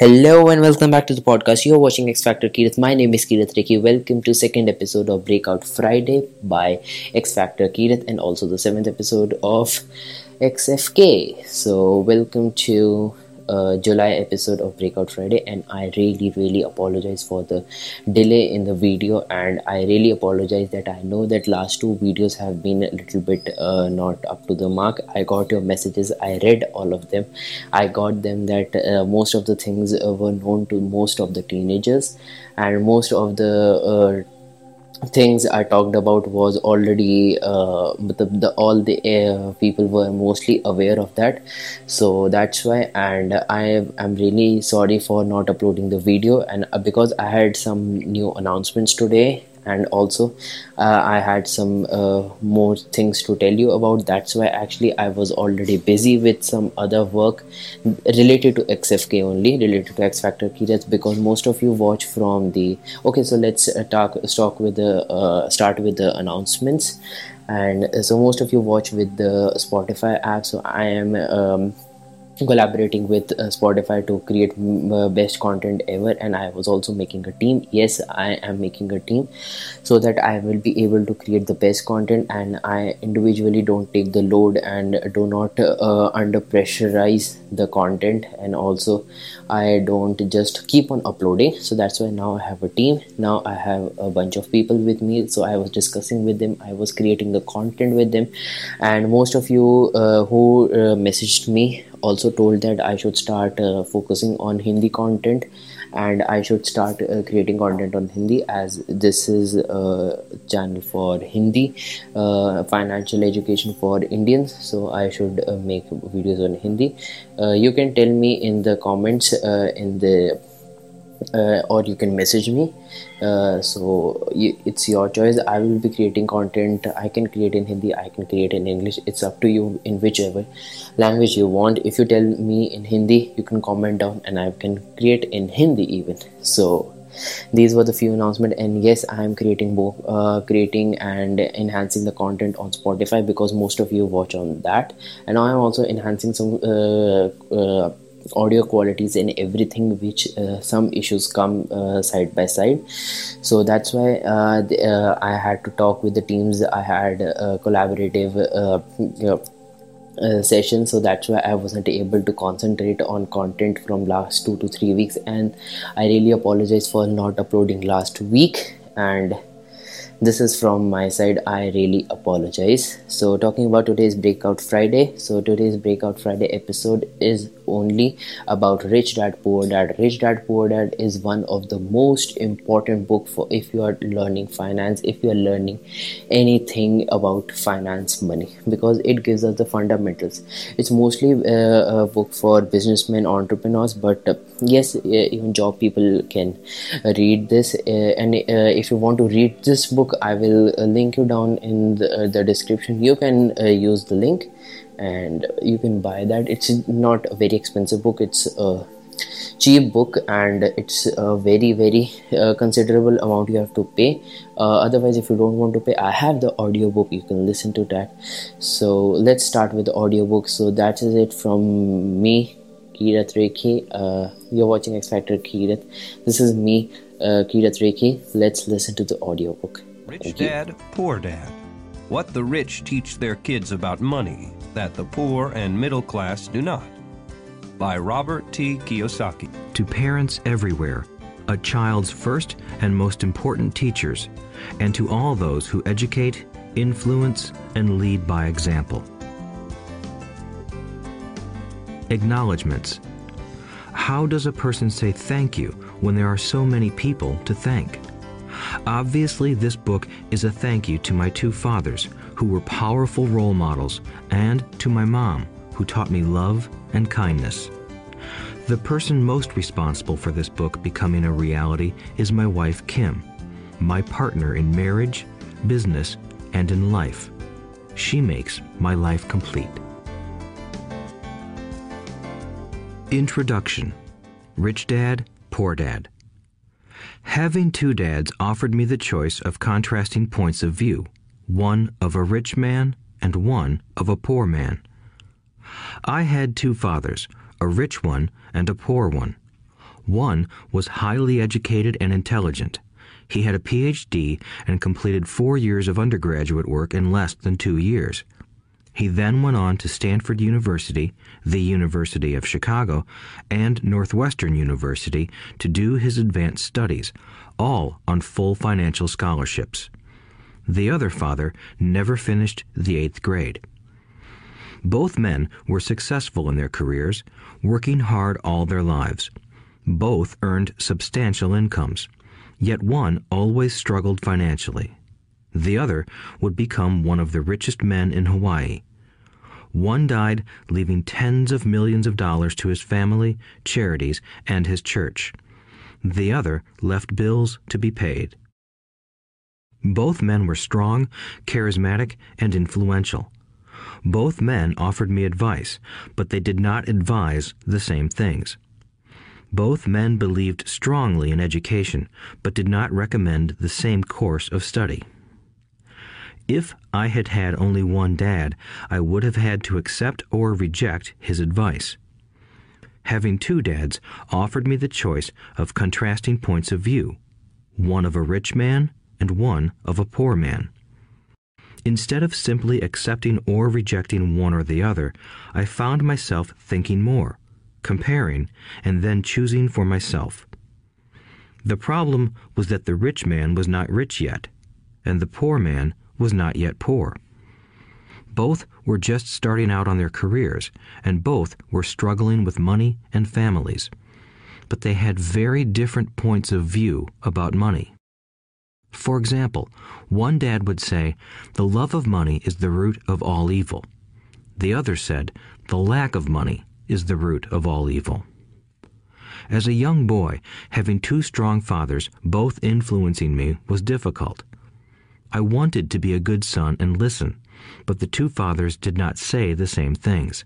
Hello and welcome back to the podcast. You're watching X Factor Kirat. My name is Kirat Rekhi. Welcome to second episode of Breakout Friday by X Factor Kirat and also the seventh episode of XFK. So welcome to uh, July episode of Breakout Friday, and I really, really apologize for the delay in the video, and I really apologize that I know that last two videos have been a little bit uh, not up to the mark. I got your messages, I read all of them, I got them that uh, most of the things uh, were known to most of the teenagers, and most of the uh, things I talked about was already uh, the, the all the uh, people were mostly aware of that. So that's why and I am really sorry for not uploading the video. And uh, because I had some new announcements today and also uh, i had some uh, more things to tell you about. That's why actually i was already busy with some other work related to xfk only related to x factor key because most of you watch from the okay so let's uh, talk talk with the uh, start with the announcements. And uh, so most of you watch with the spotify app. So i am um, collaborating with uh, spotify to create uh, best content ever and i was also making a team. Yes i am making a team so that i will be able to create the best content and i individually don't take the load and do not uh, under pressurize the content. And also i don't just keep on uploading so that's why now i have a team. Now i have a bunch of people with me so i was discussing with them i was creating the content with them. And most of you uh, who uh, messaged me also told that I should start uh, focusing on Hindi content and I should start uh, creating content on Hindi as this is a channel for Hindi uh, financial education for Indians. So I should uh, make videos on Hindi. Uh, you can tell me in the comments uh, in the uh, or you can message me uh, so it's your choice. I will be creating content. I can create in hindi i can create in english. It's up to you in whichever language you want. If you tell me in hindi you can comment down and i can create in hindi even. So these were the few announcements and yes i am creating both uh, creating and enhancing the content on spotify because most of you watch on that. And i am also enhancing some uh, uh, audio qualities and everything which uh, some issues come uh, side by side. So that's why uh, the, uh, i had to talk with the teams. I had a collaborative uh, you know, uh, session so that's why i wasn't able to concentrate on content from last two to three weeks. And i really apologize for not uploading last week. And this is from my side. I really apologize. So talking about today's breakout friday. So today's breakout friday episode is only about rich dad poor dad. Rich dad poor dad is one of the most important book for if you are learning finance if you are learning anything about finance money because it gives us the fundamentals. It's mostly uh, a book for businessmen entrepreneurs but uh, yes uh, even job people can read this uh, and if you want to read this book i will link you down in the, the description. You can use the link and you can buy that it's not a very expensive book it's a cheap book and it's a very very uh, considerable amount you have to pay uh, otherwise if you don't want to pay i have the audiobook you can listen to that so let's start with the audiobook so that is it from me Kirat Rekhi. Uh, you're watching X Factor Kirat. This is me, uh, Kirat Rekhi. Let's listen to the audiobook. Rich Thank you. Dad, Poor Dad. What the rich teach their kids about money that the poor and middle class do not. By Robert T. Kiyosaki. to parents everywhere, a child's first and most important teachers, and to all those who educate, influence, and lead by example. Acknowledgements. How does a person say thank you when there are so many people to thank? Obviously, this book is a thank you to my two fathers, who were powerful role models, and to my mom, who taught me love and kindness. The person most responsible for this book becoming a reality is my wife, Kim, my partner in marriage, business, and in life. She makes my life complete. Introduction Rich Dad, Poor Dad. Having two dads offered me the choice of contrasting points of view one of a rich man and one of a poor man. I had two fathers, a rich one and a poor one. One was highly educated and intelligent. He had a PhD and completed four years of undergraduate work in less than two years. He then went on to Stanford University, the University of Chicago, and Northwestern University to do his advanced studies, all on full financial scholarships. The other father never finished the eighth grade. Both men were successful in their careers, working hard all their lives. Both earned substantial incomes, yet one always struggled financially. The other would become one of the richest men in Hawaii. One died, leaving tens of millions of dollars to his family, charities, and his church. The other left bills to be paid. Both men were strong, charismatic, and influential. Both men offered me advice, but they did not advise the same things. Both men believed strongly in education, but did not recommend the same course of study. If I had had only one dad, I would have had to accept or reject his advice. Having two dads offered me the choice of contrasting points of view, one of a rich man and one of a poor man. Instead of simply accepting or rejecting one or the other, I found myself thinking more, comparing, and then choosing for myself. The problem was that the rich man was not rich yet, and the poor man was not yet poor. Both were just starting out on their careers, and both were struggling with money and families. But they had very different points of view about money. For example, one dad would say, The love of money is the root of all evil. The other said, The lack of money is the root of all evil. As a young boy, having two strong fathers, both influencing me, was difficult. I wanted to be a good son and listen, but the two fathers did not say the same things.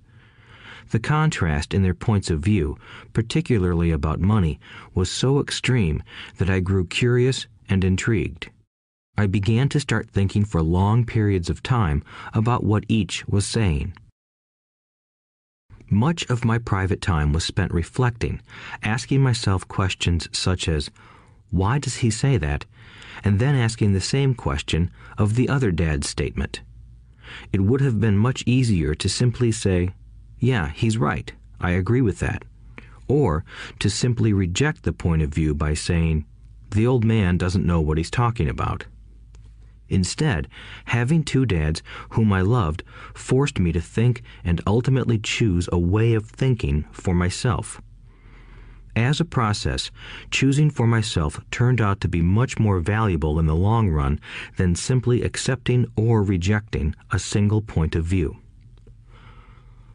The contrast in their points of view, particularly about money, was so extreme that I grew curious and intrigued. I began to start thinking for long periods of time about what each was saying. Much of my private time was spent reflecting, asking myself questions such as, Why does he say that? And then asking the same question of the other dad's statement. It would have been much easier to simply say, Yeah, he's right, I agree with that, or to simply reject the point of view by saying, The old man doesn't know what he's talking about. Instead, having two dads whom I loved forced me to think and ultimately choose a way of thinking for myself. As a process, choosing for myself turned out to be much more valuable in the long run than simply accepting or rejecting a single point of view.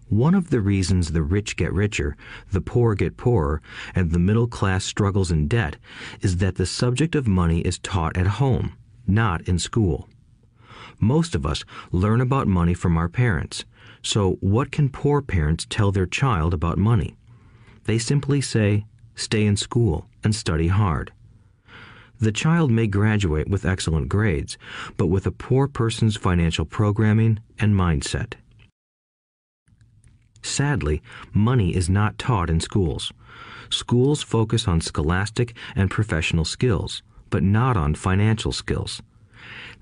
One of the reasons the rich get richer, the poor get poorer, and the middle class struggles in debt is that the subject of money is taught at home, not in school. Most of us learn about money from our parents, so what can poor parents tell their child about money? They simply say, stay in school and study hard. The child may graduate with excellent grades, but with a poor person's financial programming and mindset. Sadly, money is not taught in schools. Schools focus on scholastic and professional skills, but not on financial skills.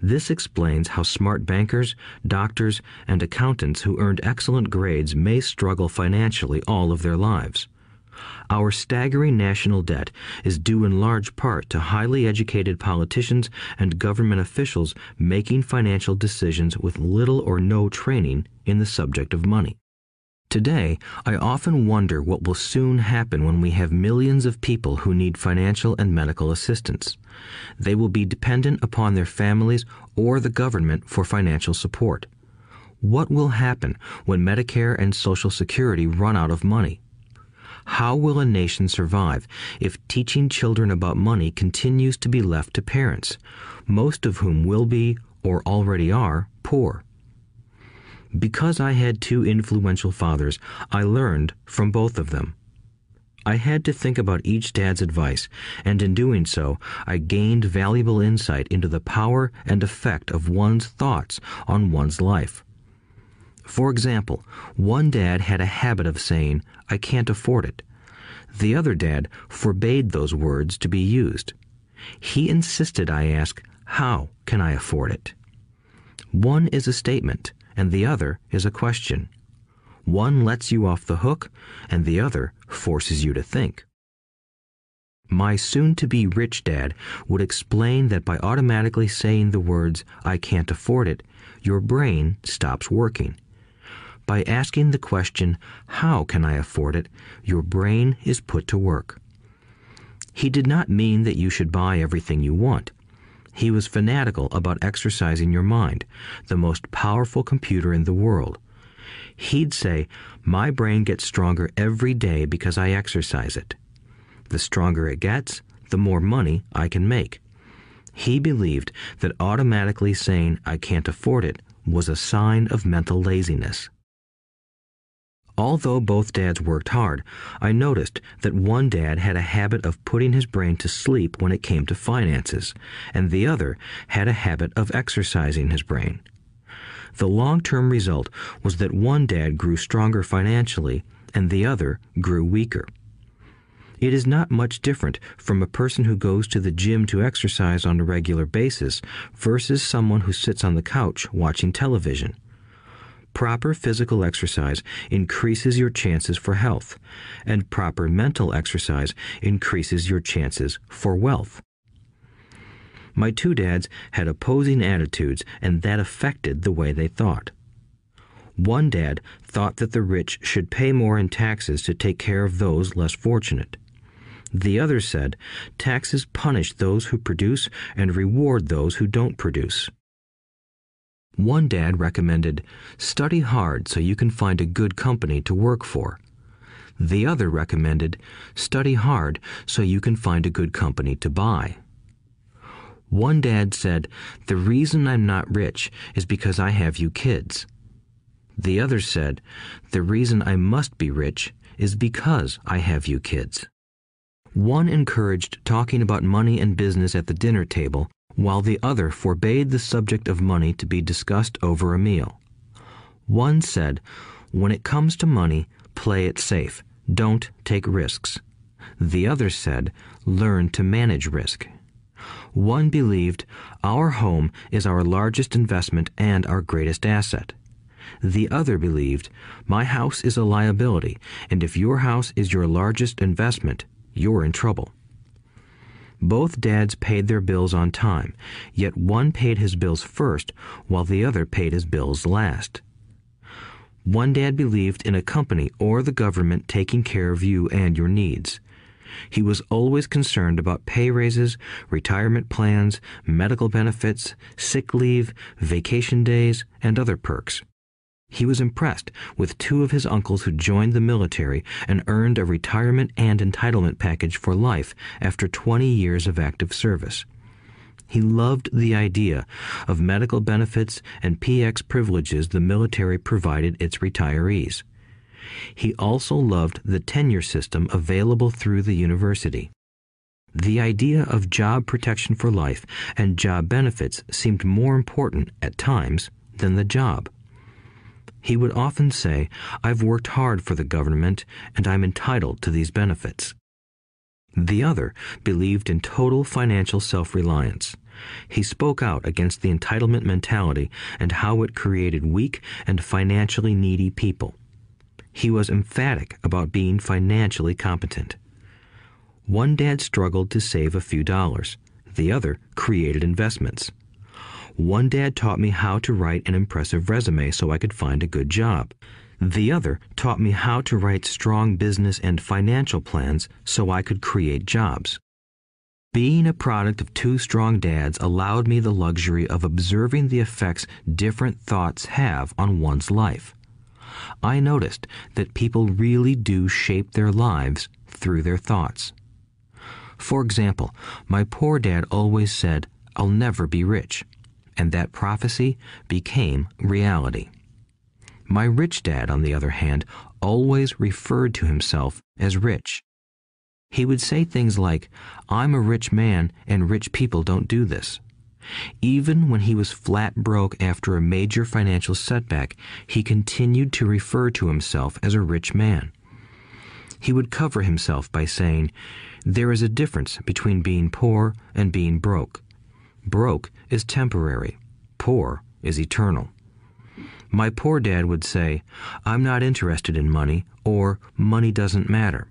This explains how smart bankers, doctors, and accountants who earned excellent grades may struggle financially all of their lives. Our staggering national debt is due in large part to highly educated politicians and government officials making financial decisions with little or no training in the subject of money. Today, I often wonder what will soon happen when we have millions of people who need financial and medical assistance. They will be dependent upon their families or the government for financial support. What will happen when Medicare and Social Security run out of money? How will a nation survive if teaching children about money continues to be left to parents, most of whom will be, or already are, poor? Because I had two influential fathers, I learned from both of them. I had to think about each dad's advice, and in doing so, I gained valuable insight into the power and effect of one's thoughts on one's life. For example, one dad had a habit of saying, I can't afford it. The other dad forbade those words to be used. He insisted I ask, How can I afford it? One is a statement, and the other is a question. One lets you off the hook, and the other forces you to think. My soon to be rich dad would explain that by automatically saying the words, I can't afford it, your brain stops working. By asking the question, How can I afford it? your brain is put to work. He did not mean that you should buy everything you want. He was fanatical about exercising your mind, the most powerful computer in the world. He'd say, My brain gets stronger every day because I exercise it. The stronger it gets, the more money I can make. He believed that automatically saying I can't afford it was a sign of mental laziness. Although both dads worked hard, I noticed that one dad had a habit of putting his brain to sleep when it came to finances, and the other had a habit of exercising his brain. The long term result was that one dad grew stronger financially and the other grew weaker. It is not much different from a person who goes to the gym to exercise on a regular basis versus someone who sits on the couch watching television. Proper physical exercise increases your chances for health, and proper mental exercise increases your chances for wealth. My two dads had opposing attitudes, and that affected the way they thought. One dad thought that the rich should pay more in taxes to take care of those less fortunate. The other said, taxes punish those who produce and reward those who don't produce. One dad recommended, study hard so you can find a good company to work for. The other recommended, study hard so you can find a good company to buy. One dad said, the reason I'm not rich is because I have you kids. The other said, the reason I must be rich is because I have you kids. One encouraged talking about money and business at the dinner table while the other forbade the subject of money to be discussed over a meal. One said, When it comes to money, play it safe. Don't take risks. The other said, Learn to manage risk. One believed, Our home is our largest investment and our greatest asset. The other believed, My house is a liability, and if your house is your largest investment, you're in trouble. Both dads paid their bills on time, yet one paid his bills first while the other paid his bills last. One dad believed in a company or the government taking care of you and your needs. He was always concerned about pay raises, retirement plans, medical benefits, sick leave, vacation days, and other perks. He was impressed with two of his uncles who joined the military and earned a retirement and entitlement package for life after 20 years of active service. He loved the idea of medical benefits and PX privileges the military provided its retirees. He also loved the tenure system available through the university. The idea of job protection for life and job benefits seemed more important at times than the job. He would often say, I've worked hard for the government and I'm entitled to these benefits. The other believed in total financial self reliance. He spoke out against the entitlement mentality and how it created weak and financially needy people. He was emphatic about being financially competent. One dad struggled to save a few dollars. The other created investments. One dad taught me how to write an impressive resume so I could find a good job. The other taught me how to write strong business and financial plans so I could create jobs. Being a product of two strong dads allowed me the luxury of observing the effects different thoughts have on one's life. I noticed that people really do shape their lives through their thoughts. For example, my poor dad always said, I'll never be rich and that prophecy became reality. My rich dad, on the other hand, always referred to himself as rich. He would say things like, I'm a rich man and rich people don't do this. Even when he was flat broke after a major financial setback, he continued to refer to himself as a rich man. he would cover himself by saying, There is a difference between being poor and being broke. Broke is temporary, poor is eternal. My poor dad would say, I'm not interested in money, or money doesn't matter.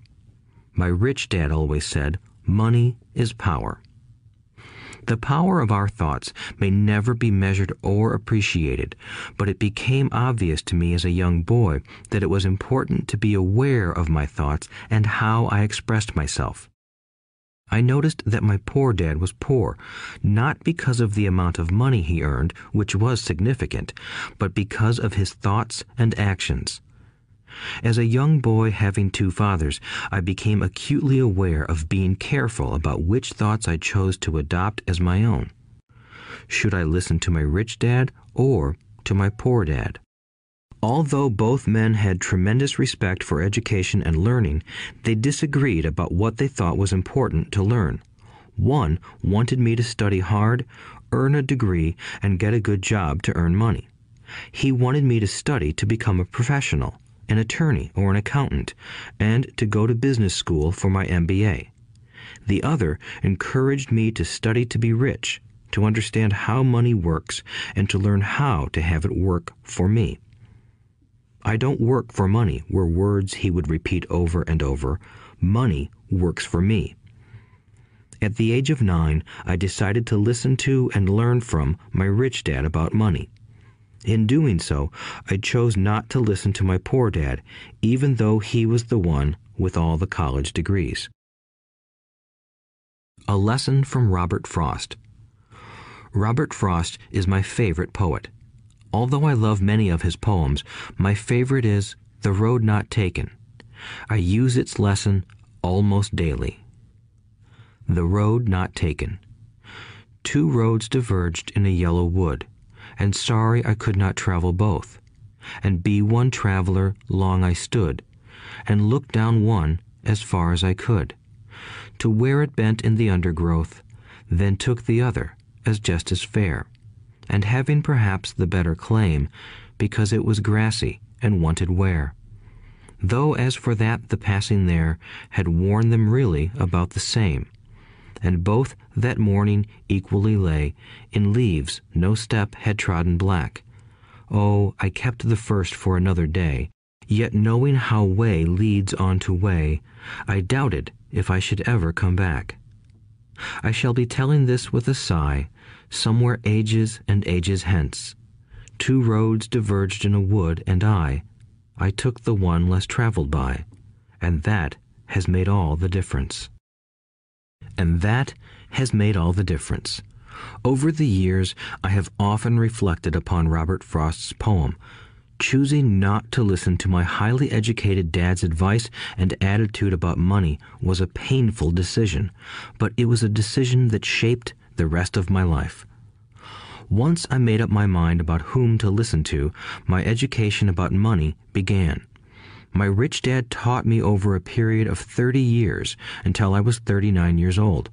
My rich dad always said, Money is power. The power of our thoughts may never be measured or appreciated, but it became obvious to me as a young boy that it was important to be aware of my thoughts and how I expressed myself. I noticed that my poor dad was poor, not because of the amount of money he earned, which was significant, but because of his thoughts and actions. As a young boy having two fathers, I became acutely aware of being careful about which thoughts I chose to adopt as my own. Should I listen to my rich dad or to my poor dad? Although both men had tremendous respect for education and learning, they disagreed about what they thought was important to learn. One wanted me to study hard, earn a degree, and get a good job to earn money. He wanted me to study to become a professional an attorney or an accountant, and to go to business school for my MBA. The other encouraged me to study to be rich, to understand how money works, and to learn how to have it work for me. I don't work for money were words he would repeat over and over. Money works for me. At the age of nine, I decided to listen to and learn from my rich dad about money. In doing so, I chose not to listen to my poor dad, even though he was the one with all the college degrees. A lesson from Robert Frost. Robert Frost is my favorite poet. Although I love many of his poems, my favorite is The Road Not Taken. I use its lesson almost daily. The Road Not Taken. Two roads diverged in a yellow wood and sorry I could not travel both. And be one traveler long I stood, and looked down one as far as I could, to where it bent in the undergrowth, then took the other as just as fair, and having perhaps the better claim, because it was grassy and wanted wear. Though as for that the passing there had worn them really about the same, and both that morning equally lay in leaves no step had trodden black. Oh, I kept the first for another day, yet knowing how way leads on to way, I doubted if I should ever come back. I shall be telling this with a sigh, somewhere ages and ages hence. Two roads diverged in a wood, and I, I took the one less traveled by, and that has made all the difference. And that has made all the difference. Over the years, I have often reflected upon Robert Frost's poem. Choosing not to listen to my highly educated dad's advice and attitude about money was a painful decision, but it was a decision that shaped the rest of my life. Once I made up my mind about whom to listen to, my education about money began. My rich dad taught me over a period of 30 years until I was 39 years old.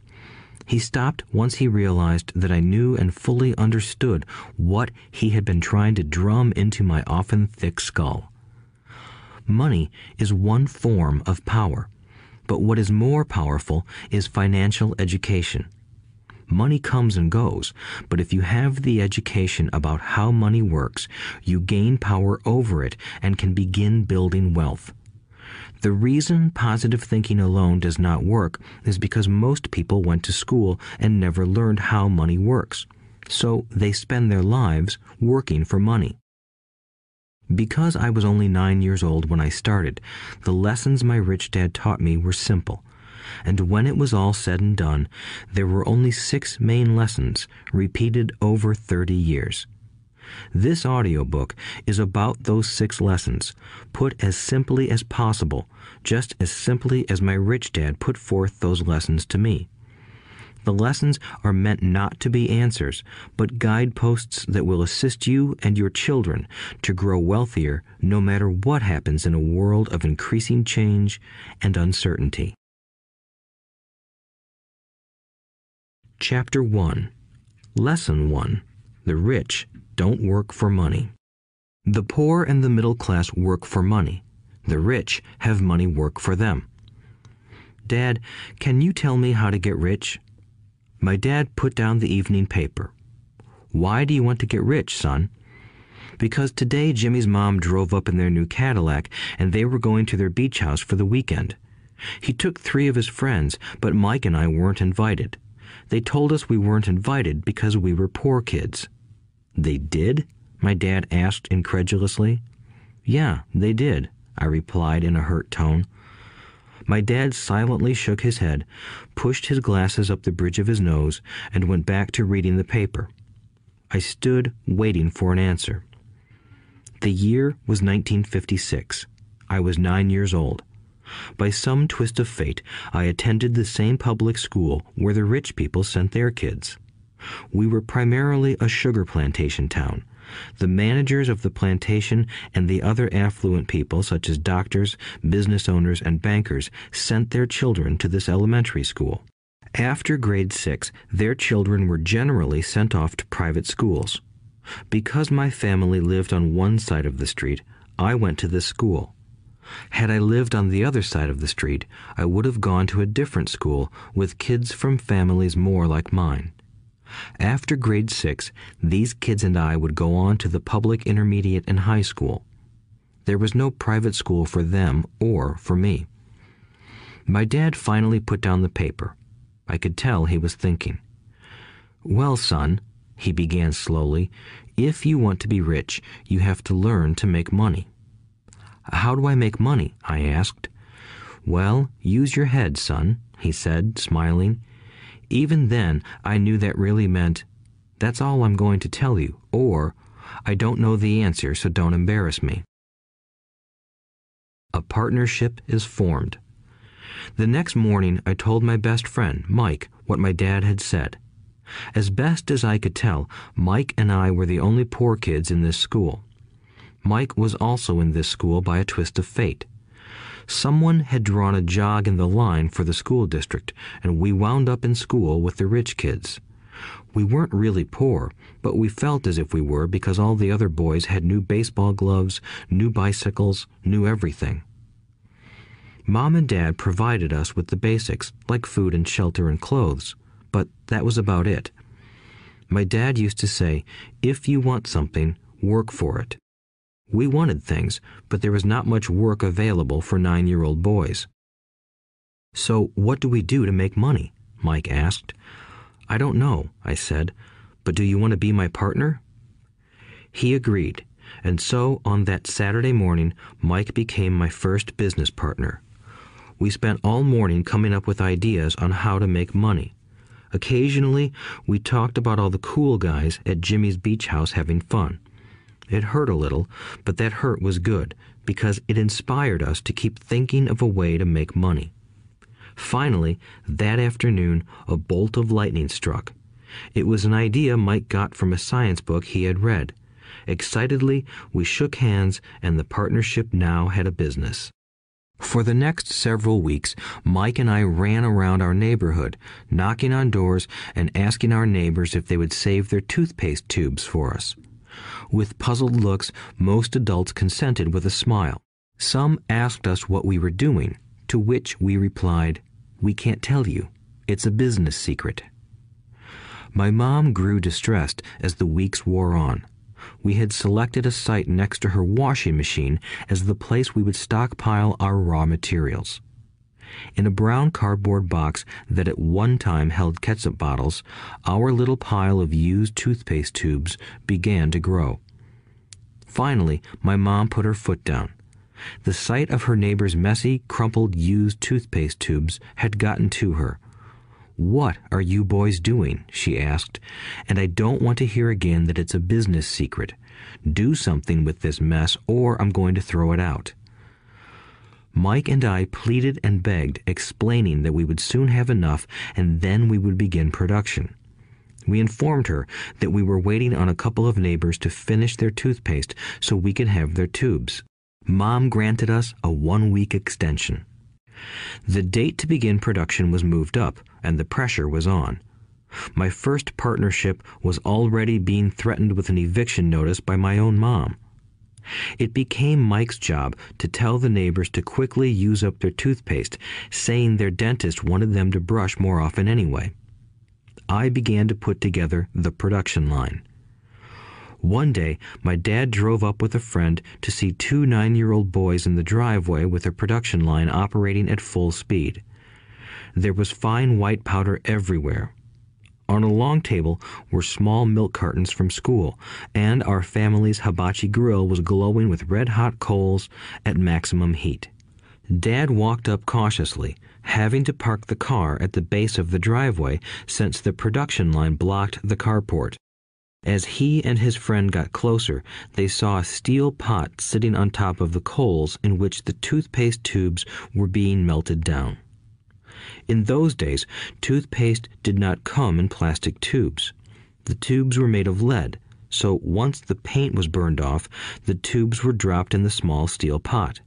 He stopped once he realized that I knew and fully understood what he had been trying to drum into my often thick skull. Money is one form of power, but what is more powerful is financial education. Money comes and goes, but if you have the education about how money works, you gain power over it and can begin building wealth. The reason positive thinking alone does not work is because most people went to school and never learned how money works. So they spend their lives working for money. Because I was only nine years old when I started, the lessons my rich dad taught me were simple and when it was all said and done, there were only six main lessons repeated over 30 years. This audiobook is about those six lessons, put as simply as possible, just as simply as my rich dad put forth those lessons to me. The lessons are meant not to be answers, but guideposts that will assist you and your children to grow wealthier no matter what happens in a world of increasing change and uncertainty. Chapter 1 Lesson 1 The rich don't work for money. The poor and the middle class work for money. The rich have money work for them. Dad, can you tell me how to get rich? My dad put down the evening paper. Why do you want to get rich, son? Because today Jimmy's mom drove up in their new Cadillac and they were going to their beach house for the weekend. He took three of his friends, but Mike and I weren't invited. They told us we weren't invited because we were poor kids. They did? My dad asked incredulously. Yeah, they did, I replied in a hurt tone. My dad silently shook his head, pushed his glasses up the bridge of his nose, and went back to reading the paper. I stood waiting for an answer. The year was 1956. I was nine years old. By some twist of fate, I attended the same public school where the rich people sent their kids. We were primarily a sugar plantation town. The managers of the plantation and the other affluent people, such as doctors, business owners, and bankers, sent their children to this elementary school. After grade six, their children were generally sent off to private schools. Because my family lived on one side of the street, I went to this school. Had I lived on the other side of the street, I would have gone to a different school with kids from families more like mine. After grade six, these kids and I would go on to the public intermediate and high school. There was no private school for them or for me. My dad finally put down the paper. I could tell he was thinking. Well, son, he began slowly, if you want to be rich, you have to learn to make money. How do I make money? I asked. Well, use your head, son, he said, smiling. Even then, I knew that really meant, That's all I'm going to tell you, or, I don't know the answer, so don't embarrass me. A partnership is formed. The next morning, I told my best friend, Mike, what my dad had said. As best as I could tell, Mike and I were the only poor kids in this school. Mike was also in this school by a twist of fate. Someone had drawn a jog in the line for the school district, and we wound up in school with the rich kids. We weren't really poor, but we felt as if we were because all the other boys had new baseball gloves, new bicycles, new everything. Mom and Dad provided us with the basics, like food and shelter and clothes, but that was about it. My dad used to say, if you want something, work for it. We wanted things, but there was not much work available for nine year old boys. So, what do we do to make money? Mike asked. I don't know, I said, but do you want to be my partner? He agreed, and so on that Saturday morning, Mike became my first business partner. We spent all morning coming up with ideas on how to make money. Occasionally, we talked about all the cool guys at Jimmy's beach house having fun. It hurt a little, but that hurt was good because it inspired us to keep thinking of a way to make money. Finally, that afternoon, a bolt of lightning struck. It was an idea Mike got from a science book he had read. Excitedly, we shook hands, and the partnership now had a business. For the next several weeks, Mike and I ran around our neighborhood, knocking on doors and asking our neighbors if they would save their toothpaste tubes for us. With puzzled looks, most adults consented with a smile. Some asked us what we were doing, to which we replied, We can't tell you. It's a business secret. My mom grew distressed as the weeks wore on. We had selected a site next to her washing machine as the place we would stockpile our raw materials. In a brown cardboard box that at one time held ketchup bottles, our little pile of used toothpaste tubes began to grow. Finally, my mom put her foot down. The sight of her neighbor's messy, crumpled, used toothpaste tubes had gotten to her. What are you boys doing? she asked, and I don't want to hear again that it's a business secret. Do something with this mess, or I'm going to throw it out. Mike and I pleaded and begged, explaining that we would soon have enough and then we would begin production. We informed her that we were waiting on a couple of neighbors to finish their toothpaste so we could have their tubes. Mom granted us a one week extension. The date to begin production was moved up, and the pressure was on. My first partnership was already being threatened with an eviction notice by my own mom. It became Mike's job to tell the neighbors to quickly use up their toothpaste, saying their dentist wanted them to brush more often anyway. I began to put together the production line. One day, my dad drove up with a friend to see two nine year old boys in the driveway with a production line operating at full speed. There was fine white powder everywhere. On a long table were small milk cartons from school, and our family's hibachi grill was glowing with red hot coals at maximum heat. Dad walked up cautiously, having to park the car at the base of the driveway since the production line blocked the carport. As he and his friend got closer, they saw a steel pot sitting on top of the coals in which the toothpaste tubes were being melted down. In those days, toothpaste did not come in plastic tubes. The tubes were made of lead, so once the paint was burned off, the tubes were dropped in the small steel pot.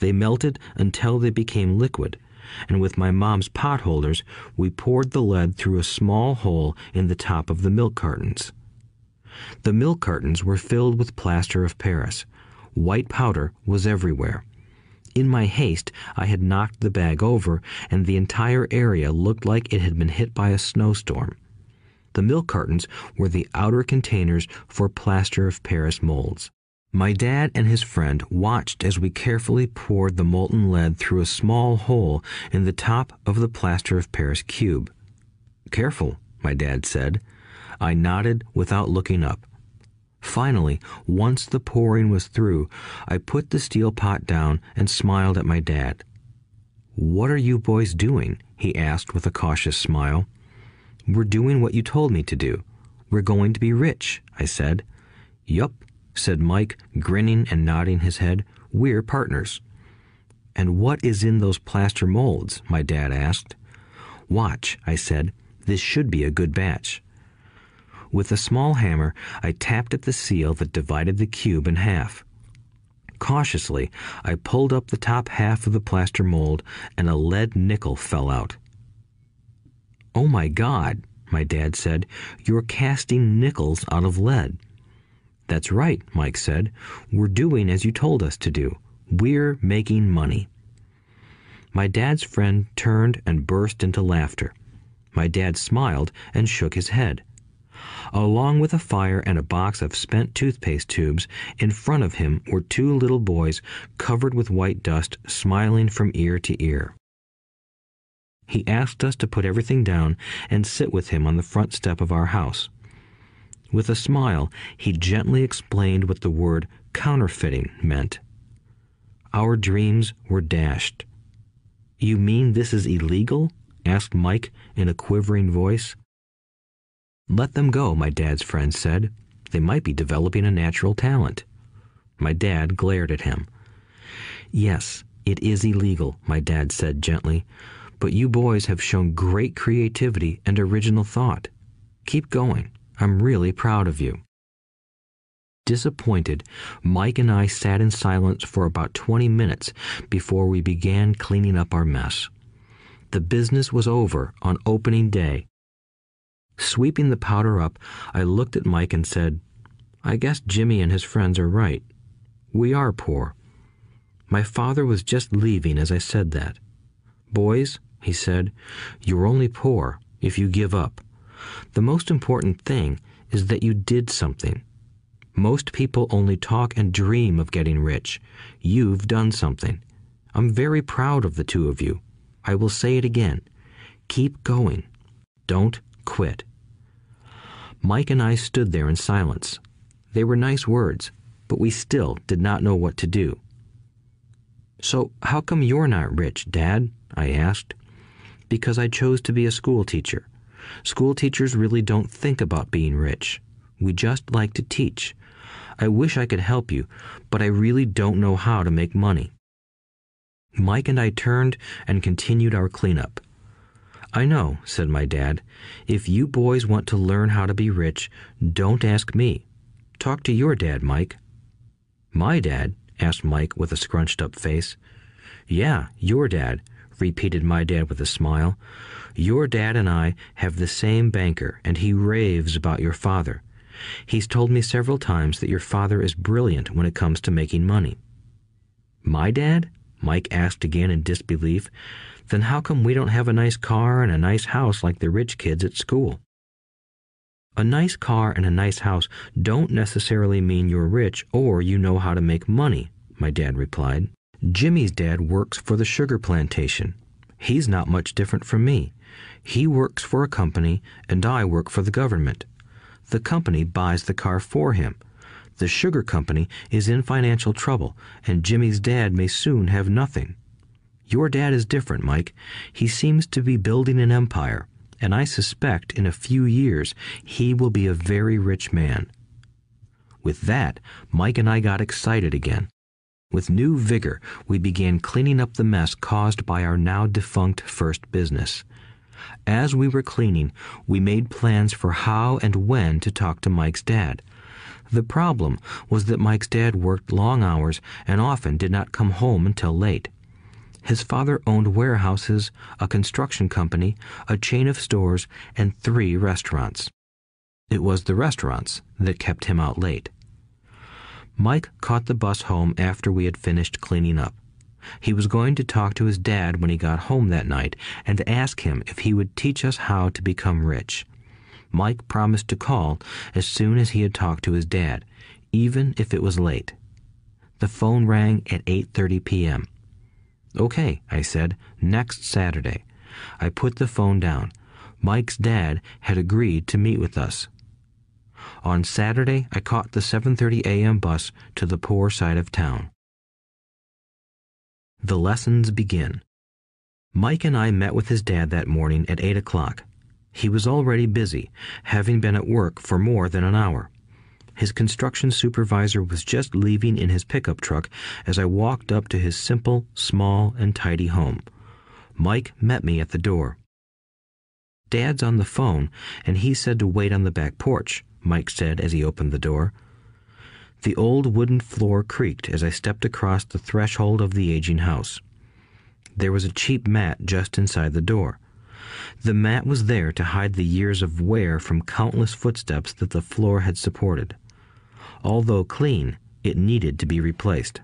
They melted until they became liquid, and with my mom's pot holders, we poured the lead through a small hole in the top of the milk cartons. The milk cartons were filled with plaster of Paris. White powder was everywhere. In my haste, I had knocked the bag over, and the entire area looked like it had been hit by a snowstorm. The milk cartons were the outer containers for plaster of Paris molds. My dad and his friend watched as we carefully poured the molten lead through a small hole in the top of the plaster of Paris cube. Careful, my dad said. I nodded without looking up. Finally, once the pouring was through, I put the steel pot down and smiled at my dad. What are you boys doing? he asked with a cautious smile. We're doing what you told me to do. We're going to be rich, I said. Yup, said Mike, grinning and nodding his head. We're partners. And what is in those plaster molds? my dad asked. Watch, I said. This should be a good batch. With a small hammer, I tapped at the seal that divided the cube in half. Cautiously, I pulled up the top half of the plaster mold, and a lead nickel fell out. Oh my God, my dad said, you're casting nickels out of lead. That's right, Mike said. We're doing as you told us to do. We're making money. My dad's friend turned and burst into laughter. My dad smiled and shook his head. Along with a fire and a box of spent toothpaste tubes, in front of him were two little boys covered with white dust, smiling from ear to ear. He asked us to put everything down and sit with him on the front step of our house. With a smile, he gently explained what the word counterfeiting meant. Our dreams were dashed. You mean this is illegal? asked Mike in a quivering voice. Let them go, my dad's friend said. They might be developing a natural talent. My dad glared at him. Yes, it is illegal, my dad said gently, but you boys have shown great creativity and original thought. Keep going. I'm really proud of you. Disappointed, Mike and I sat in silence for about 20 minutes before we began cleaning up our mess. The business was over on opening day, Sweeping the powder up, I looked at Mike and said, I guess Jimmy and his friends are right. We are poor. My father was just leaving as I said that. Boys, he said, you're only poor if you give up. The most important thing is that you did something. Most people only talk and dream of getting rich. You've done something. I'm very proud of the two of you. I will say it again. Keep going. Don't quit. Mike and I stood there in silence. They were nice words, but we still did not know what to do. So, how come you're not rich, Dad? I asked. Because I chose to be a school teacher. School teachers really don't think about being rich. We just like to teach. I wish I could help you, but I really don't know how to make money. Mike and I turned and continued our cleanup. I know, said my dad. If you boys want to learn how to be rich, don't ask me. Talk to your dad, Mike. My dad? asked Mike with a scrunched up face. Yeah, your dad, repeated my dad with a smile. Your dad and I have the same banker, and he raves about your father. He's told me several times that your father is brilliant when it comes to making money. My dad? Mike asked again in disbelief. Then how come we don't have a nice car and a nice house like the rich kids at school? A nice car and a nice house don't necessarily mean you're rich or you know how to make money, my dad replied. Jimmy's dad works for the sugar plantation. He's not much different from me. He works for a company and I work for the government. The company buys the car for him. The sugar company is in financial trouble and Jimmy's dad may soon have nothing. Your dad is different, Mike. He seems to be building an empire and I suspect in a few years he will be a very rich man. With that, Mike and I got excited again. With new vigor, we began cleaning up the mess caused by our now defunct first business. As we were cleaning, we made plans for how and when to talk to Mike's dad. The problem was that Mike's dad worked long hours and often did not come home until late. His father owned warehouses, a construction company, a chain of stores, and three restaurants. It was the restaurants that kept him out late. Mike caught the bus home after we had finished cleaning up. He was going to talk to his dad when he got home that night and ask him if he would teach us how to become rich. Mike promised to call as soon as he had talked to his dad, even if it was late. The phone rang at 8:30 p.m. Okay, I said, next Saturday. I put the phone down. Mike's dad had agreed to meet with us. On Saturday, I caught the 7:30 a.m. bus to the poor side of town. The lessons begin. Mike and I met with his dad that morning at 8 o'clock. He was already busy, having been at work for more than an hour. His construction supervisor was just leaving in his pickup truck as I walked up to his simple, small, and tidy home. Mike met me at the door. Dad's on the phone, and he said to wait on the back porch, Mike said as he opened the door. The old wooden floor creaked as I stepped across the threshold of the aging house. There was a cheap mat just inside the door. The mat was there to hide the years of wear from countless footsteps that the floor had supported. Although clean, it needed to be replaced.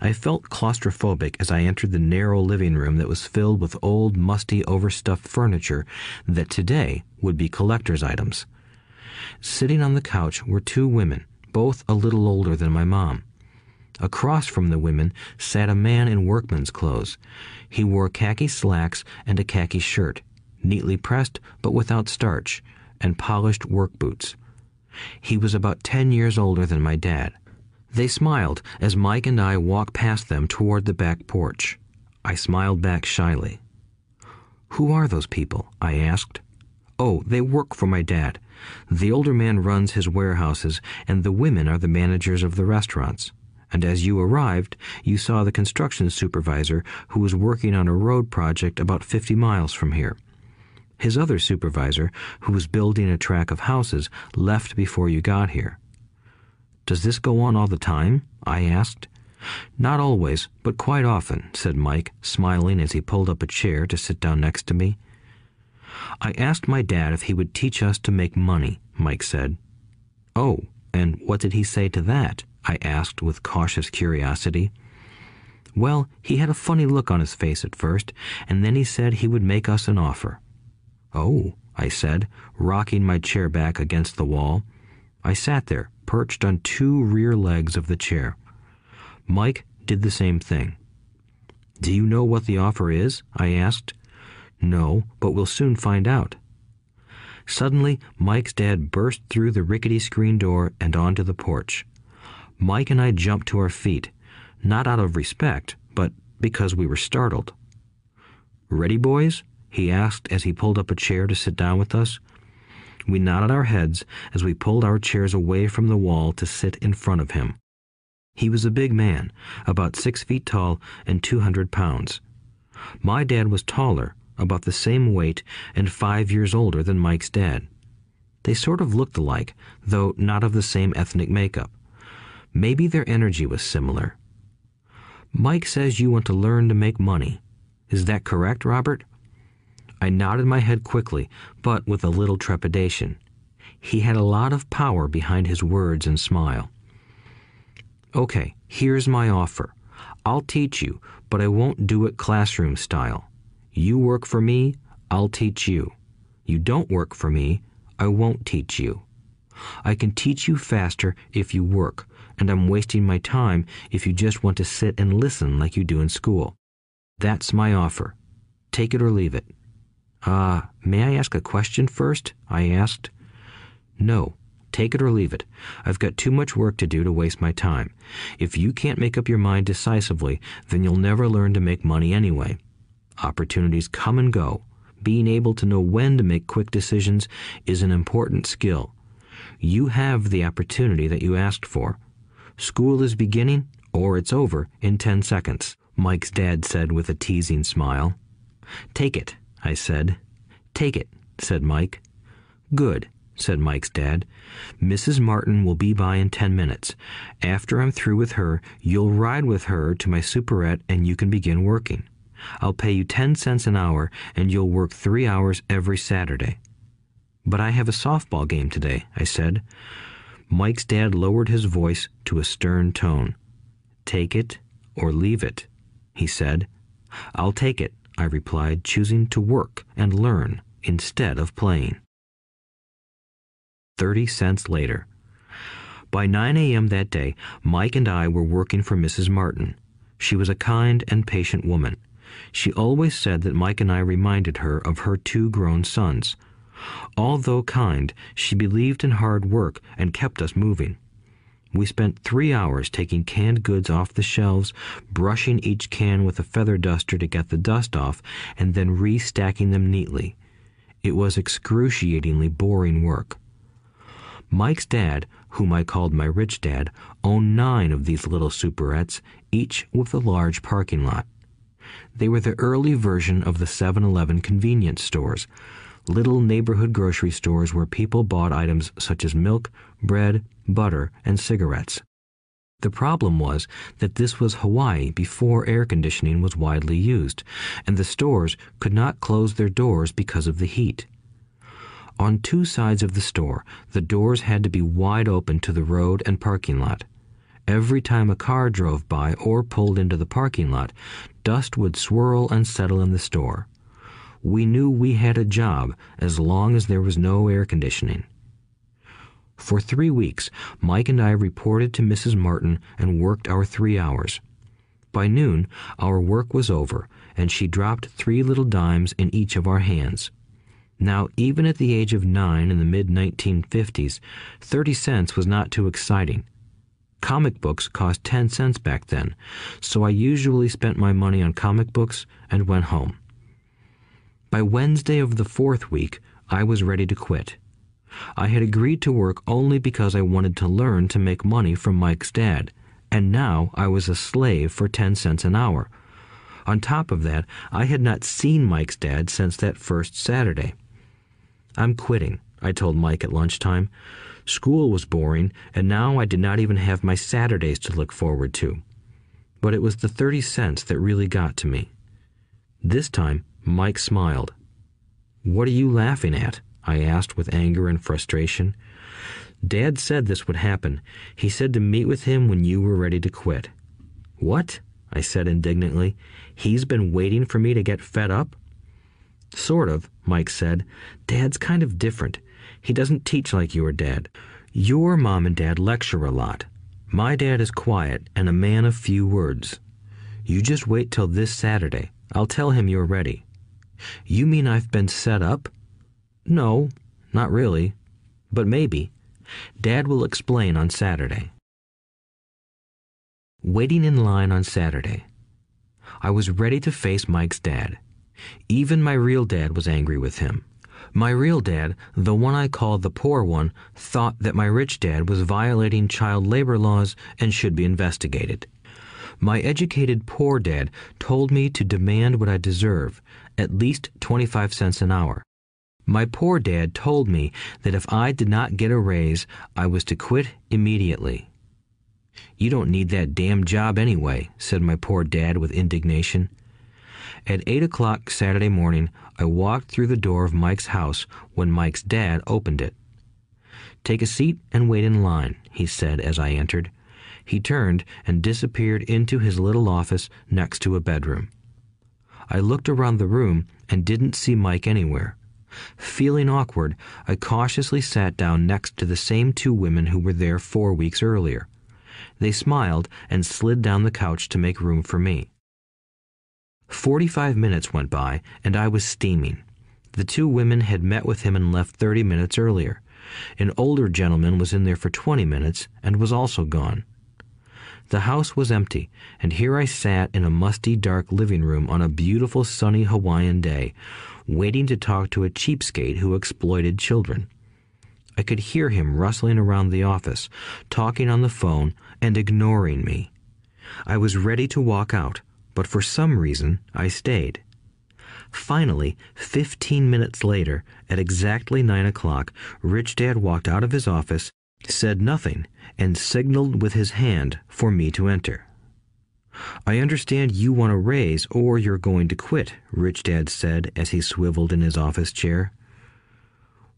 I felt claustrophobic as I entered the narrow living room that was filled with old, musty, overstuffed furniture that today would be collector's items. Sitting on the couch were two women, both a little older than my mom. Across from the women sat a man in workman's clothes. He wore khaki slacks and a khaki shirt, neatly pressed but without starch, and polished work boots. He was about ten years older than my dad. They smiled as Mike and I walked past them toward the back porch. I smiled back shyly. Who are those people? I asked. Oh, they work for my dad. The older man runs his warehouses, and the women are the managers of the restaurants. And as you arrived, you saw the construction supervisor who was working on a road project about 50 miles from here. His other supervisor, who was building a track of houses, left before you got here. Does this go on all the time? I asked. Not always, but quite often, said Mike, smiling as he pulled up a chair to sit down next to me. I asked my dad if he would teach us to make money, Mike said. Oh, and what did he say to that? I asked with cautious curiosity. Well, he had a funny look on his face at first, and then he said he would make us an offer. Oh, I said, rocking my chair back against the wall. I sat there, perched on two rear legs of the chair. Mike did the same thing. Do you know what the offer is? I asked. No, but we'll soon find out. Suddenly, Mike's dad burst through the rickety screen door and onto the porch. Mike and I jumped to our feet, not out of respect, but because we were startled. Ready, boys? He asked as he pulled up a chair to sit down with us. We nodded our heads as we pulled our chairs away from the wall to sit in front of him. He was a big man, about six feet tall and 200 pounds. My dad was taller, about the same weight, and five years older than Mike's dad. They sort of looked alike, though not of the same ethnic makeup. Maybe their energy was similar. Mike says you want to learn to make money. Is that correct, Robert? I nodded my head quickly, but with a little trepidation. He had a lot of power behind his words and smile. Okay, here's my offer. I'll teach you, but I won't do it classroom style. You work for me, I'll teach you. You don't work for me, I won't teach you. I can teach you faster if you work, and I'm wasting my time if you just want to sit and listen like you do in school. That's my offer. Take it or leave it. Ah, may I ask a question first? I asked. No, take it or leave it. I've got too much work to do to waste my time. If you can't make up your mind decisively, then you'll never learn to make money anyway. Opportunities come and go. Being able to know when to make quick decisions is an important skill. You have the opportunity that you asked for. School is beginning, or it's over, in 10 seconds, Mike's dad said with a teasing smile. Take it, I said. Take it, said Mike. Good, said Mike's dad. Mrs. Martin will be by in ten minutes. After I'm through with her, you'll ride with her to my superette and you can begin working. I'll pay you ten cents an hour and you'll work three hours every Saturday. But I have a softball game today, I said. Mike's dad lowered his voice to a stern tone. Take it or leave it, he said. I'll take it, I replied, choosing to work and learn instead of playing. 30 cents later. By 9 a.m. that day, Mike and I were working for Mrs. Martin. She was a kind and patient woman. She always said that Mike and I reminded her of her two grown sons. Although kind, she believed in hard work and kept us moving. We spent three hours taking canned goods off the shelves, brushing each can with a feather duster to get the dust off, and then restacking them neatly. It was excruciatingly boring work. Mike's dad, whom I called my rich dad, owned nine of these little superettes, each with a large parking lot. They were the early version of the 7 Eleven convenience stores, little neighborhood grocery stores where people bought items such as milk, bread, butter, and cigarettes. The problem was that this was Hawaii before air conditioning was widely used, and the stores could not close their doors because of the heat. On two sides of the store, the doors had to be wide open to the road and parking lot. Every time a car drove by or pulled into the parking lot, dust would swirl and settle in the store. We knew we had a job as long as there was no air conditioning. For three weeks, Mike and I reported to Mrs. Martin and worked our three hours. By noon, our work was over, and she dropped three little dimes in each of our hands. Now, even at the age of nine in the mid 1950s, 30 cents was not too exciting. Comic books cost 10 cents back then, so I usually spent my money on comic books and went home. By Wednesday of the fourth week, I was ready to quit. I had agreed to work only because I wanted to learn to make money from Mike's dad, and now I was a slave for 10 cents an hour. On top of that, I had not seen Mike's dad since that first Saturday. I'm quitting, I told Mike at lunchtime. School was boring, and now I did not even have my Saturdays to look forward to. But it was the 30 cents that really got to me. This time, Mike smiled. What are you laughing at? I asked with anger and frustration. Dad said this would happen. He said to meet with him when you were ready to quit. What? I said indignantly. He's been waiting for me to get fed up? Sort of, Mike said. Dad's kind of different. He doesn't teach like your dad. Your mom and dad lecture a lot. My dad is quiet and a man of few words. You just wait till this Saturday. I'll tell him you're ready. You mean I've been set up? No, not really. But maybe. Dad will explain on Saturday. Waiting in line on Saturday. I was ready to face Mike's dad. Even my real dad was angry with him. My real dad, the one I called the poor one, thought that my rich dad was violating child labor laws and should be investigated. My educated poor dad told me to demand what I deserve, at least 25 cents an hour. My poor dad told me that if I did not get a raise, I was to quit immediately. You don't need that damn job anyway, said my poor dad with indignation. At 8 o'clock Saturday morning, I walked through the door of Mike's house when Mike's dad opened it. Take a seat and wait in line, he said as I entered. He turned and disappeared into his little office next to a bedroom. I looked around the room and didn't see Mike anywhere. Feeling awkward, I cautiously sat down next to the same two women who were there four weeks earlier. They smiled and slid down the couch to make room for me. Forty five minutes went by, and I was steaming. The two women had met with him and left thirty minutes earlier. An older gentleman was in there for twenty minutes and was also gone. The house was empty, and here I sat in a musty, dark living room on a beautiful sunny Hawaiian day, waiting to talk to a cheapskate who exploited children. I could hear him rustling around the office, talking on the phone, and ignoring me. I was ready to walk out, but for some reason I stayed. Finally, fifteen minutes later, at exactly nine o'clock, Rich Dad walked out of his office, said nothing, and signaled with his hand for me to enter. I understand you want a raise or you're going to quit, Rich Dad said as he swiveled in his office chair.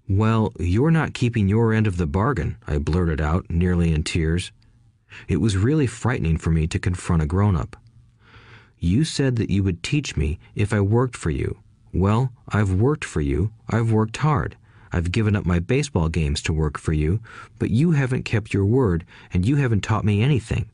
Well, you're not keeping your end of the bargain, I blurted out, nearly in tears. It was really frightening for me to confront a grown up. You said that you would teach me if I worked for you. Well, I've worked for you. I've worked hard. I've given up my baseball games to work for you, but you haven't kept your word and you haven't taught me anything.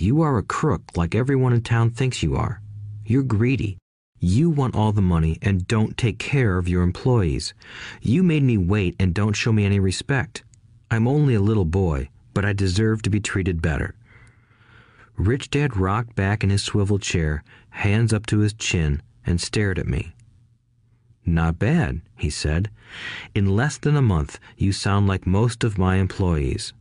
You are a crook like everyone in town thinks you are. You're greedy. You want all the money and don't take care of your employees. You made me wait and don't show me any respect. I'm only a little boy, but I deserve to be treated better. Rich Dad rocked back in his swivel chair, hands up to his chin, and stared at me. Not bad, he said. In less than a month, you sound like most of my employees.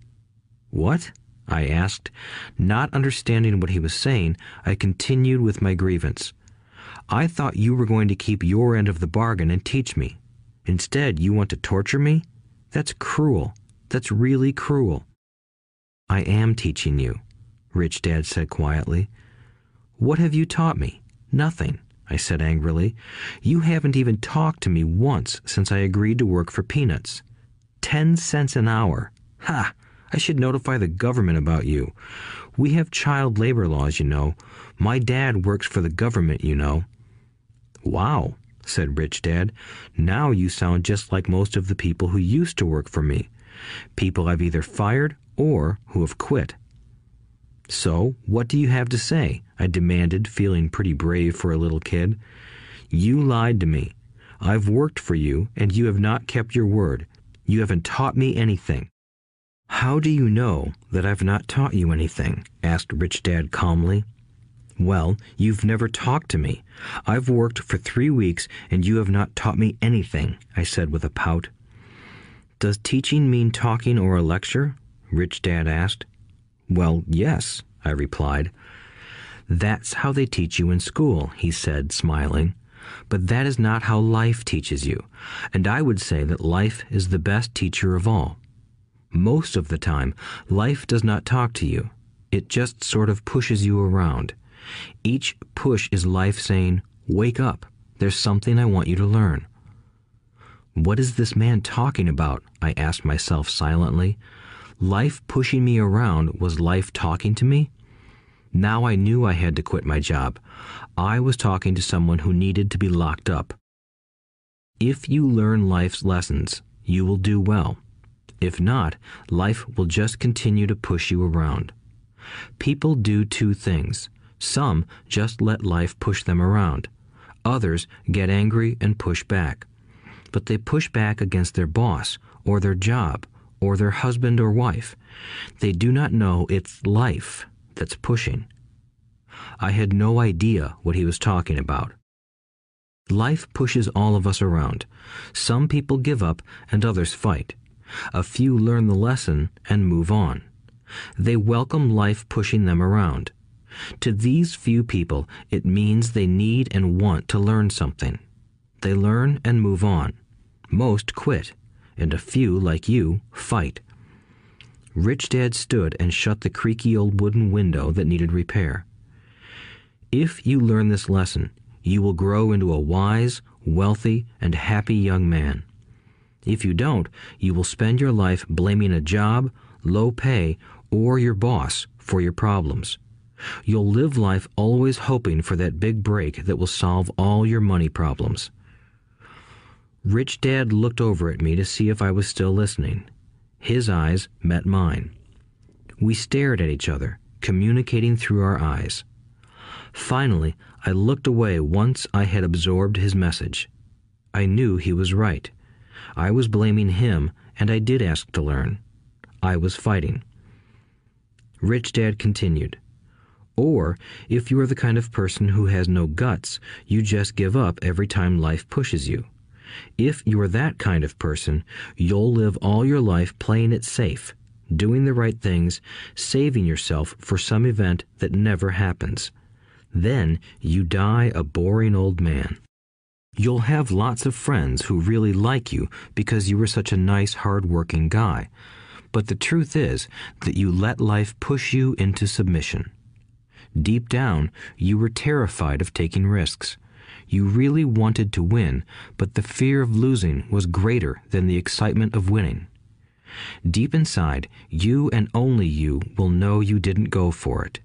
What? I asked. Not understanding what he was saying, I continued with my grievance. I thought you were going to keep your end of the bargain and teach me. Instead, you want to torture me? That's cruel. That's really cruel. I am teaching you, Rich Dad said quietly. What have you taught me? Nothing, I said angrily. You haven't even talked to me once since I agreed to work for peanuts. Ten cents an hour. Ha! I should notify the government about you. We have child labor laws, you know. My dad works for the government, you know. Wow, said Rich Dad. Now you sound just like most of the people who used to work for me. People I've either fired or who have quit. So, what do you have to say? I demanded, feeling pretty brave for a little kid. You lied to me. I've worked for you, and you have not kept your word. You haven't taught me anything. How do you know that I've not taught you anything? asked Rich Dad calmly. Well, you've never talked to me. I've worked for three weeks and you have not taught me anything, I said with a pout. Does teaching mean talking or a lecture? Rich Dad asked. Well, yes, I replied. That's how they teach you in school, he said, smiling. But that is not how life teaches you, and I would say that life is the best teacher of all. Most of the time, life does not talk to you. It just sort of pushes you around. Each push is life saying, Wake up. There's something I want you to learn. What is this man talking about? I asked myself silently. Life pushing me around was life talking to me? Now I knew I had to quit my job. I was talking to someone who needed to be locked up. If you learn life's lessons, you will do well. If not, life will just continue to push you around. People do two things. Some just let life push them around. Others get angry and push back. But they push back against their boss, or their job, or their husband or wife. They do not know it's life that's pushing. I had no idea what he was talking about. Life pushes all of us around. Some people give up and others fight. A few learn the lesson and move on. They welcome life pushing them around. To these few people, it means they need and want to learn something. They learn and move on. Most quit, and a few, like you, fight. Rich Dad stood and shut the creaky old wooden window that needed repair. If you learn this lesson, you will grow into a wise, wealthy, and happy young man. If you don't, you will spend your life blaming a job, low pay, or your boss for your problems. You'll live life always hoping for that big break that will solve all your money problems. Rich Dad looked over at me to see if I was still listening. His eyes met mine. We stared at each other, communicating through our eyes. Finally, I looked away once I had absorbed his message. I knew he was right. I was blaming him, and I did ask to learn. I was fighting. Rich Dad continued. Or, if you are the kind of person who has no guts, you just give up every time life pushes you. If you're that kind of person, you'll live all your life playing it safe, doing the right things, saving yourself for some event that never happens. Then you die a boring old man. You'll have lots of friends who really like you because you were such a nice, hard-working guy. But the truth is that you let life push you into submission. Deep down, you were terrified of taking risks. You really wanted to win, but the fear of losing was greater than the excitement of winning. Deep inside, you and only you will know you didn't go for it.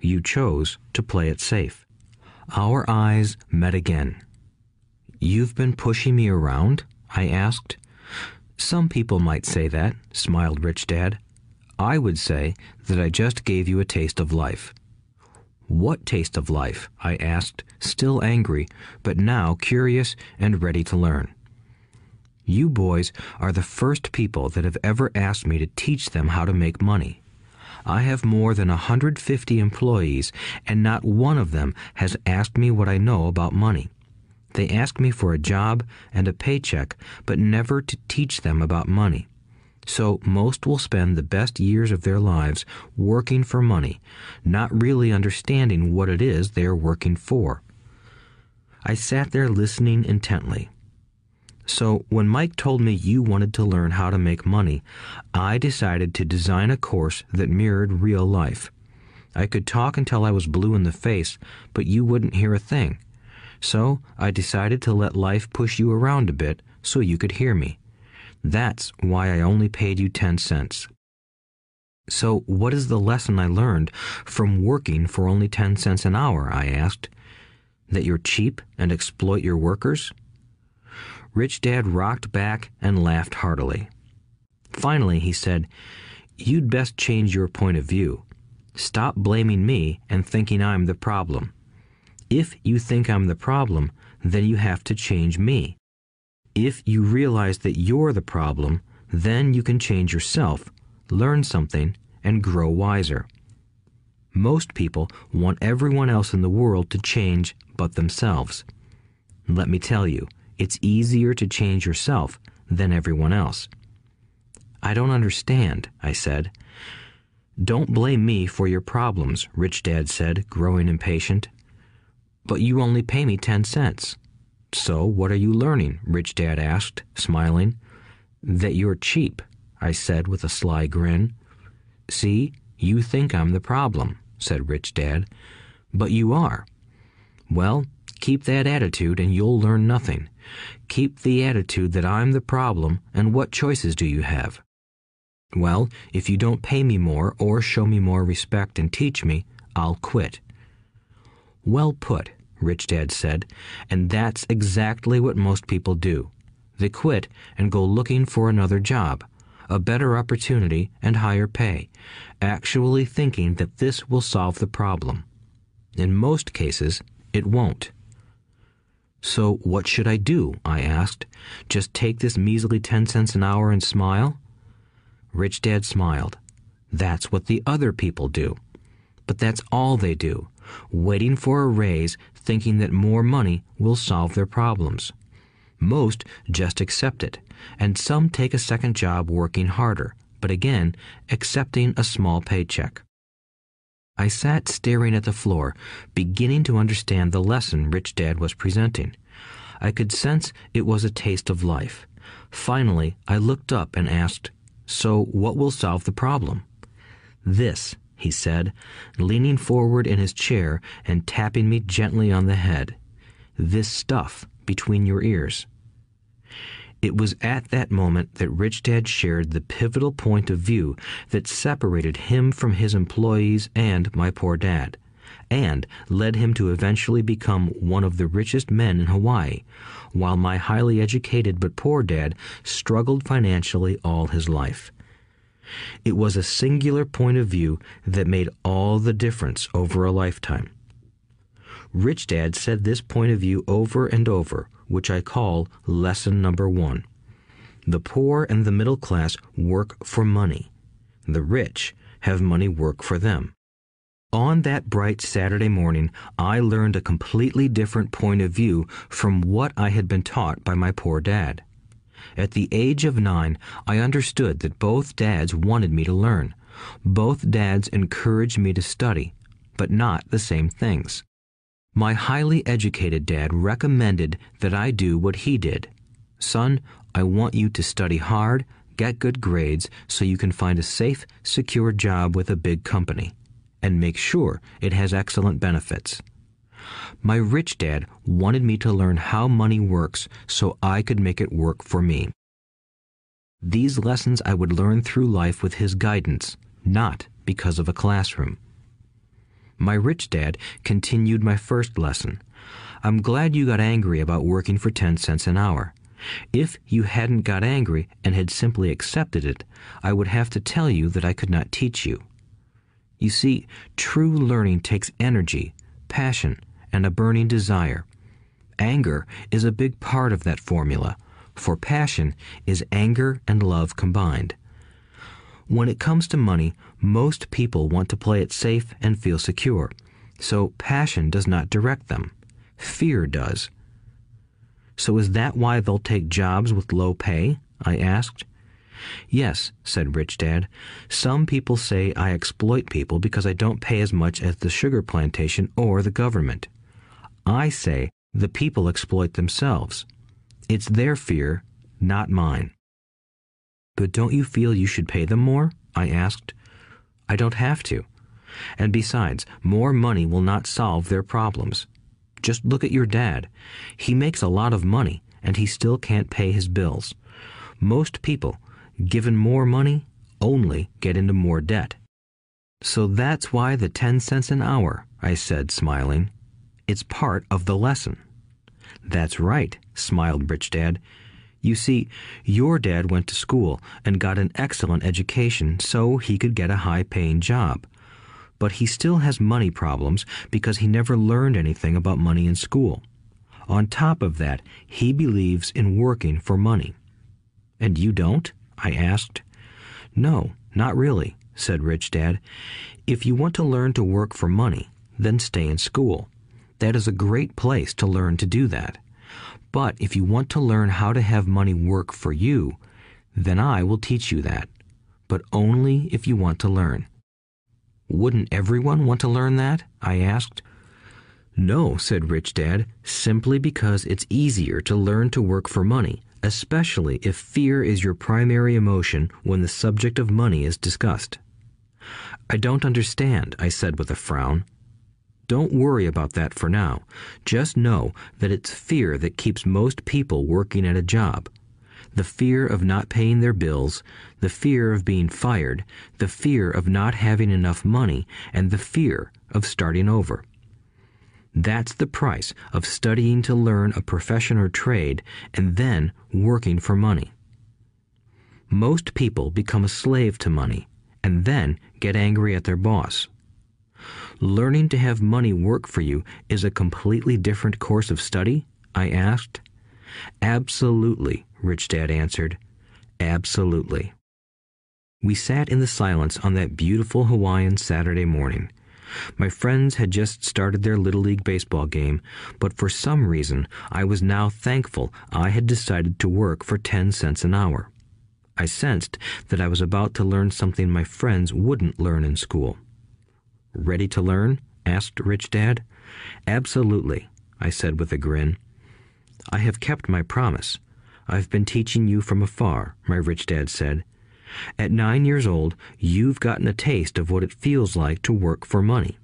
You chose to play it safe. Our eyes met again. You've been pushing me around? I asked. Some people might say that, smiled Rich Dad. I would say that I just gave you a taste of life. What taste of life? I asked, still angry, but now curious and ready to learn. You boys are the first people that have ever asked me to teach them how to make money. I have more than 150 employees, and not one of them has asked me what I know about money. They ask me for a job and a paycheck, but never to teach them about money. So most will spend the best years of their lives working for money, not really understanding what it is they are working for. I sat there listening intently. So when Mike told me you wanted to learn how to make money, I decided to design a course that mirrored real life. I could talk until I was blue in the face, but you wouldn't hear a thing. So I decided to let life push you around a bit so you could hear me. That's why I only paid you 10 cents. So, what is the lesson I learned from working for only 10 cents an hour? I asked. That you're cheap and exploit your workers? Rich Dad rocked back and laughed heartily. Finally, he said, You'd best change your point of view. Stop blaming me and thinking I'm the problem. If you think I'm the problem, then you have to change me. If you realize that you're the problem, then you can change yourself, learn something, and grow wiser. Most people want everyone else in the world to change but themselves. Let me tell you, it's easier to change yourself than everyone else. I don't understand, I said. Don't blame me for your problems, Rich Dad said, growing impatient. But you only pay me ten cents. So, what are you learning? Rich Dad asked, smiling. That you're cheap, I said with a sly grin. See, you think I'm the problem, said Rich Dad. But you are. Well, keep that attitude and you'll learn nothing. Keep the attitude that I'm the problem, and what choices do you have? Well, if you don't pay me more or show me more respect and teach me, I'll quit. Well put, Rich Dad said, and that's exactly what most people do. They quit and go looking for another job, a better opportunity and higher pay, actually thinking that this will solve the problem. In most cases, it won't. So, what should I do? I asked. Just take this measly 10 cents an hour and smile? Rich Dad smiled. That's what the other people do. But that's all they do, waiting for a raise thinking that more money will solve their problems. Most just accept it, and some take a second job working harder, but again, accepting a small paycheck. I sat staring at the floor, beginning to understand the lesson Rich Dad was presenting. I could sense it was a taste of life. Finally, I looked up and asked, So what will solve the problem? This, he said, leaning forward in his chair and tapping me gently on the head. This stuff between your ears. It was at that moment that Rich Dad shared the pivotal point of view that separated him from his employees and my poor dad, and led him to eventually become one of the richest men in Hawaii, while my highly educated but poor dad struggled financially all his life. It was a singular point of view that made all the difference over a lifetime. Rich Dad said this point of view over and over, which I call lesson number one. The poor and the middle class work for money. The rich have money work for them. On that bright Saturday morning, I learned a completely different point of view from what I had been taught by my poor dad. At the age of nine, I understood that both dads wanted me to learn. Both dads encouraged me to study, but not the same things. My highly educated dad recommended that I do what he did. Son, I want you to study hard, get good grades, so you can find a safe, secure job with a big company, and make sure it has excellent benefits. My rich dad wanted me to learn how money works so I could make it work for me. These lessons I would learn through life with his guidance, not because of a classroom. My rich dad continued my first lesson. I'm glad you got angry about working for 10 cents an hour. If you hadn't got angry and had simply accepted it, I would have to tell you that I could not teach you. You see, true learning takes energy, passion, and a burning desire. Anger is a big part of that formula, for passion is anger and love combined. When it comes to money, most people want to play it safe and feel secure. So passion does not direct them. Fear does. So is that why they'll take jobs with low pay? I asked. Yes, said Rich Dad. Some people say I exploit people because I don't pay as much as the sugar plantation or the government. I say the people exploit themselves. It's their fear, not mine. But don't you feel you should pay them more? I asked. I don't have to. And besides, more money will not solve their problems. Just look at your dad. He makes a lot of money, and he still can't pay his bills. Most people, given more money, only get into more debt. So that's why the 10 cents an hour, I said, smiling. It's part of the lesson. That's right, smiled Rich Dad. You see, your dad went to school and got an excellent education so he could get a high paying job. But he still has money problems because he never learned anything about money in school. On top of that, he believes in working for money. And you don't? I asked. No, not really, said Rich Dad. If you want to learn to work for money, then stay in school. That is a great place to learn to do that. But if you want to learn how to have money work for you, then I will teach you that. But only if you want to learn. Wouldn't everyone want to learn that? I asked. No, said Rich Dad, simply because it's easier to learn to work for money, especially if fear is your primary emotion when the subject of money is discussed. I don't understand, I said with a frown. Don't worry about that for now. Just know that it's fear that keeps most people working at a job. The fear of not paying their bills, the fear of being fired, the fear of not having enough money, and the fear of starting over. That's the price of studying to learn a profession or trade and then working for money. Most people become a slave to money and then get angry at their boss. Learning to have money work for you is a completely different course of study? I asked. Absolutely, Rich Dad answered. Absolutely. We sat in the silence on that beautiful Hawaiian Saturday morning. My friends had just started their Little League baseball game, but for some reason I was now thankful I had decided to work for 10 cents an hour. I sensed that I was about to learn something my friends wouldn't learn in school. Ready to learn? asked Rich Dad. Absolutely, I said with a grin. I have kept my promise. I've been teaching you from afar, my rich dad said. At nine years old, you've gotten a taste of what it feels like to work for money.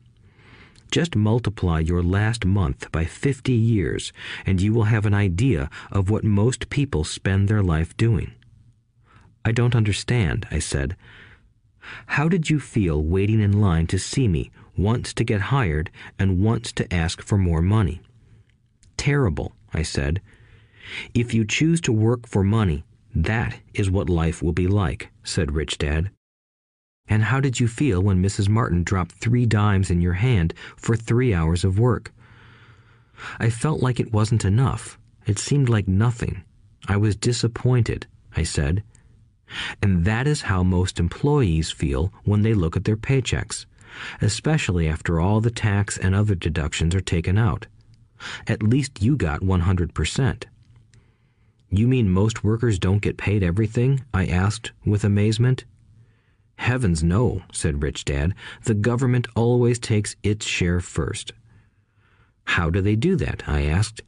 Just multiply your last month by 50 years, and you will have an idea of what most people spend their life doing. I don't understand, I said. How did you feel waiting in line to see me, once to get hired and once to ask for more money? Terrible, I said. If you choose to work for money, that is what life will be like, said Rich Dad. And how did you feel when Mrs. Martin dropped three dimes in your hand for three hours of work? I felt like it wasn't enough. It seemed like nothing. I was disappointed, I said. And that is how most employees feel when they look at their paychecks, especially after all the tax and other deductions are taken out. At least you got 100%. You mean most workers don't get paid everything? I asked with amazement. Heavens no, said Rich Dad. The government always takes its share first. How do they do that? I asked.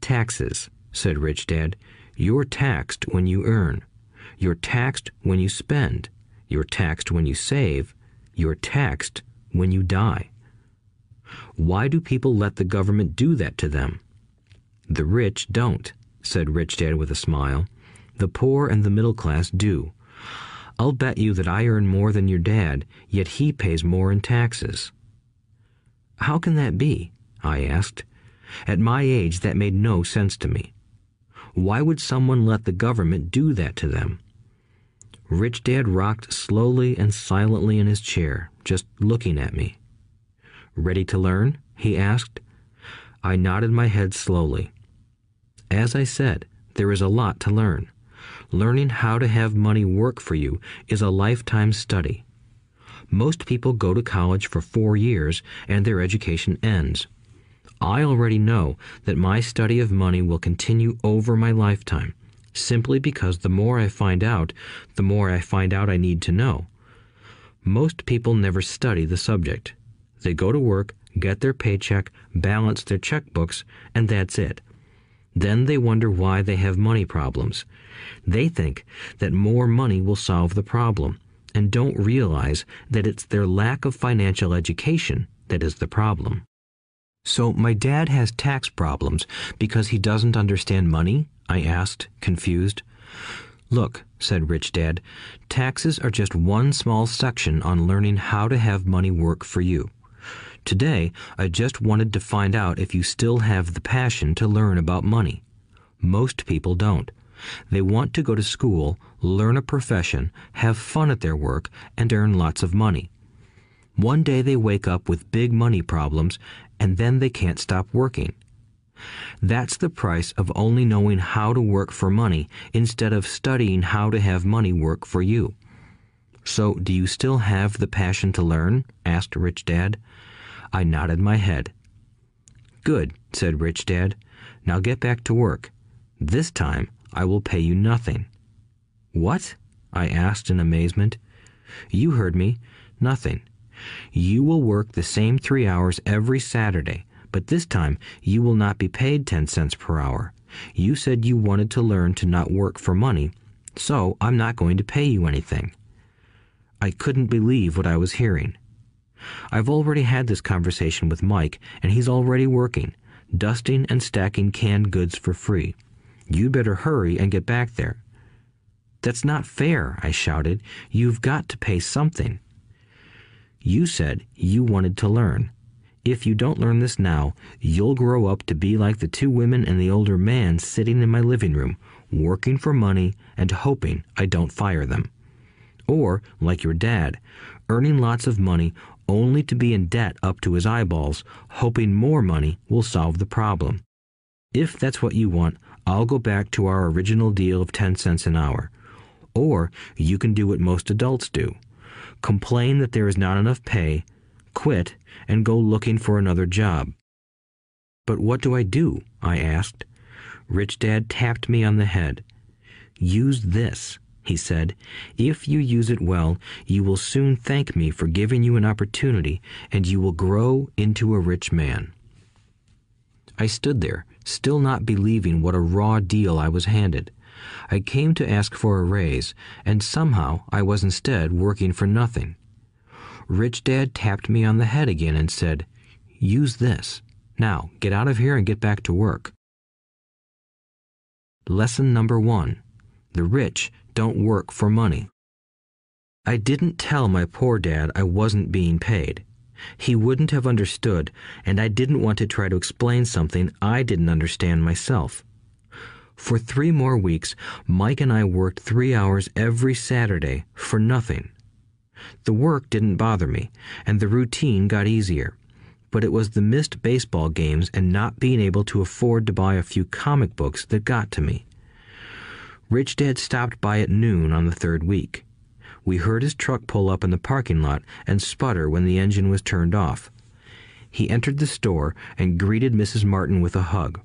Taxes, said Rich Dad. You're taxed when you earn. You're taxed when you spend. You're taxed when you save. You're taxed when you die. Why do people let the government do that to them? The rich don't, said Rich Dad with a smile. The poor and the middle class do. I'll bet you that I earn more than your dad, yet he pays more in taxes. How can that be? I asked. At my age, that made no sense to me. Why would someone let the government do that to them? Rich Dad rocked slowly and silently in his chair, just looking at me. Ready to learn? he asked. I nodded my head slowly. As I said, there is a lot to learn. Learning how to have money work for you is a lifetime study. Most people go to college for four years and their education ends. I already know that my study of money will continue over my lifetime, simply because the more I find out, the more I find out I need to know. Most people never study the subject. They go to work, get their paycheck, balance their checkbooks, and that's it. Then they wonder why they have money problems. They think that more money will solve the problem and don't realize that it's their lack of financial education that is the problem. So my dad has tax problems because he doesn't understand money? I asked, confused. Look, said Rich Dad, taxes are just one small section on learning how to have money work for you. Today, I just wanted to find out if you still have the passion to learn about money. Most people don't. They want to go to school, learn a profession, have fun at their work, and earn lots of money. One day they wake up with big money problems, and then they can't stop working. That's the price of only knowing how to work for money instead of studying how to have money work for you. So, do you still have the passion to learn? asked Rich Dad. I nodded my head. Good, said Rich Dad. Now get back to work. This time I will pay you nothing. What? I asked in amazement. You heard me. Nothing. You will work the same three hours every Saturday, but this time you will not be paid 10 cents per hour. You said you wanted to learn to not work for money, so I'm not going to pay you anything. I couldn't believe what I was hearing. I've already had this conversation with Mike, and he's already working, dusting and stacking canned goods for free. You better hurry and get back there. That's not fair, I shouted. You've got to pay something. You said you wanted to learn. If you don't learn this now, you'll grow up to be like the two women and the older man sitting in my living room, working for money and hoping I don't fire them. Or, like your dad, earning lots of money only to be in debt up to his eyeballs, hoping more money will solve the problem. If that's what you want, I'll go back to our original deal of 10 cents an hour. Or you can do what most adults do complain that there is not enough pay, quit, and go looking for another job. But what do I do? I asked. Rich Dad tapped me on the head. Use this, he said. If you use it well, you will soon thank me for giving you an opportunity, and you will grow into a rich man. I stood there, still not believing what a raw deal I was handed. I came to ask for a raise, and somehow I was instead working for nothing. Rich Dad tapped me on the head again and said, use this. Now, get out of here and get back to work. Lesson number one The rich don't work for money. I didn't tell my poor dad I wasn't being paid. He wouldn't have understood, and I didn't want to try to explain something I didn't understand myself. For three more weeks, Mike and I worked three hours every Saturday for nothing. The work didn't bother me, and the routine got easier. But it was the missed baseball games and not being able to afford to buy a few comic books that got to me. Rich Dad stopped by at noon on the third week. We heard his truck pull up in the parking lot and sputter when the engine was turned off. He entered the store and greeted Mrs. Martin with a hug.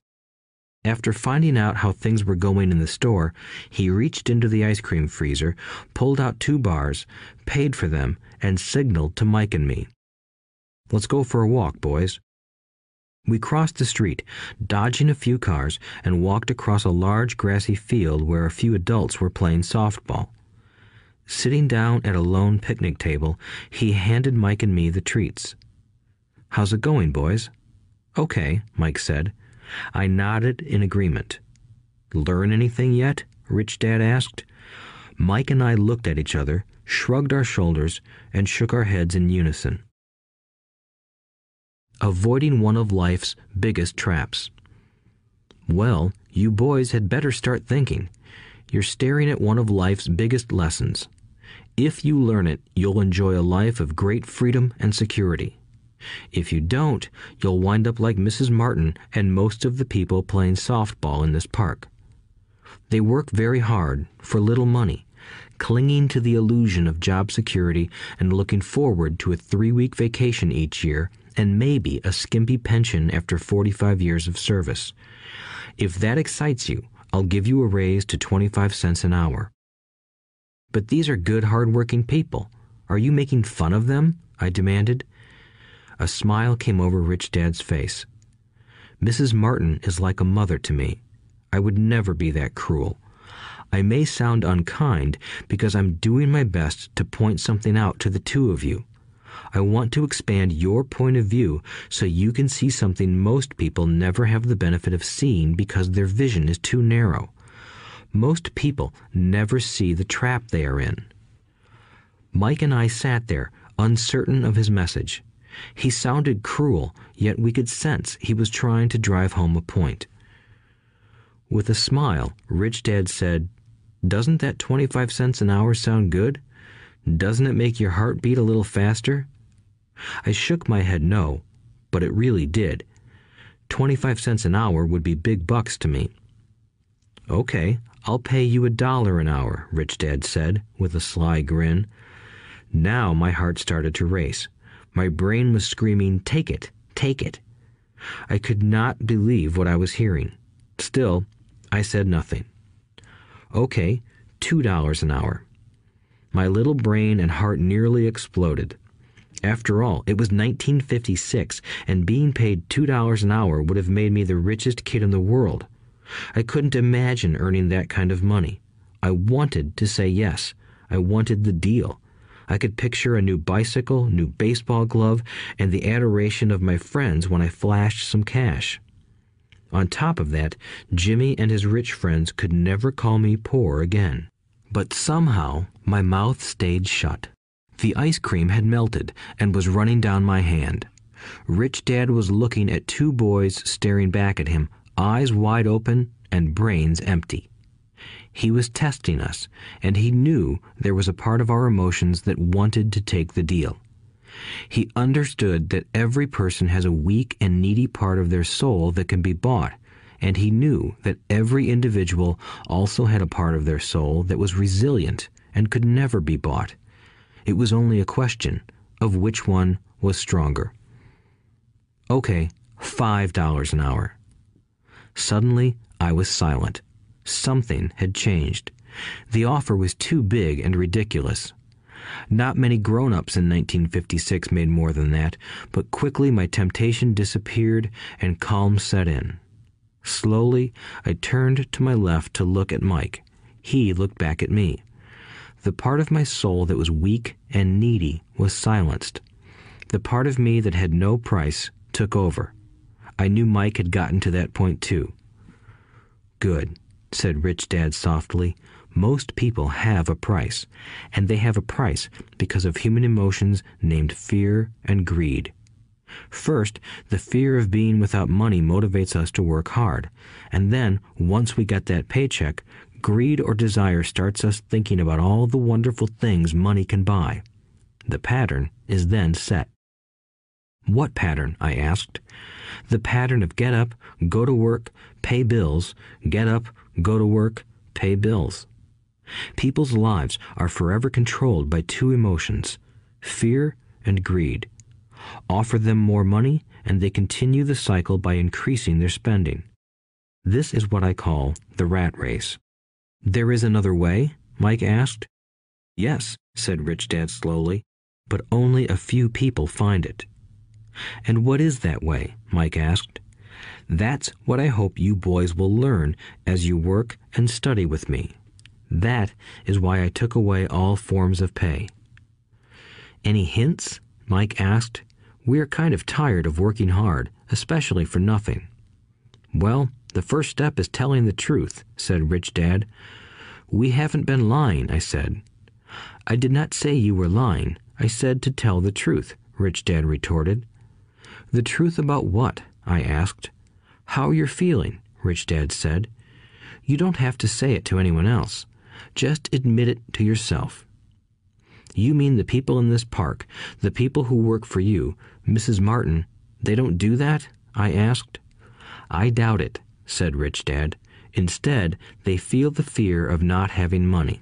After finding out how things were going in the store, he reached into the ice cream freezer, pulled out two bars, paid for them, and signaled to Mike and me. Let's go for a walk, boys. We crossed the street, dodging a few cars, and walked across a large grassy field where a few adults were playing softball. Sitting down at a lone picnic table, he handed Mike and me the treats. How's it going, boys? Okay, Mike said. I nodded in agreement. Learn anything yet? Rich Dad asked. Mike and I looked at each other, shrugged our shoulders, and shook our heads in unison. Avoiding one of life's biggest traps. Well, you boys had better start thinking. You're staring at one of life's biggest lessons. If you learn it, you'll enjoy a life of great freedom and security. If you don't, you'll wind up like Mrs. Martin and most of the people playing softball in this park. They work very hard for little money, clinging to the illusion of job security and looking forward to a three week vacation each year and maybe a skimpy pension after 45 years of service. If that excites you, I'll give you a raise to 25 cents an hour. But these are good, hard-working people. Are you making fun of them? I demanded. A smile came over Rich Dad's face. Mrs. Martin is like a mother to me. I would never be that cruel. I may sound unkind because I'm doing my best to point something out to the two of you. I want to expand your point of view so you can see something most people never have the benefit of seeing because their vision is too narrow. Most people never see the trap they are in. Mike and I sat there, uncertain of his message. He sounded cruel, yet we could sense he was trying to drive home a point. With a smile, Rich Dad said, Doesn't that 25 cents an hour sound good? Doesn't it make your heart beat a little faster? I shook my head no, but it really did. 25 cents an hour would be big bucks to me. Okay, I'll pay you a dollar an hour, Rich Dad said, with a sly grin. Now my heart started to race. My brain was screaming, Take it, take it. I could not believe what I was hearing. Still, I said nothing. Okay, two dollars an hour. My little brain and heart nearly exploded. After all, it was 1956, and being paid $2 an hour would have made me the richest kid in the world. I couldn't imagine earning that kind of money. I wanted to say yes. I wanted the deal. I could picture a new bicycle, new baseball glove, and the adoration of my friends when I flashed some cash. On top of that, Jimmy and his rich friends could never call me poor again. But somehow my mouth stayed shut. The ice cream had melted and was running down my hand. Rich Dad was looking at two boys staring back at him, eyes wide open and brains empty. He was testing us, and he knew there was a part of our emotions that wanted to take the deal. He understood that every person has a weak and needy part of their soul that can be bought, and he knew that every individual also had a part of their soul that was resilient and could never be bought. It was only a question of which one was stronger. Okay, five dollars an hour. Suddenly, I was silent. Something had changed. The offer was too big and ridiculous. Not many grown ups in 1956 made more than that, but quickly my temptation disappeared and calm set in. Slowly, I turned to my left to look at Mike. He looked back at me. The part of my soul that was weak and needy was silenced. The part of me that had no price took over. I knew Mike had gotten to that point too. Good, said Rich Dad softly. Most people have a price, and they have a price because of human emotions named fear and greed. First, the fear of being without money motivates us to work hard, and then, once we get that paycheck, greed or desire starts us thinking about all the wonderful things money can buy. The pattern is then set. What pattern? I asked. The pattern of get up, go to work, pay bills, get up, go to work, pay bills. People's lives are forever controlled by two emotions fear and greed. Offer them more money, and they continue the cycle by increasing their spending. This is what I call the rat race. There is another way? Mike asked. Yes, said Rich Dad slowly, but only a few people find it. And what is that way? Mike asked. That's what I hope you boys will learn as you work and study with me. That is why I took away all forms of pay. Any hints? Mike asked. We're kind of tired of working hard, especially for nothing. Well, the first step is telling the truth, said Rich Dad. We haven't been lying, I said. I did not say you were lying. I said to tell the truth, Rich Dad retorted. The truth about what? I asked. How you're feeling, Rich Dad said. You don't have to say it to anyone else. Just admit it to yourself. You mean the people in this park, the people who work for you, Mrs. Martin, they don't do that? I asked. I doubt it, said Rich Dad. Instead, they feel the fear of not having money.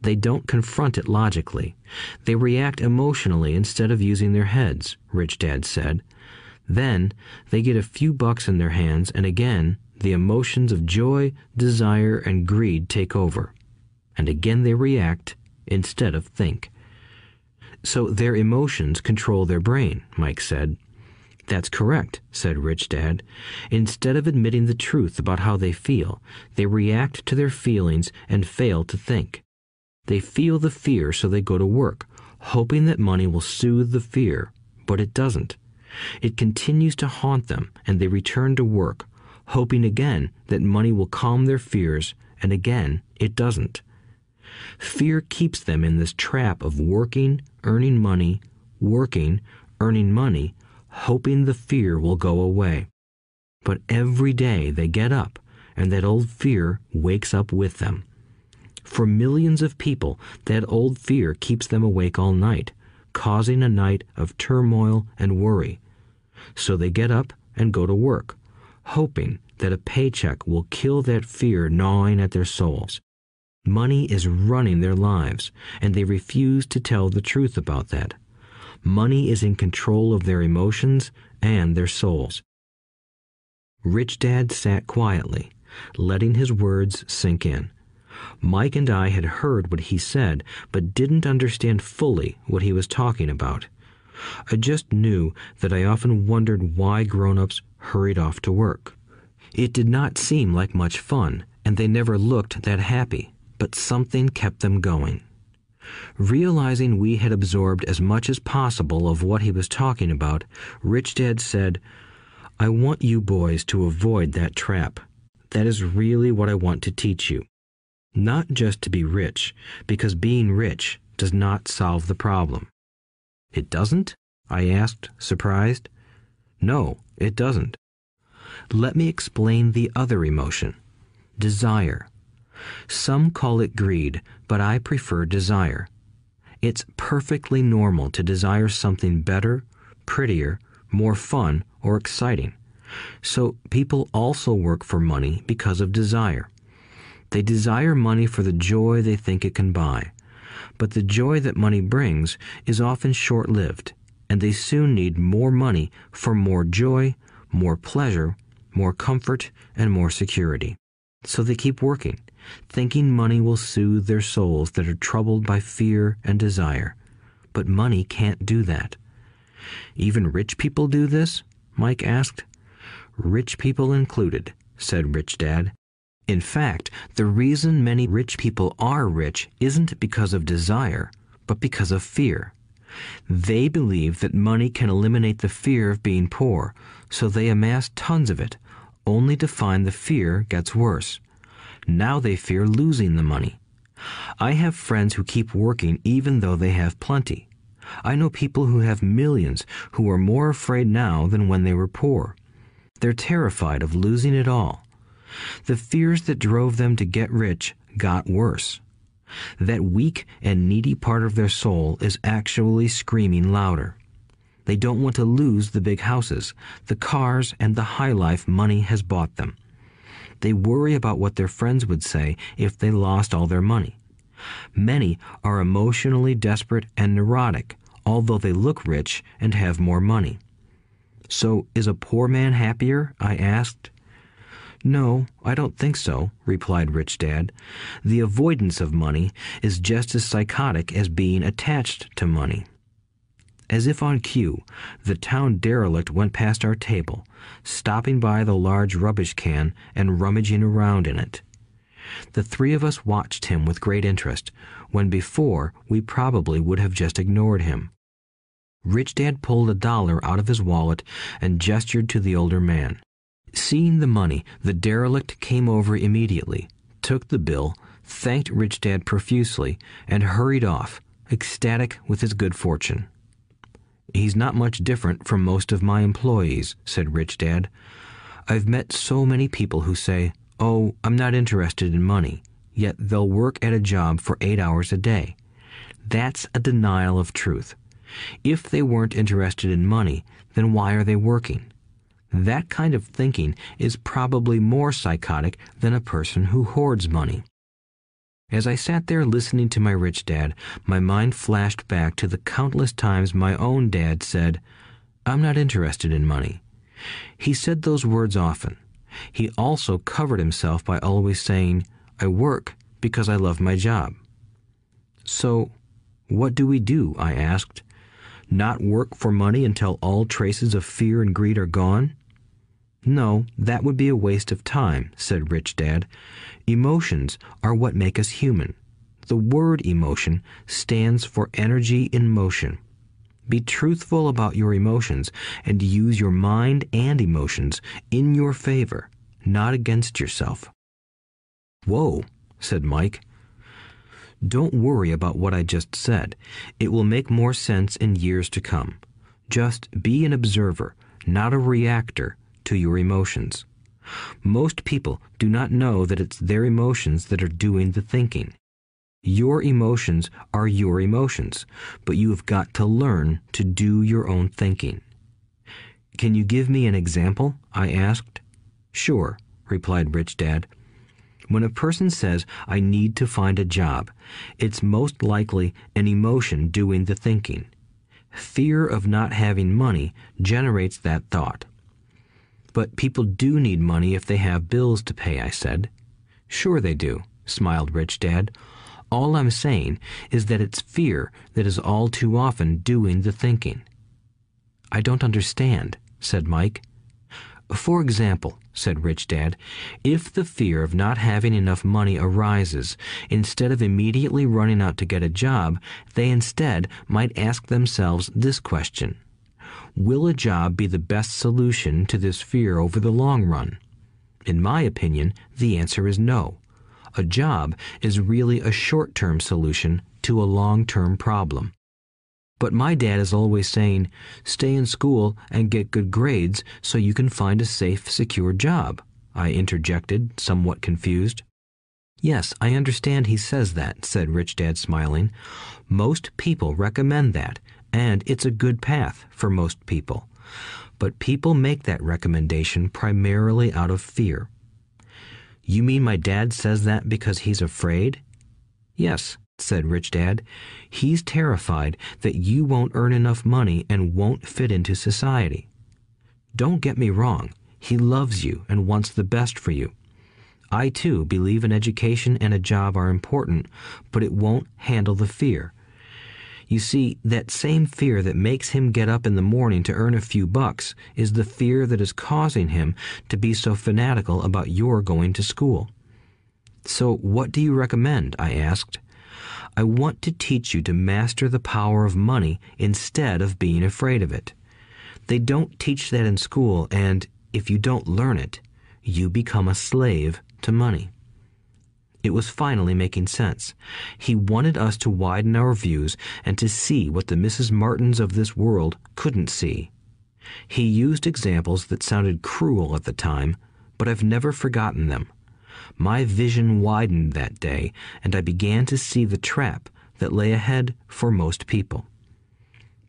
They don't confront it logically. They react emotionally instead of using their heads, Rich Dad said. Then they get a few bucks in their hands, and again the emotions of joy, desire, and greed take over. And again they react instead of think. So their emotions control their brain, Mike said. That's correct, said Rich Dad. Instead of admitting the truth about how they feel, they react to their feelings and fail to think. They feel the fear, so they go to work, hoping that money will soothe the fear, but it doesn't. It continues to haunt them, and they return to work, hoping again that money will calm their fears, and again it doesn't. Fear keeps them in this trap of working, earning money, working, earning money, hoping the fear will go away. But every day they get up, and that old fear wakes up with them. For millions of people, that old fear keeps them awake all night, causing a night of turmoil and worry. So they get up and go to work, hoping that a paycheck will kill that fear gnawing at their souls. Money is running their lives, and they refuse to tell the truth about that. Money is in control of their emotions and their souls. Rich Dad sat quietly, letting his words sink in. Mike and I had heard what he said, but didn't understand fully what he was talking about. I just knew that I often wondered why grown ups hurried off to work. It did not seem like much fun, and they never looked that happy but something kept them going. Realizing we had absorbed as much as possible of what he was talking about, Rich Dad said, I want you boys to avoid that trap. That is really what I want to teach you. Not just to be rich, because being rich does not solve the problem. It doesn't? I asked, surprised. No, it doesn't. Let me explain the other emotion desire. Some call it greed, but I prefer desire. It's perfectly normal to desire something better, prettier, more fun, or exciting. So people also work for money because of desire. They desire money for the joy they think it can buy. But the joy that money brings is often short lived, and they soon need more money for more joy, more pleasure, more comfort, and more security. So they keep working, thinking money will soothe their souls that are troubled by fear and desire. But money can't do that. Even rich people do this? Mike asked. Rich people included, said Rich Dad. In fact, the reason many rich people are rich isn't because of desire, but because of fear. They believe that money can eliminate the fear of being poor, so they amass tons of it, only to find the fear gets worse. Now they fear losing the money. I have friends who keep working even though they have plenty. I know people who have millions who are more afraid now than when they were poor. They're terrified of losing it all. The fears that drove them to get rich got worse. That weak and needy part of their soul is actually screaming louder. They don't want to lose the big houses, the cars, and the high life money has bought them. They worry about what their friends would say if they lost all their money. Many are emotionally desperate and neurotic, although they look rich and have more money. So, is a poor man happier? I asked. No, I don't think so, replied Rich Dad. The avoidance of money is just as psychotic as being attached to money. As if on cue, the town derelict went past our table, stopping by the large rubbish can and rummaging around in it. The three of us watched him with great interest, when before we probably would have just ignored him. Rich Dad pulled a dollar out of his wallet and gestured to the older man. Seeing the money, the derelict came over immediately, took the bill, thanked Rich Dad profusely, and hurried off, ecstatic with his good fortune. He's not much different from most of my employees, said Rich Dad. I've met so many people who say, Oh, I'm not interested in money, yet they'll work at a job for eight hours a day. That's a denial of truth. If they weren't interested in money, then why are they working? That kind of thinking is probably more psychotic than a person who hoards money. As I sat there listening to my rich dad, my mind flashed back to the countless times my own dad said, I'm not interested in money. He said those words often. He also covered himself by always saying, I work because I love my job. So, what do we do? I asked. Not work for money until all traces of fear and greed are gone? No, that would be a waste of time, said Rich Dad. Emotions are what make us human. The word emotion stands for energy in motion. Be truthful about your emotions and use your mind and emotions in your favor, not against yourself. Whoa, said Mike. Don't worry about what I just said. It will make more sense in years to come. Just be an observer, not a reactor to your emotions. Most people do not know that it's their emotions that are doing the thinking. Your emotions are your emotions, but you have got to learn to do your own thinking. Can you give me an example? I asked. Sure, replied Rich Dad. When a person says, I need to find a job, it's most likely an emotion doing the thinking. Fear of not having money generates that thought. But people do need money if they have bills to pay, I said. Sure they do, smiled Rich Dad. All I'm saying is that it's fear that is all too often doing the thinking. I don't understand, said Mike. For example, said Rich Dad, if the fear of not having enough money arises, instead of immediately running out to get a job, they instead might ask themselves this question Will a job be the best solution to this fear over the long run? In my opinion, the answer is no a job is really a short term solution to a long term problem. But my dad is always saying, stay in school and get good grades so you can find a safe, secure job. I interjected, somewhat confused. Yes, I understand he says that, said Rich Dad, smiling. Most people recommend that, and it's a good path for most people. But people make that recommendation primarily out of fear. You mean my dad says that because he's afraid? Yes, said Rich Dad. He's terrified that you won't earn enough money and won't fit into society. Don't get me wrong. He loves you and wants the best for you. I too believe an education and a job are important, but it won't handle the fear. You see, that same fear that makes him get up in the morning to earn a few bucks is the fear that is causing him to be so fanatical about your going to school. So, what do you recommend? I asked. I want to teach you to master the power of money instead of being afraid of it. They don't teach that in school, and if you don't learn it, you become a slave to money. It was finally making sense. He wanted us to widen our views and to see what the Mrs. Martins of this world couldn't see. He used examples that sounded cruel at the time, but I've never forgotten them. My vision widened that day, and I began to see the trap that lay ahead for most people.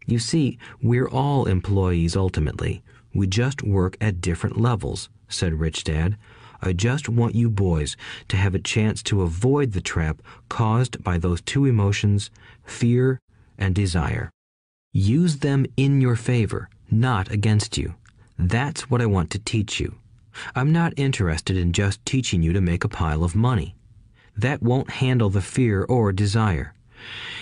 You see, we're all employees ultimately. We just work at different levels, said Rich Dad. I just want you boys to have a chance to avoid the trap caused by those two emotions, fear and desire. Use them in your favor, not against you. That's what I want to teach you. I'm not interested in just teaching you to make a pile of money. That won't handle the fear or desire.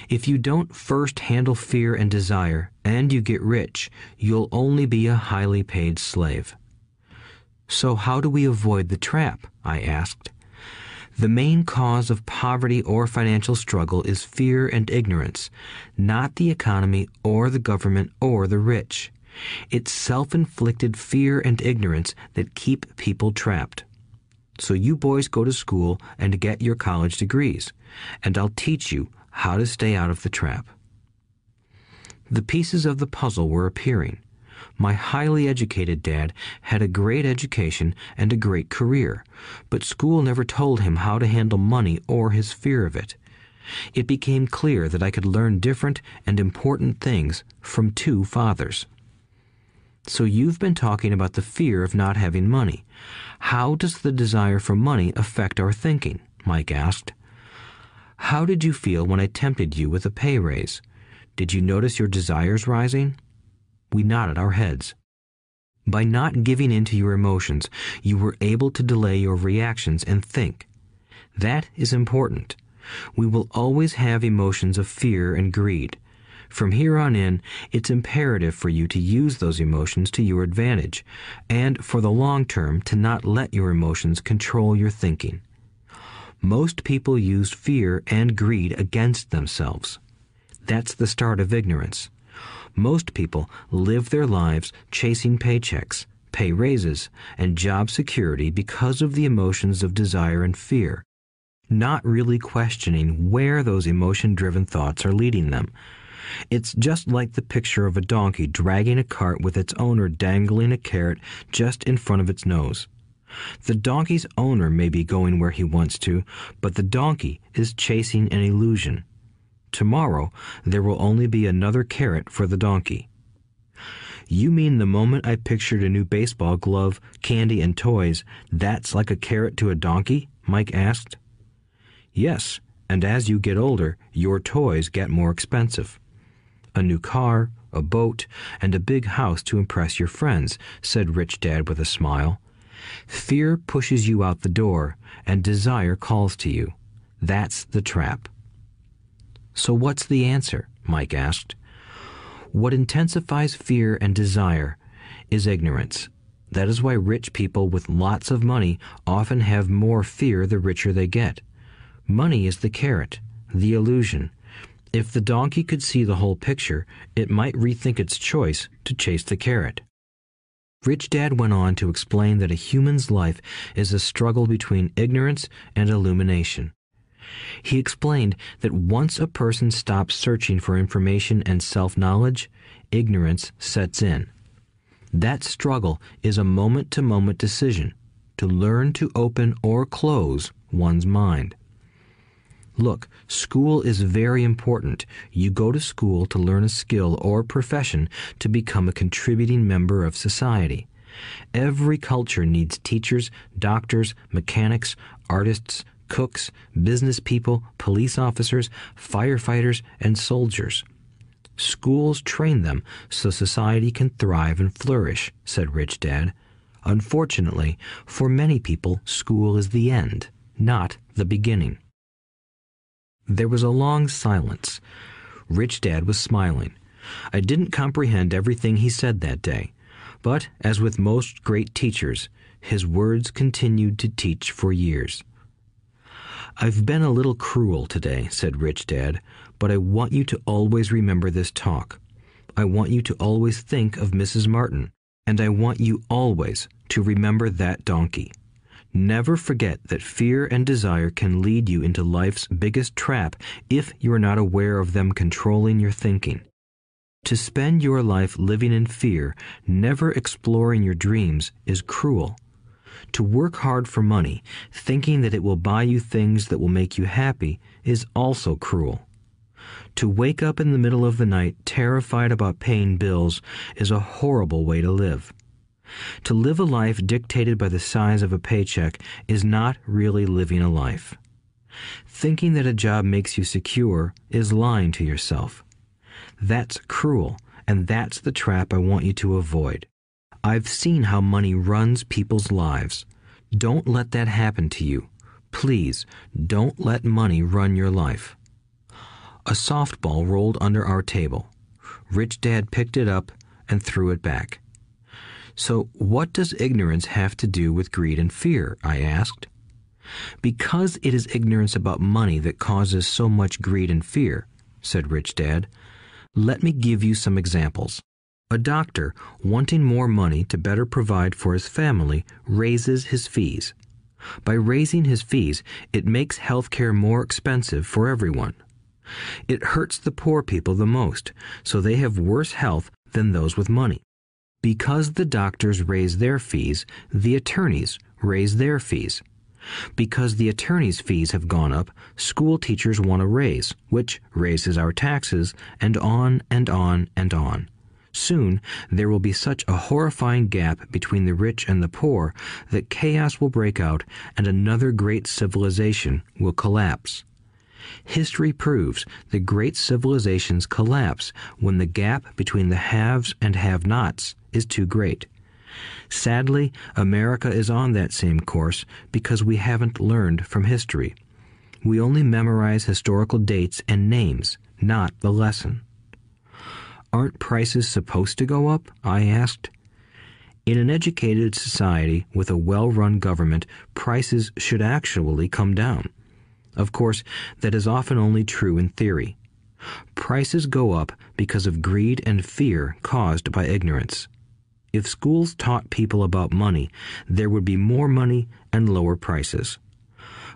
If you don't first handle fear and desire, and you get rich, you'll only be a highly paid slave. So, how do we avoid the trap? I asked. The main cause of poverty or financial struggle is fear and ignorance, not the economy or the government or the rich. It's self inflicted fear and ignorance that keep people trapped. So, you boys go to school and get your college degrees, and I'll teach you how to stay out of the trap. The pieces of the puzzle were appearing. My highly educated dad had a great education and a great career, but school never told him how to handle money or his fear of it. It became clear that I could learn different and important things from two fathers. So you've been talking about the fear of not having money. How does the desire for money affect our thinking? Mike asked. How did you feel when I tempted you with a pay raise? Did you notice your desires rising? We nodded our heads. By not giving in to your emotions, you were able to delay your reactions and think. That is important. We will always have emotions of fear and greed. From here on in, it's imperative for you to use those emotions to your advantage, and for the long term to not let your emotions control your thinking. Most people use fear and greed against themselves. That's the start of ignorance. Most people live their lives chasing paychecks, pay raises, and job security because of the emotions of desire and fear, not really questioning where those emotion driven thoughts are leading them. It's just like the picture of a donkey dragging a cart with its owner dangling a carrot just in front of its nose. The donkey's owner may be going where he wants to, but the donkey is chasing an illusion. Tomorrow there will only be another carrot for the donkey. You mean the moment I pictured a new baseball glove, candy, and toys, that's like a carrot to a donkey? Mike asked. Yes, and as you get older, your toys get more expensive. A new car, a boat, and a big house to impress your friends, said Rich Dad with a smile. Fear pushes you out the door, and desire calls to you. That's the trap. So, what's the answer? Mike asked. What intensifies fear and desire is ignorance. That is why rich people with lots of money often have more fear the richer they get. Money is the carrot, the illusion. If the donkey could see the whole picture, it might rethink its choice to chase the carrot. Rich Dad went on to explain that a human's life is a struggle between ignorance and illumination. He explained that once a person stops searching for information and self knowledge, ignorance sets in. That struggle is a moment to moment decision to learn to open or close one's mind. Look, school is very important. You go to school to learn a skill or profession to become a contributing member of society. Every culture needs teachers, doctors, mechanics, artists, cooks, business people, police officers, firefighters, and soldiers. Schools train them so society can thrive and flourish, said Rich Dad. Unfortunately, for many people, school is the end, not the beginning. There was a long silence. Rich Dad was smiling. I didn't comprehend everything he said that day, but as with most great teachers, his words continued to teach for years. I've been a little cruel today, said Rich Dad, but I want you to always remember this talk. I want you to always think of Mrs. Martin, and I want you always to remember that donkey. Never forget that fear and desire can lead you into life's biggest trap if you are not aware of them controlling your thinking. To spend your life living in fear, never exploring your dreams, is cruel. To work hard for money, thinking that it will buy you things that will make you happy, is also cruel. To wake up in the middle of the night terrified about paying bills is a horrible way to live. To live a life dictated by the size of a paycheck is not really living a life. Thinking that a job makes you secure is lying to yourself. That's cruel, and that's the trap I want you to avoid. I've seen how money runs people's lives. Don't let that happen to you. Please, don't let money run your life. A softball rolled under our table. Rich Dad picked it up and threw it back. So, what does ignorance have to do with greed and fear? I asked. Because it is ignorance about money that causes so much greed and fear, said Rich Dad. Let me give you some examples. A doctor, wanting more money to better provide for his family, raises his fees. By raising his fees, it makes healthcare more expensive for everyone. It hurts the poor people the most, so they have worse health than those with money. Because the doctors raise their fees, the attorneys raise their fees. Because the attorneys' fees have gone up, school teachers want a raise, which raises our taxes, and on and on and on. Soon, there will be such a horrifying gap between the rich and the poor that chaos will break out and another great civilization will collapse. History proves that great civilizations collapse when the gap between the haves and have nots is too great. Sadly, America is on that same course because we haven't learned from history. We only memorize historical dates and names, not the lesson. Aren't prices supposed to go up? I asked. In an educated society with a well run government, prices should actually come down. Of course, that is often only true in theory. Prices go up because of greed and fear caused by ignorance. If schools taught people about money, there would be more money and lower prices.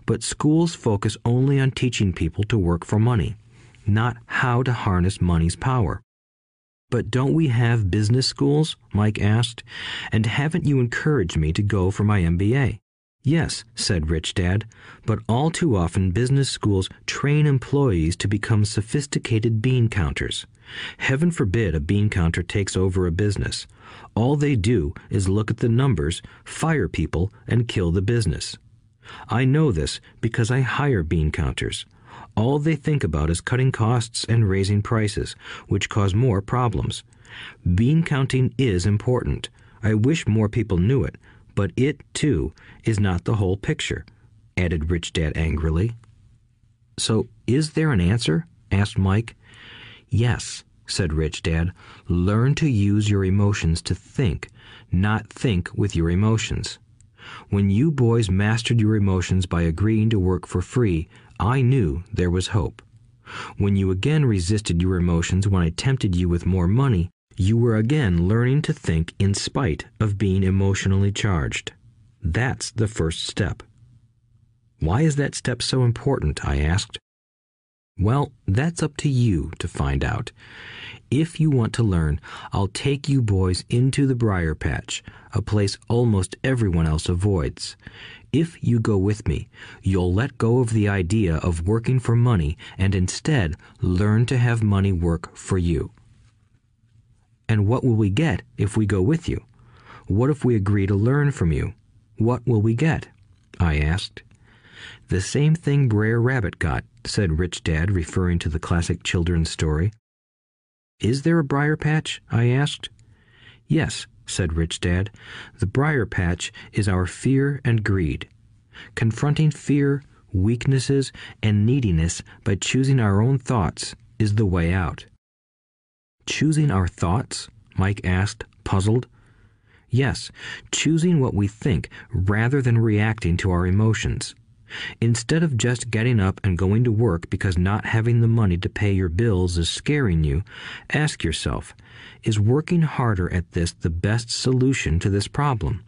But schools focus only on teaching people to work for money, not how to harness money's power. But don't we have business schools? Mike asked. And haven't you encouraged me to go for my MBA? Yes, said Rich Dad, but all too often business schools train employees to become sophisticated bean counters. Heaven forbid a bean counter takes over a business. All they do is look at the numbers, fire people, and kill the business. I know this because I hire bean counters. All they think about is cutting costs and raising prices, which cause more problems. Bean counting is important. I wish more people knew it, but it, too, is not the whole picture, added Rich Dad angrily. So, is there an answer? asked Mike. Yes, said Rich Dad. Learn to use your emotions to think, not think with your emotions. When you boys mastered your emotions by agreeing to work for free, I knew there was hope. When you again resisted your emotions when I tempted you with more money, you were again learning to think in spite of being emotionally charged. That's the first step. Why is that step so important? I asked. Well, that's up to you to find out. If you want to learn, I'll take you boys into the briar patch, a place almost everyone else avoids. If you go with me, you'll let go of the idea of working for money and instead learn to have money work for you. And what will we get if we go with you? What if we agree to learn from you? What will we get? I asked. The same thing Brer Rabbit got, said Rich Dad, referring to the classic children's story. Is there a briar patch? I asked. Yes, said Rich Dad. The briar patch is our fear and greed. Confronting fear, weaknesses, and neediness by choosing our own thoughts is the way out. Choosing our thoughts? Mike asked, puzzled. Yes, choosing what we think rather than reacting to our emotions. Instead of just getting up and going to work because not having the money to pay your bills is scaring you, ask yourself is working harder at this the best solution to this problem?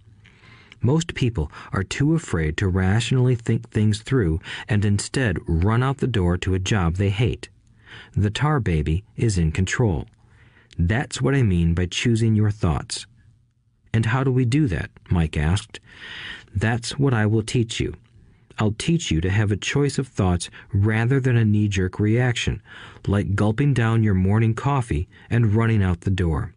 Most people are too afraid to rationally think things through and instead run out the door to a job they hate. The tar baby is in control. That's what I mean by choosing your thoughts. And how do we do that? Mike asked. That's what I will teach you. I'll teach you to have a choice of thoughts rather than a knee jerk reaction, like gulping down your morning coffee and running out the door.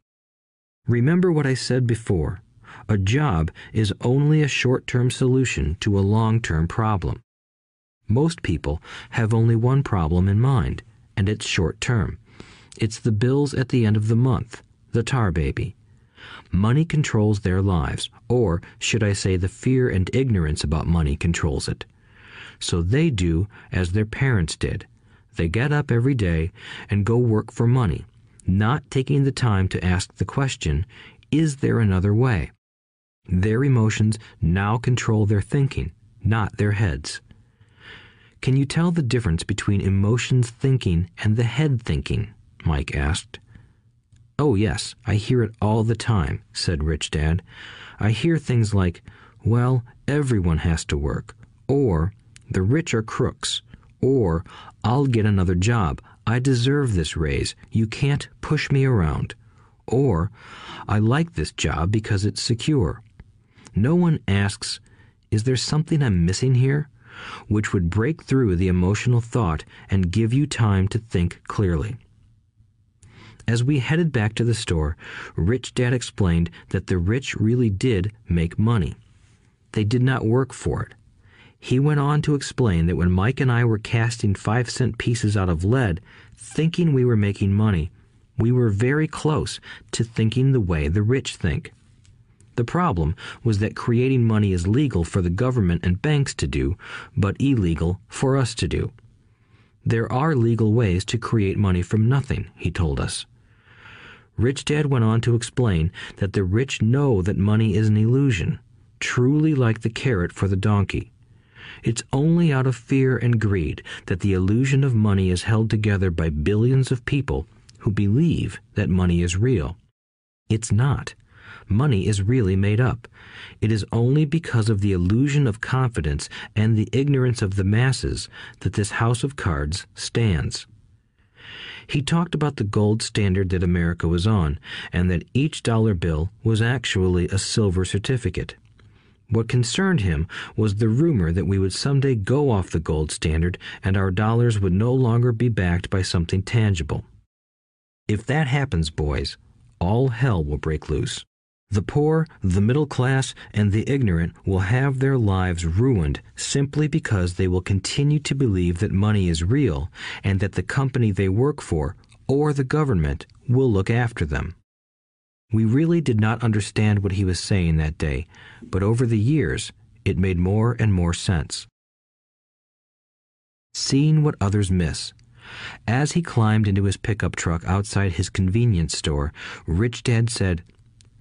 Remember what I said before a job is only a short term solution to a long term problem. Most people have only one problem in mind, and it's short term. It's the bills at the end of the month, the tar baby. Money controls their lives, or should I say, the fear and ignorance about money controls it. So they do as their parents did. They get up every day and go work for money, not taking the time to ask the question, is there another way? Their emotions now control their thinking, not their heads. Can you tell the difference between emotions thinking and the head thinking? Mike asked. Oh, yes, I hear it all the time, said Rich Dad. I hear things like, well, everyone has to work, or the rich are crooks, or I'll get another job. I deserve this raise. You can't push me around. Or I like this job because it's secure. No one asks, Is there something I'm missing here? which would break through the emotional thought and give you time to think clearly. As we headed back to the store, Rich Dad explained that the rich really did make money. They did not work for it. He went on to explain that when Mike and I were casting five cent pieces out of lead, thinking we were making money, we were very close to thinking the way the rich think. The problem was that creating money is legal for the government and banks to do, but illegal for us to do. There are legal ways to create money from nothing, he told us. Rich Dad went on to explain that the rich know that money is an illusion, truly like the carrot for the donkey. It's only out of fear and greed that the illusion of money is held together by billions of people who believe that money is real. It's not money is really made up. It is only because of the illusion of confidence and the ignorance of the masses that this house of cards stands. He talked about the gold standard that America was on, and that each dollar bill was actually a silver certificate. What concerned him was the rumor that we would someday go off the gold standard and our dollars would no longer be backed by something tangible. If that happens, boys, all hell will break loose. The poor, the middle class, and the ignorant will have their lives ruined simply because they will continue to believe that money is real and that the company they work for or the government will look after them. We really did not understand what he was saying that day, but over the years, it made more and more sense. Seeing what others miss. As he climbed into his pickup truck outside his convenience store, Rich Dad said,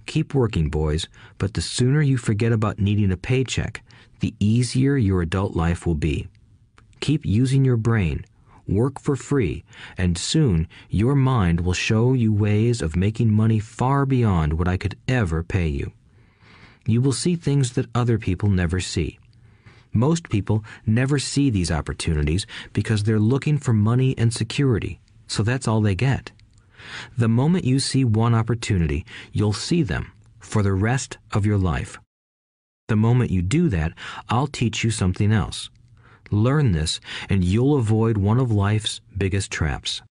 Keep working, boys, but the sooner you forget about needing a paycheck, the easier your adult life will be. Keep using your brain, work for free, and soon your mind will show you ways of making money far beyond what I could ever pay you. You will see things that other people never see. Most people never see these opportunities because they're looking for money and security, so that's all they get. The moment you see one opportunity, you'll see them for the rest of your life. The moment you do that, I'll teach you something else. Learn this, and you'll avoid one of life's biggest traps.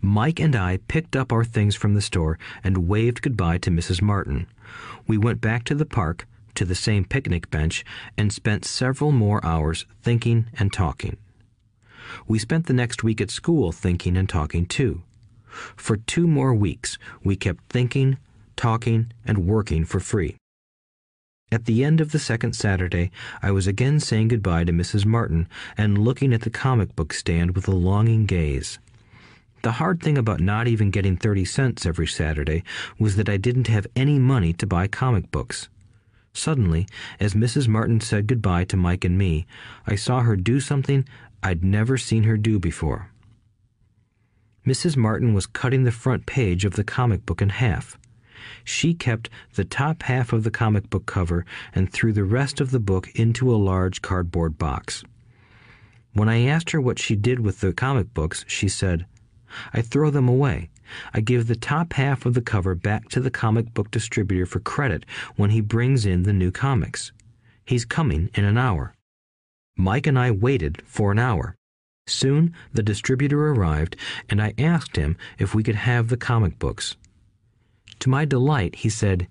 Mike and I picked up our things from the store and waved goodbye to Mrs. Martin. We went back to the park, to the same picnic bench, and spent several more hours thinking and talking. We spent the next week at school thinking and talking too. For two more weeks, we kept thinking, talking, and working for free. At the end of the second Saturday, I was again saying goodbye to Mrs. Martin and looking at the comic book stand with a longing gaze. The hard thing about not even getting 30 cents every Saturday was that I didn't have any money to buy comic books. Suddenly, as Mrs. Martin said goodbye to Mike and me, I saw her do something I'd never seen her do before. Mrs. Martin was cutting the front page of the comic book in half. She kept the top half of the comic book cover and threw the rest of the book into a large cardboard box. When I asked her what she did with the comic books, she said, I throw them away. I give the top half of the cover back to the comic book distributor for credit when he brings in the new comics. He's coming in an hour. Mike and I waited for an hour. Soon the distributor arrived, and I asked him if we could have the comic books. To my delight, he said,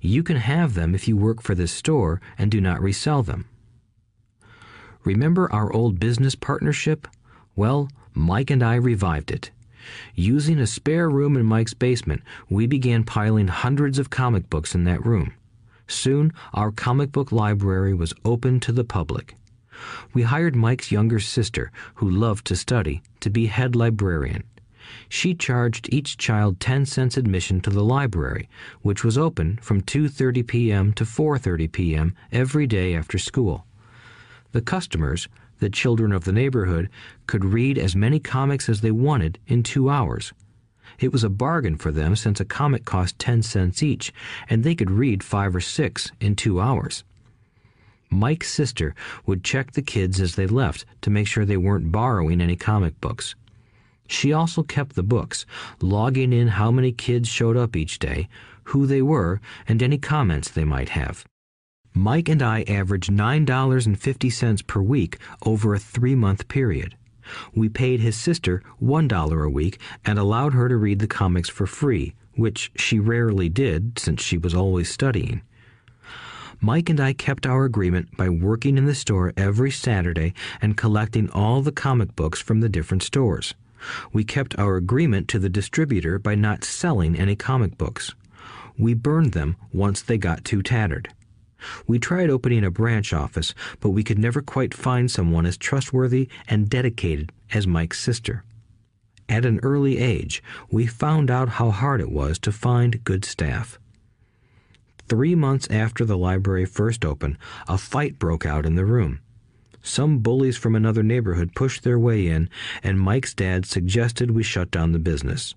You can have them if you work for this store and do not resell them. Remember our old business partnership? Well, Mike and I revived it. Using a spare room in Mike's basement, we began piling hundreds of comic books in that room. Soon, our comic book library was open to the public. We hired Mike's younger sister, who loved to study, to be head librarian. She charged each child 10 cents admission to the library, which was open from 2:30 p.m. to 4:30 p.m. every day after school. The customers, the children of the neighborhood, could read as many comics as they wanted in 2 hours. It was a bargain for them since a comic cost 10 cents each, and they could read 5 or 6 in 2 hours. Mike's sister would check the kids as they left to make sure they weren't borrowing any comic books. She also kept the books, logging in how many kids showed up each day, who they were, and any comments they might have. Mike and I averaged $9.50 per week over a three month period. We paid his sister $1 a week and allowed her to read the comics for free, which she rarely did since she was always studying. Mike and I kept our agreement by working in the store every Saturday and collecting all the comic books from the different stores. We kept our agreement to the distributor by not selling any comic books. We burned them once they got too tattered. We tried opening a branch office, but we could never quite find someone as trustworthy and dedicated as Mike's sister. At an early age, we found out how hard it was to find good staff. Three months after the library first opened, a fight broke out in the room. Some bullies from another neighborhood pushed their way in, and Mike's dad suggested we shut down the business.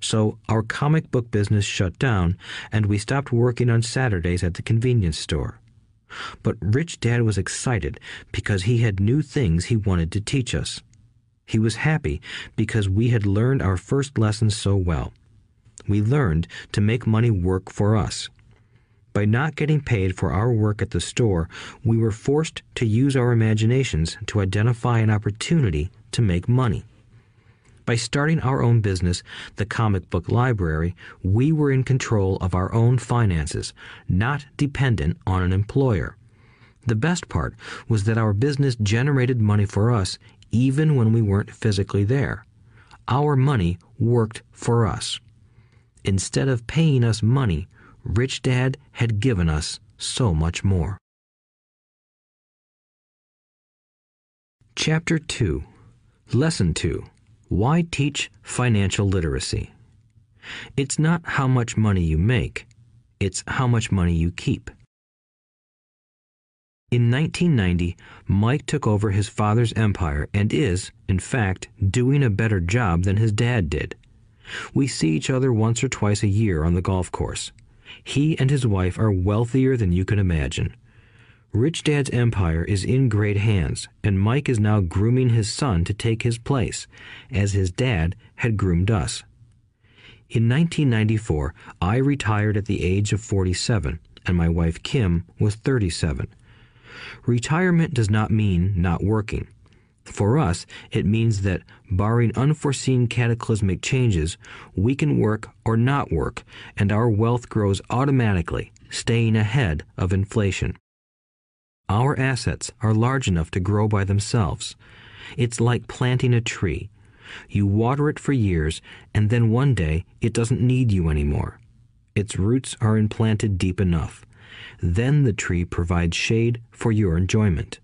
So our comic book business shut down, and we stopped working on Saturdays at the convenience store. But Rich Dad was excited because he had new things he wanted to teach us. He was happy because we had learned our first lessons so well. We learned to make money work for us. By not getting paid for our work at the store, we were forced to use our imaginations to identify an opportunity to make money. By starting our own business, the comic book library, we were in control of our own finances, not dependent on an employer. The best part was that our business generated money for us even when we weren't physically there. Our money worked for us. Instead of paying us money, Rich Dad had given us so much more. Chapter 2 Lesson 2 Why Teach Financial Literacy? It's not how much money you make, it's how much money you keep. In 1990, Mike took over his father's empire and is, in fact, doing a better job than his dad did. We see each other once or twice a year on the golf course. He and his wife are wealthier than you can imagine. Rich Dad's empire is in great hands, and Mike is now grooming his son to take his place, as his dad had groomed us. In 1994, I retired at the age of 47, and my wife Kim was 37. Retirement does not mean not working. For us, it means that, barring unforeseen cataclysmic changes, we can work or not work, and our wealth grows automatically, staying ahead of inflation. Our assets are large enough to grow by themselves. It's like planting a tree. You water it for years, and then one day it doesn't need you anymore. Its roots are implanted deep enough. Then the tree provides shade for your enjoyment.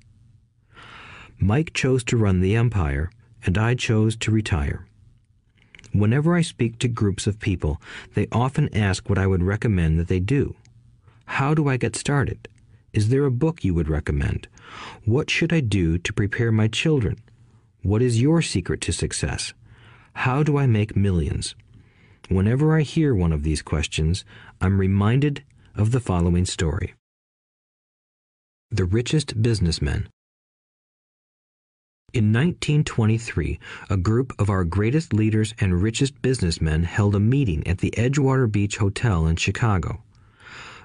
Mike chose to run the empire, and I chose to retire. Whenever I speak to groups of people, they often ask what I would recommend that they do. How do I get started? Is there a book you would recommend? What should I do to prepare my children? What is your secret to success? How do I make millions? Whenever I hear one of these questions, I'm reminded of the following story The Richest Businessmen. In 1923, a group of our greatest leaders and richest businessmen held a meeting at the Edgewater Beach Hotel in Chicago.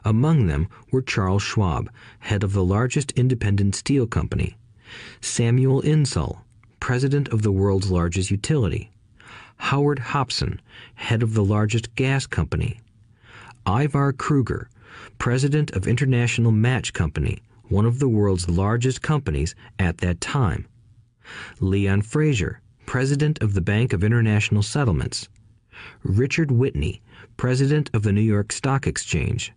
Among them were Charles Schwab, head of the largest independent steel company, Samuel Insull, president of the world's largest utility, Howard Hobson, head of the largest gas company, Ivar Kreuger, president of International Match Company, one of the world's largest companies at that time, Leon Fraser, president of the Bank of International Settlements, Richard Whitney, president of the New York Stock Exchange,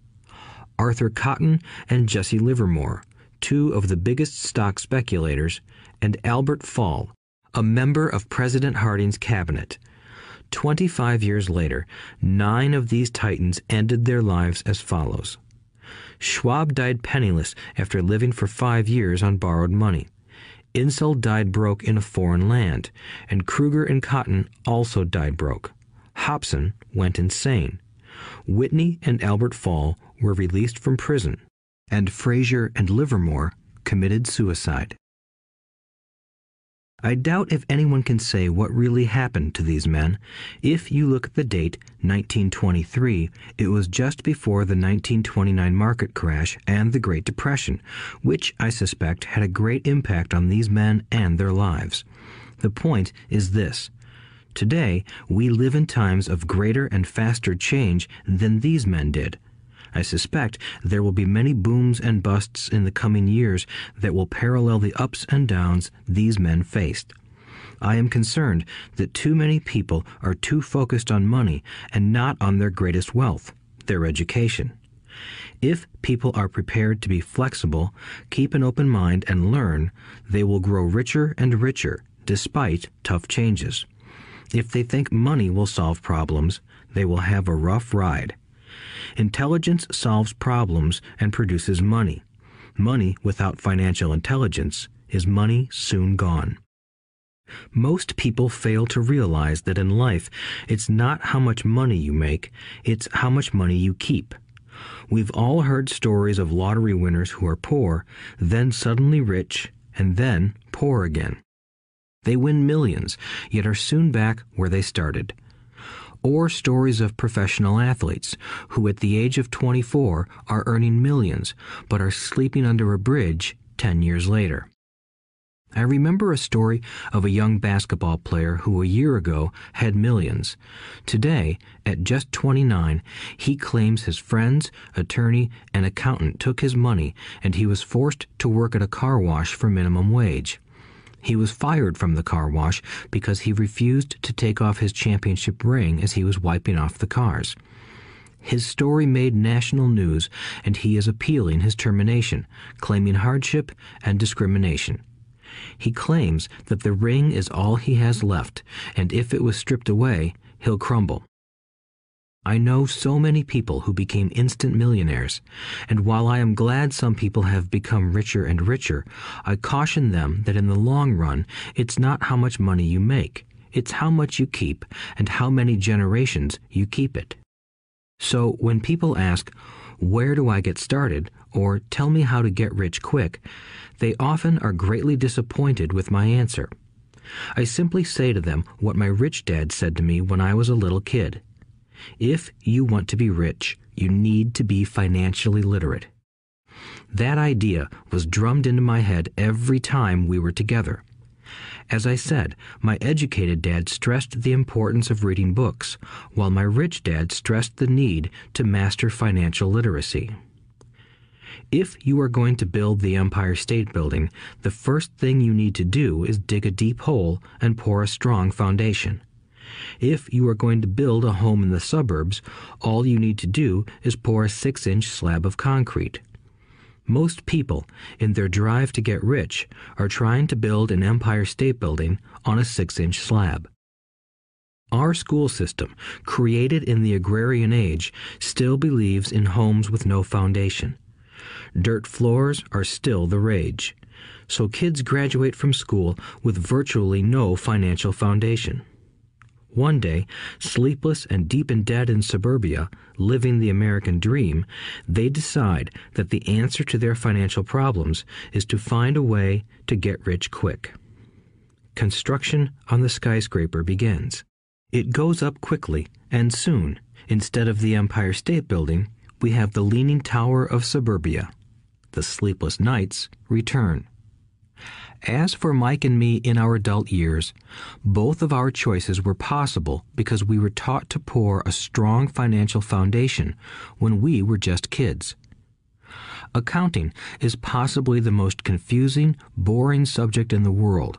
Arthur Cutten and Jesse Livermore, two of the biggest stock speculators, and Albert Fall, a member of President Harding's cabinet. Twenty five years later, nine of these titans ended their lives as follows. Schwab died penniless after living for five years on borrowed money. Insull died broke in a foreign land, and Kreuger and Cutten also died broke. Hobson went insane. Whitney and Albert Fall were released from prison, and Fraser and Livermore committed suicide. I doubt if anyone can say what really happened to these men. If you look at the date, 1923, it was just before the 1929 market crash and the Great Depression, which I suspect had a great impact on these men and their lives. The point is this. Today, we live in times of greater and faster change than these men did. I suspect there will be many booms and busts in the coming years that will parallel the ups and downs these men faced. I am concerned that too many people are too focused on money and not on their greatest wealth, their education. If people are prepared to be flexible, keep an open mind, and learn, they will grow richer and richer despite tough changes. If they think money will solve problems, they will have a rough ride. Intelligence solves problems and produces money. Money without financial intelligence is money soon gone. Most people fail to realize that in life, it's not how much money you make, it's how much money you keep. We've all heard stories of lottery winners who are poor, then suddenly rich, and then poor again. They win millions, yet are soon back where they started or stories of professional athletes who at the age of 24 are earning millions but are sleeping under a bridge 10 years later. I remember a story of a young basketball player who a year ago had millions. Today, at just 29, he claims his friends, attorney, and accountant took his money and he was forced to work at a car wash for minimum wage. He was fired from the car wash because he refused to take off his championship ring as he was wiping off the cars. His story made national news, and he is appealing his termination, claiming hardship and discrimination. He claims that the ring is all he has left, and if it was stripped away, he'll crumble. I know so many people who became instant millionaires, and while I am glad some people have become richer and richer, I caution them that in the long run, it's not how much money you make, it's how much you keep and how many generations you keep it. So when people ask, Where do I get started? or Tell me how to get rich quick, they often are greatly disappointed with my answer. I simply say to them what my rich dad said to me when I was a little kid. If you want to be rich, you need to be financially literate. That idea was drummed into my head every time we were together. As I said, my educated dad stressed the importance of reading books, while my rich dad stressed the need to master financial literacy. If you are going to build the Empire State Building, the first thing you need to do is dig a deep hole and pour a strong foundation. If you are going to build a home in the suburbs, all you need to do is pour a 6 inch slab of concrete. Most people, in their drive to get rich, are trying to build an Empire State Building on a 6 inch slab. Our school system, created in the agrarian age, still believes in homes with no foundation. dirt floors are still the rage. So kids graduate from school with virtually no financial foundation. One day, sleepless and deep in debt in suburbia, living the American dream, they decide that the answer to their financial problems is to find a way to get rich quick. Construction on the skyscraper begins. It goes up quickly, and soon, instead of the Empire State Building, we have the Leaning Tower of Suburbia. The sleepless nights return. As for Mike and me in our adult years, both of our choices were possible because we were taught to pour a strong financial foundation when we were just kids. Accounting is possibly the most confusing, boring subject in the world,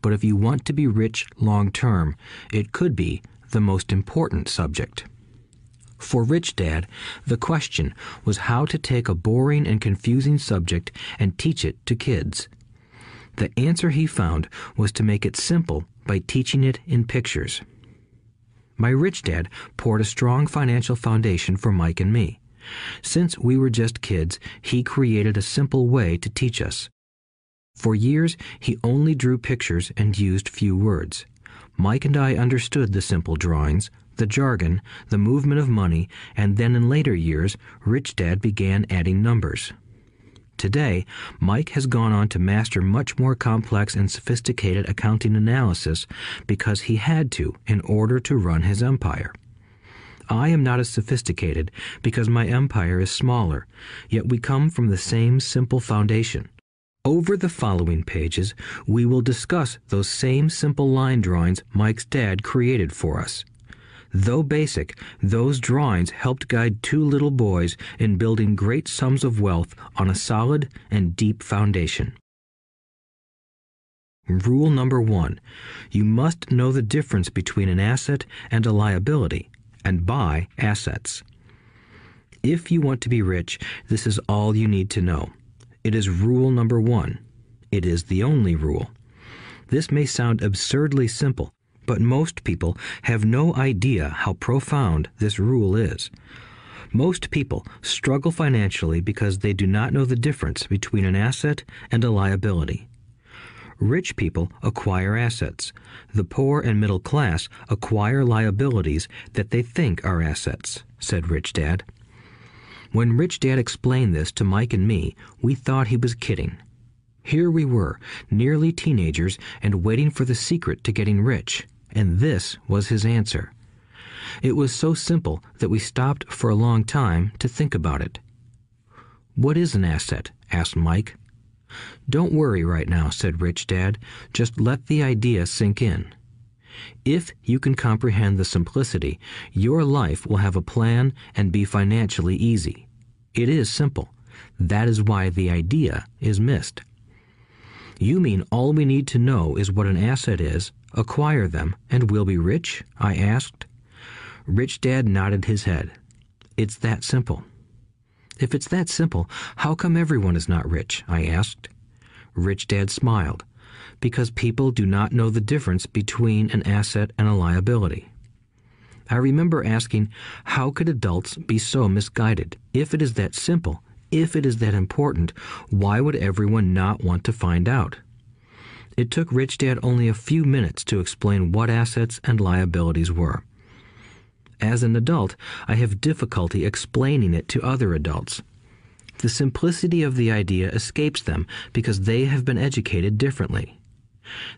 but if you want to be rich long term, it could be the most important subject. For Rich Dad, the question was how to take a boring and confusing subject and teach it to kids. The answer he found was to make it simple by teaching it in pictures. My rich dad poured a strong financial foundation for Mike and me. Since we were just kids, he created a simple way to teach us. For years, he only drew pictures and used few words. Mike and I understood the simple drawings, the jargon, the movement of money, and then in later years, Rich Dad began adding numbers. Today, Mike has gone on to master much more complex and sophisticated accounting analysis because he had to in order to run his empire. I am not as sophisticated because my empire is smaller, yet we come from the same simple foundation. Over the following pages, we will discuss those same simple line drawings Mike's dad created for us. Though basic, those drawings helped guide two little boys in building great sums of wealth on a solid and deep foundation. Rule number one you must know the difference between an asset and a liability, and buy assets. If you want to be rich, this is all you need to know. It is rule number one. It is the only rule. This may sound absurdly simple, but most people have no idea how profound this rule is. Most people struggle financially because they do not know the difference between an asset and a liability. Rich people acquire assets. The poor and middle class acquire liabilities that they think are assets, said Rich Dad. When Rich Dad explained this to Mike and me, we thought he was kidding. Here we were, nearly teenagers, and waiting for the secret to getting rich and this was his answer. It was so simple that we stopped for a long time to think about it. What is an asset? asked Mike. Don't worry right now, said Rich Dad. Just let the idea sink in. If you can comprehend the simplicity, your life will have a plan and be financially easy. It is simple. That is why the idea is missed. You mean all we need to know is what an asset is acquire them, and we'll be rich? I asked. Rich Dad nodded his head. It's that simple. If it's that simple, how come everyone is not rich? I asked. Rich Dad smiled. Because people do not know the difference between an asset and a liability. I remember asking, how could adults be so misguided? If it is that simple, if it is that important, why would everyone not want to find out? It took Rich Dad only a few minutes to explain what assets and liabilities were. As an adult, I have difficulty explaining it to other adults. The simplicity of the idea escapes them because they have been educated differently.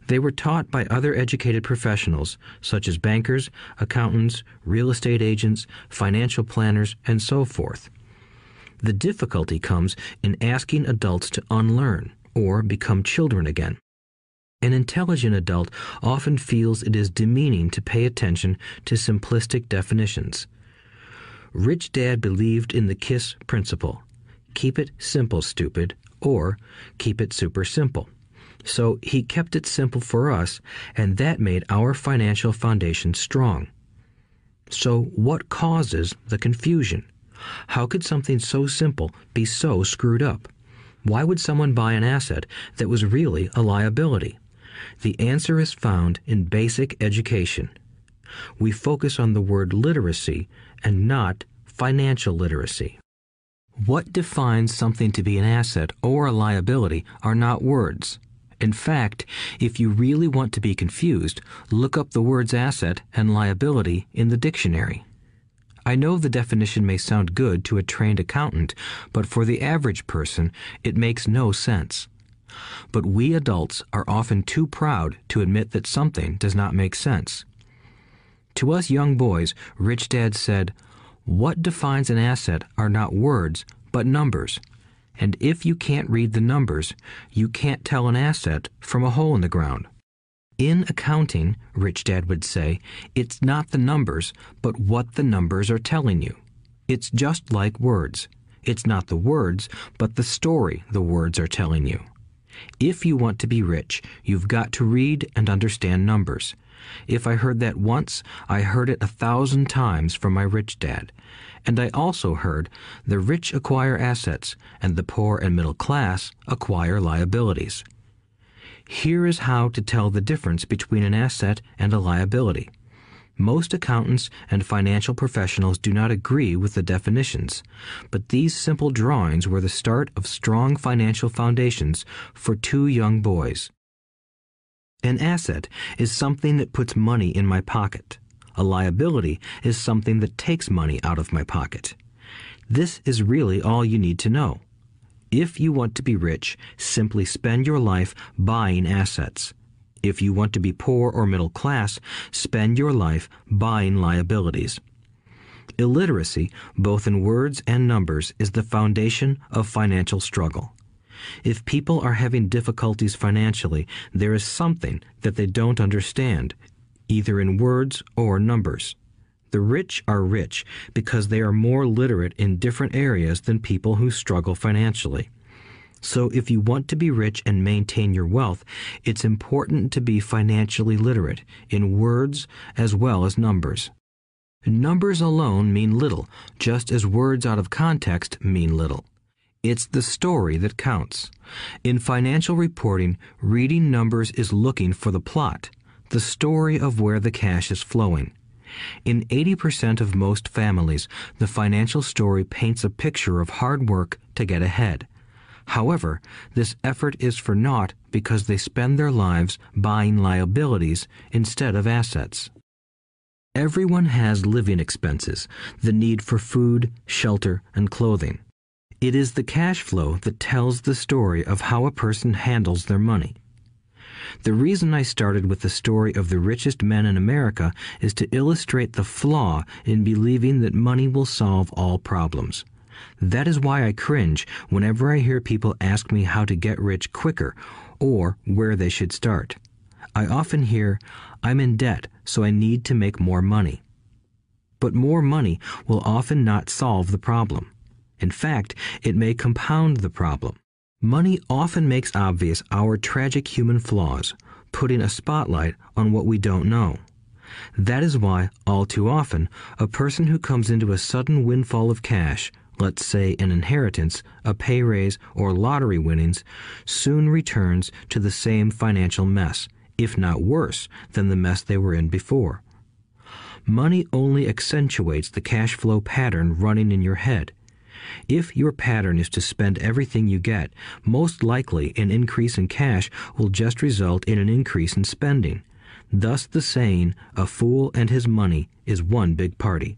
They were taught by other educated professionals, such as bankers, accountants, real estate agents, financial planners, and so forth. The difficulty comes in asking adults to unlearn or become children again. An intelligent adult often feels it is demeaning to pay attention to simplistic definitions. Rich Dad believed in the KISS principle keep it simple, stupid, or keep it super simple. So he kept it simple for us, and that made our financial foundation strong. So, what causes the confusion? How could something so simple be so screwed up? Why would someone buy an asset that was really a liability? The answer is found in basic education. We focus on the word literacy and not financial literacy. What defines something to be an asset or a liability are not words. In fact, if you really want to be confused, look up the words asset and liability in the dictionary. I know the definition may sound good to a trained accountant, but for the average person, it makes no sense. But we adults are often too proud to admit that something does not make sense. To us young boys, Rich Dad said, What defines an asset are not words, but numbers. And if you can't read the numbers, you can't tell an asset from a hole in the ground. In accounting, Rich Dad would say, it's not the numbers, but what the numbers are telling you. It's just like words. It's not the words, but the story the words are telling you. If you want to be rich, you've got to read and understand numbers. If I heard that once, I heard it a thousand times from my rich dad. And I also heard the rich acquire assets and the poor and middle class acquire liabilities. Here is how to tell the difference between an asset and a liability. Most accountants and financial professionals do not agree with the definitions, but these simple drawings were the start of strong financial foundations for two young boys. An asset is something that puts money in my pocket. A liability is something that takes money out of my pocket. This is really all you need to know. If you want to be rich, simply spend your life buying assets. If you want to be poor or middle class, spend your life buying liabilities. Illiteracy, both in words and numbers, is the foundation of financial struggle. If people are having difficulties financially, there is something that they don't understand, either in words or numbers. The rich are rich because they are more literate in different areas than people who struggle financially. So, if you want to be rich and maintain your wealth, it's important to be financially literate in words as well as numbers. Numbers alone mean little, just as words out of context mean little. It's the story that counts. In financial reporting, reading numbers is looking for the plot, the story of where the cash is flowing. In 80% of most families, the financial story paints a picture of hard work to get ahead. However, this effort is for naught because they spend their lives buying liabilities instead of assets. Everyone has living expenses, the need for food, shelter, and clothing. It is the cash flow that tells the story of how a person handles their money. The reason I started with the story of the richest men in America is to illustrate the flaw in believing that money will solve all problems. That is why I cringe whenever I hear people ask me how to get rich quicker or where they should start. I often hear, I'm in debt, so I need to make more money. But more money will often not solve the problem. In fact, it may compound the problem. Money often makes obvious our tragic human flaws, putting a spotlight on what we don't know. That is why, all too often, a person who comes into a sudden windfall of cash let's say an inheritance, a pay raise, or lottery winnings, soon returns to the same financial mess, if not worse than the mess they were in before. Money only accentuates the cash flow pattern running in your head. If your pattern is to spend everything you get, most likely an increase in cash will just result in an increase in spending. Thus, the saying, a fool and his money is one big party.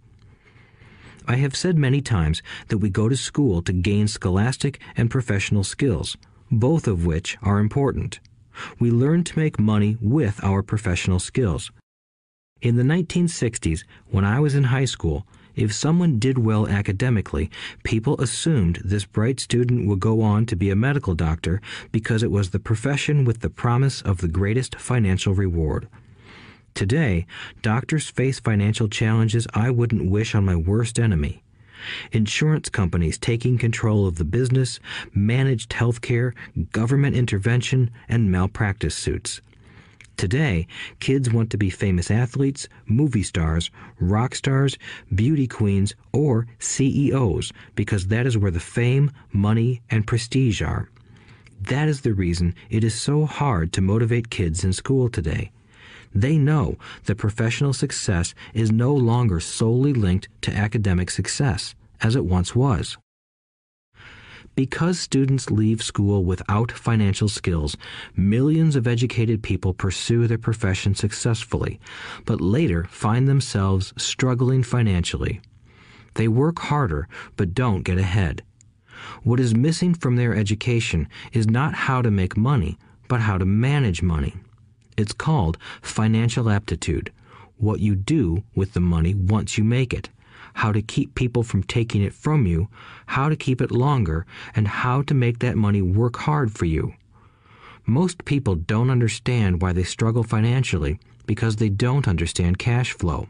I have said many times that we go to school to gain scholastic and professional skills, both of which are important. We learn to make money with our professional skills. In the 1960s, when I was in high school, if someone did well academically, people assumed this bright student would go on to be a medical doctor because it was the profession with the promise of the greatest financial reward. Today, doctors face financial challenges I wouldn't wish on my worst enemy. Insurance companies taking control of the business, managed health care, government intervention, and malpractice suits. Today, kids want to be famous athletes, movie stars, rock stars, beauty queens, or CEOs because that is where the fame, money, and prestige are. That is the reason it is so hard to motivate kids in school today. They know that professional success is no longer solely linked to academic success, as it once was. Because students leave school without financial skills, millions of educated people pursue their profession successfully, but later find themselves struggling financially. They work harder, but don't get ahead. What is missing from their education is not how to make money, but how to manage money. It's called financial aptitude what you do with the money once you make it how to keep people from taking it from you, how to keep it longer, and how to make that money work hard for you. Most people don't understand why they struggle financially because they don't understand cash flow.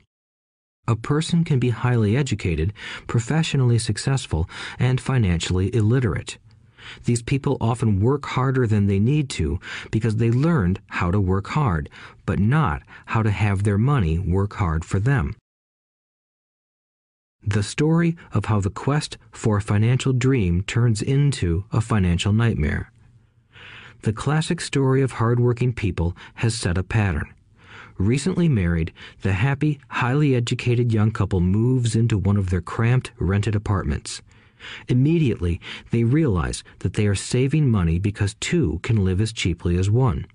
A person can be highly educated, professionally successful, and financially illiterate. These people often work harder than they need to because they learned how to work hard, but not how to have their money work hard for them. The story of how the quest for a financial dream turns into a financial nightmare. The classic story of hardworking people has set a pattern. Recently married, the happy, highly educated young couple moves into one of their cramped, rented apartments. Immediately, they realize that they are saving money because two can live as cheaply as one.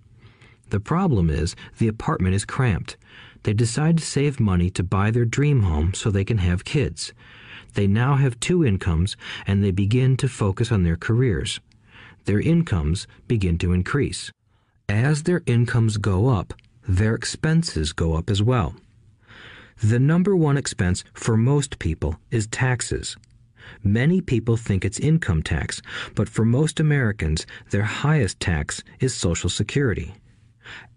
The problem is the apartment is cramped. They decide to save money to buy their dream home so they can have kids. They now have two incomes and they begin to focus on their careers. Their incomes begin to increase. As their incomes go up, their expenses go up as well. The number one expense for most people is taxes. Many people think it's income tax, but for most Americans, their highest tax is Social Security.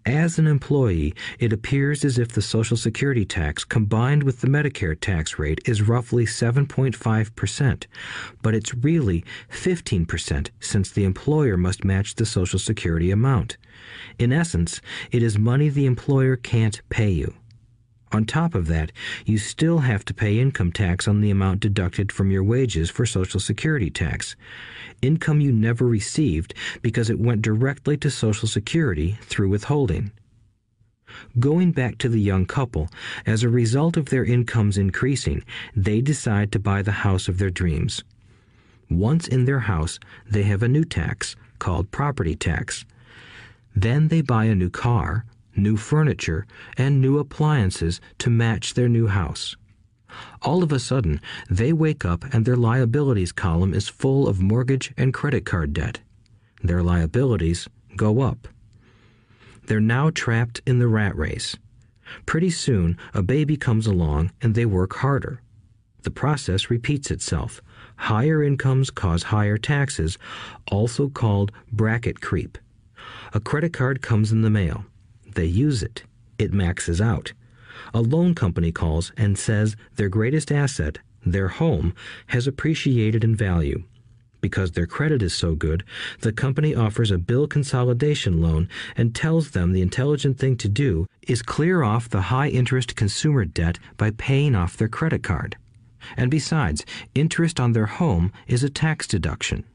As an employee, it appears as if the Social Security tax combined with the Medicare tax rate is roughly 7.5%, but it's really 15% since the employer must match the Social Security amount. In essence, it is money the employer can't pay you. On top of that, you still have to pay income tax on the amount deducted from your wages for Social Security tax. Income you never received because it went directly to Social Security through withholding. Going back to the young couple, as a result of their incomes increasing, they decide to buy the house of their dreams. Once in their house, they have a new tax called property tax. Then they buy a new car, new furniture, and new appliances to match their new house. All of a sudden, they wake up and their liabilities column is full of mortgage and credit card debt. Their liabilities go up. They're now trapped in the rat race. Pretty soon, a baby comes along and they work harder. The process repeats itself. Higher incomes cause higher taxes, also called bracket creep. A credit card comes in the mail. They use it. It maxes out. A loan company calls and says their greatest asset, their home, has appreciated in value. Because their credit is so good, the company offers a bill consolidation loan and tells them the intelligent thing to do is clear off the high interest consumer debt by paying off their credit card. And besides, interest on their home is a tax deduction.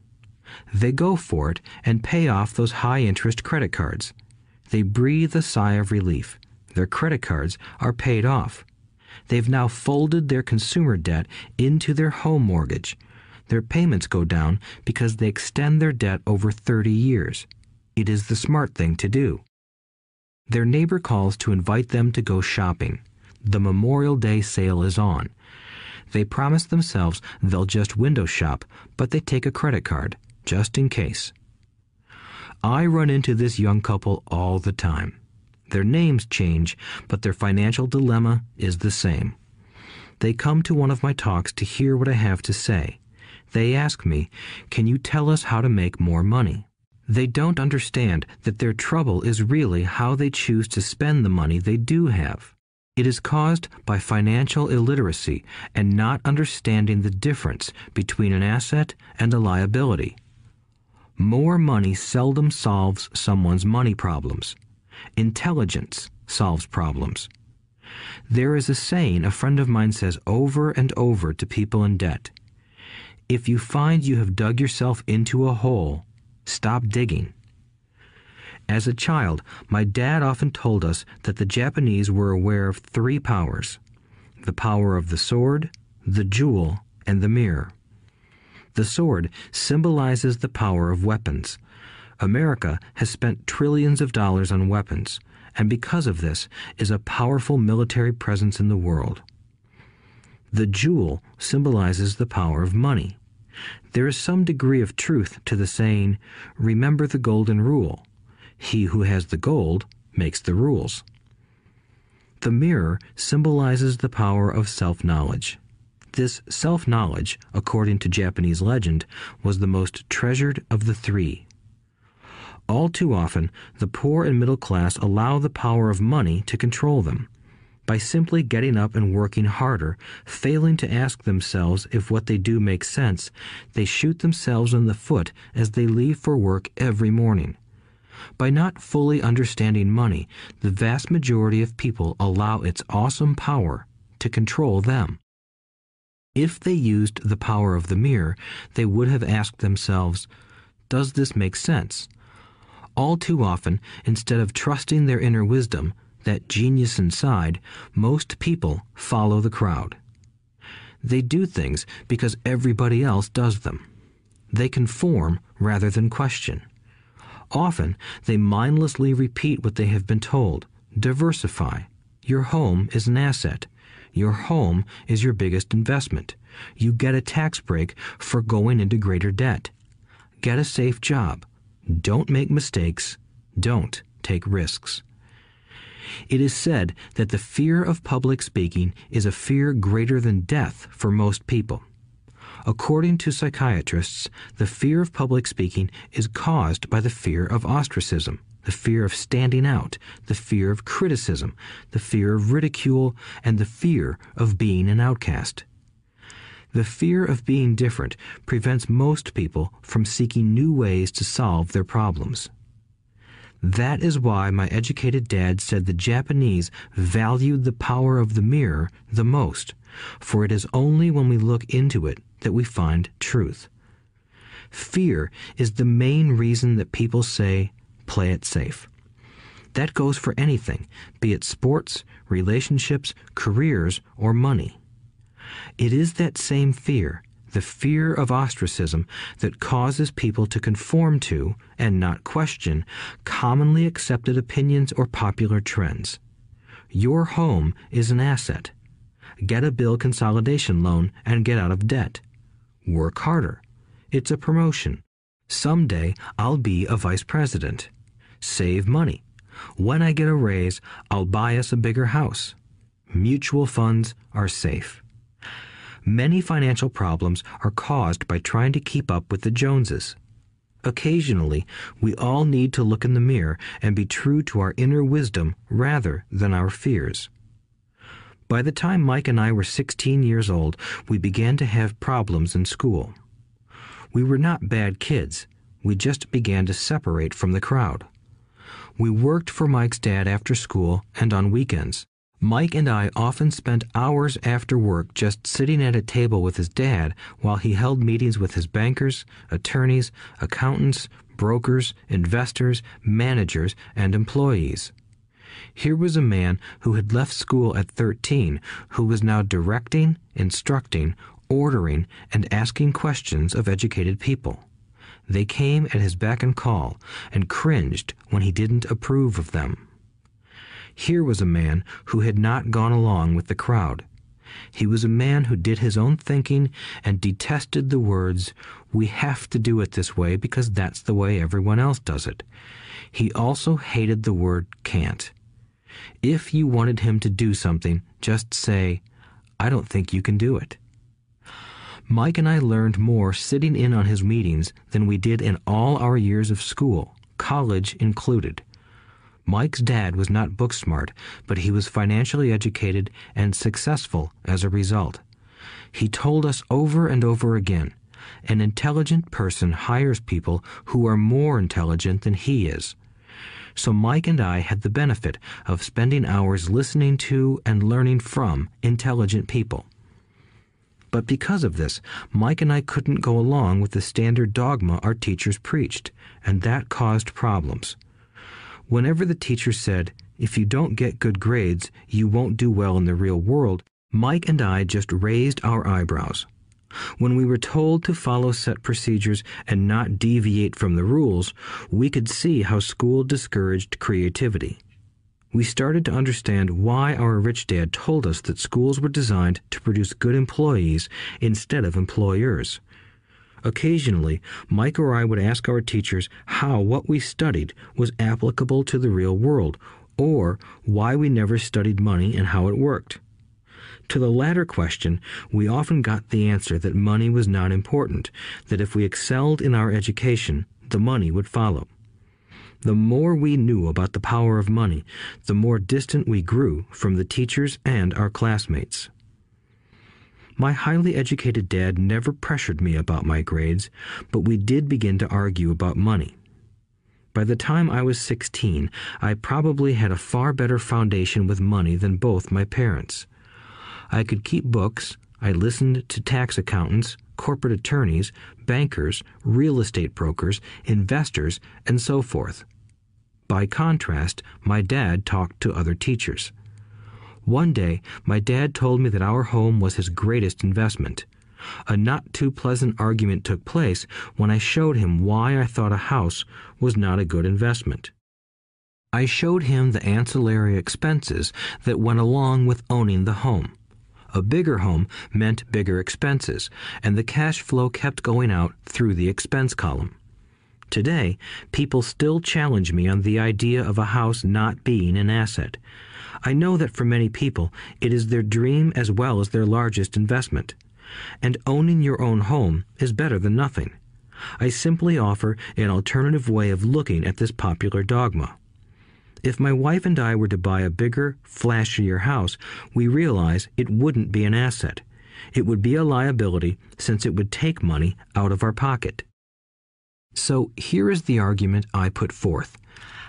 They go for it and pay off those high interest credit cards. They breathe a sigh of relief. Their credit cards are paid off. They've now folded their consumer debt into their home mortgage. Their payments go down because they extend their debt over 30 years. It is the smart thing to do. Their neighbor calls to invite them to go shopping. The Memorial Day sale is on. They promise themselves they'll just window shop, but they take a credit card, just in case. I run into this young couple all the time. Their names change, but their financial dilemma is the same. They come to one of my talks to hear what I have to say. They ask me, Can you tell us how to make more money? They don't understand that their trouble is really how they choose to spend the money they do have. It is caused by financial illiteracy and not understanding the difference between an asset and a liability. More money seldom solves someone's money problems. Intelligence solves problems. There is a saying a friend of mine says over and over to people in debt If you find you have dug yourself into a hole, stop digging. As a child, my dad often told us that the Japanese were aware of three powers the power of the sword, the jewel, and the mirror. The sword symbolizes the power of weapons. America has spent trillions of dollars on weapons, and because of this is a powerful military presence in the world. The jewel symbolizes the power of money. There is some degree of truth to the saying, Remember the golden rule. He who has the gold makes the rules. The mirror symbolizes the power of self knowledge. This self knowledge, according to Japanese legend, was the most treasured of the three. All too often, the poor and middle class allow the power of money to control them. By simply getting up and working harder, failing to ask themselves if what they do makes sense, they shoot themselves in the foot as they leave for work every morning. By not fully understanding money, the vast majority of people allow its awesome power to control them. If they used the power of the mirror, they would have asked themselves, Does this make sense? All too often, instead of trusting their inner wisdom, that genius inside, most people follow the crowd. They do things because everybody else does them. They conform rather than question. Often, they mindlessly repeat what they have been told. Diversify. Your home is an asset. Your home is your biggest investment. You get a tax break for going into greater debt. Get a safe job. Don't make mistakes. Don't take risks. It is said that the fear of public speaking is a fear greater than death for most people. According to psychiatrists, the fear of public speaking is caused by the fear of ostracism, the fear of standing out, the fear of criticism, the fear of ridicule, and the fear of being an outcast. The fear of being different prevents most people from seeking new ways to solve their problems. That is why my educated dad said the Japanese valued the power of the mirror the most, for it is only when we look into it that we find truth. Fear is the main reason that people say, play it safe. That goes for anything, be it sports, relationships, careers, or money. It is that same fear, the fear of ostracism, that causes people to conform to, and not question, commonly accepted opinions or popular trends. Your home is an asset. Get a bill consolidation loan and get out of debt. Work harder. It's a promotion. Someday I'll be a vice president. Save money. When I get a raise, I'll buy us a bigger house. Mutual funds are safe. Many financial problems are caused by trying to keep up with the Joneses. Occasionally, we all need to look in the mirror and be true to our inner wisdom rather than our fears. By the time Mike and I were 16 years old, we began to have problems in school. We were not bad kids, we just began to separate from the crowd. We worked for Mike's dad after school and on weekends. Mike and I often spent hours after work just sitting at a table with his dad while he held meetings with his bankers, attorneys, accountants, brokers, investors, managers, and employees. Here was a man who had left school at 13 who was now directing, instructing, ordering, and asking questions of educated people. They came at his beck and call and cringed when he didn't approve of them. Here was a man who had not gone along with the crowd. He was a man who did his own thinking and detested the words, we have to do it this way because that's the way everyone else does it. He also hated the word can't. If you wanted him to do something, just say, I don't think you can do it. Mike and I learned more sitting in on his meetings than we did in all our years of school, college included. Mike's dad was not book smart, but he was financially educated and successful as a result. He told us over and over again an intelligent person hires people who are more intelligent than he is. So Mike and I had the benefit of spending hours listening to and learning from intelligent people. But because of this, Mike and I couldn't go along with the standard dogma our teachers preached, and that caused problems. Whenever the teacher said, if you don't get good grades, you won't do well in the real world, Mike and I just raised our eyebrows. When we were told to follow set procedures and not deviate from the rules, we could see how school discouraged creativity. We started to understand why our rich dad told us that schools were designed to produce good employees instead of employers. Occasionally, Mike or I would ask our teachers how what we studied was applicable to the real world, or why we never studied money and how it worked. To the latter question, we often got the answer that money was not important, that if we excelled in our education, the money would follow. The more we knew about the power of money, the more distant we grew from the teachers and our classmates. My highly educated dad never pressured me about my grades, but we did begin to argue about money. By the time I was 16, I probably had a far better foundation with money than both my parents. I could keep books, I listened to tax accountants, corporate attorneys, bankers, real estate brokers, investors, and so forth. By contrast, my dad talked to other teachers. One day, my dad told me that our home was his greatest investment. A not too pleasant argument took place when I showed him why I thought a house was not a good investment. I showed him the ancillary expenses that went along with owning the home. A bigger home meant bigger expenses, and the cash flow kept going out through the expense column. Today, people still challenge me on the idea of a house not being an asset. I know that for many people, it is their dream as well as their largest investment. And owning your own home is better than nothing. I simply offer an alternative way of looking at this popular dogma. If my wife and I were to buy a bigger, flashier house, we realize it wouldn't be an asset. It would be a liability since it would take money out of our pocket. So here is the argument I put forth.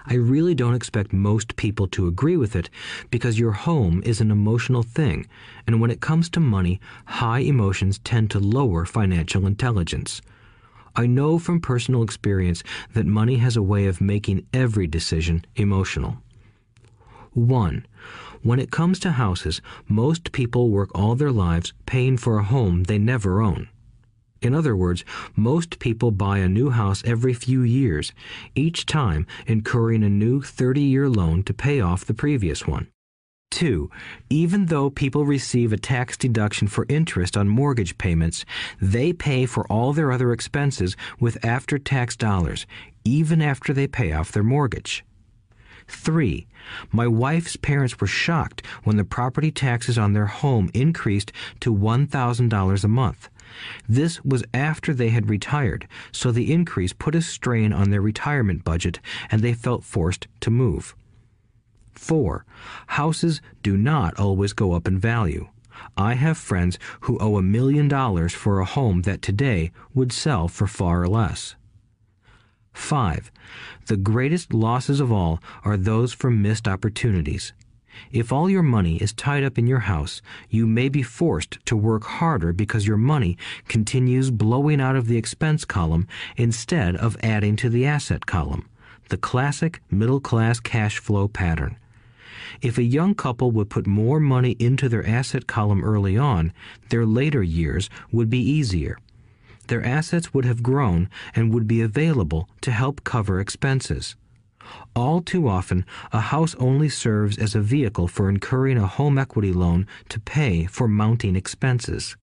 I really don't expect most people to agree with it because your home is an emotional thing, and when it comes to money, high emotions tend to lower financial intelligence. I know from personal experience that money has a way of making every decision emotional. 1. When it comes to houses, most people work all their lives paying for a home they never own. In other words, most people buy a new house every few years, each time incurring a new 30 year loan to pay off the previous one. 2. Even though people receive a tax deduction for interest on mortgage payments, they pay for all their other expenses with after tax dollars, even after they pay off their mortgage. 3. My wife's parents were shocked when the property taxes on their home increased to $1,000 a month. This was after they had retired, so the increase put a strain on their retirement budget and they felt forced to move. 4. Houses do not always go up in value. I have friends who owe a million dollars for a home that today would sell for far less. 5. The greatest losses of all are those from missed opportunities. If all your money is tied up in your house, you may be forced to work harder because your money continues blowing out of the expense column instead of adding to the asset column, the classic middle class cash flow pattern. If a young couple would put more money into their asset column early on, their later years would be easier. Their assets would have grown and would be available to help cover expenses. All too often, a house only serves as a vehicle for incurring a home equity loan to pay for mounting expenses.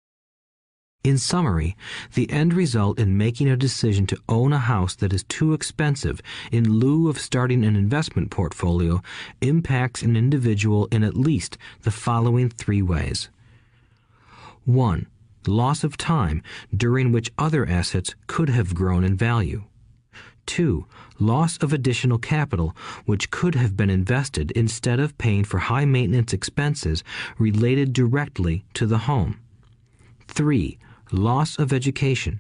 In summary, the end result in making a decision to own a house that is too expensive in lieu of starting an investment portfolio impacts an individual in at least the following three ways. 1. Loss of time during which other assets could have grown in value. 2. Loss of additional capital which could have been invested instead of paying for high maintenance expenses related directly to the home. 3 loss of education.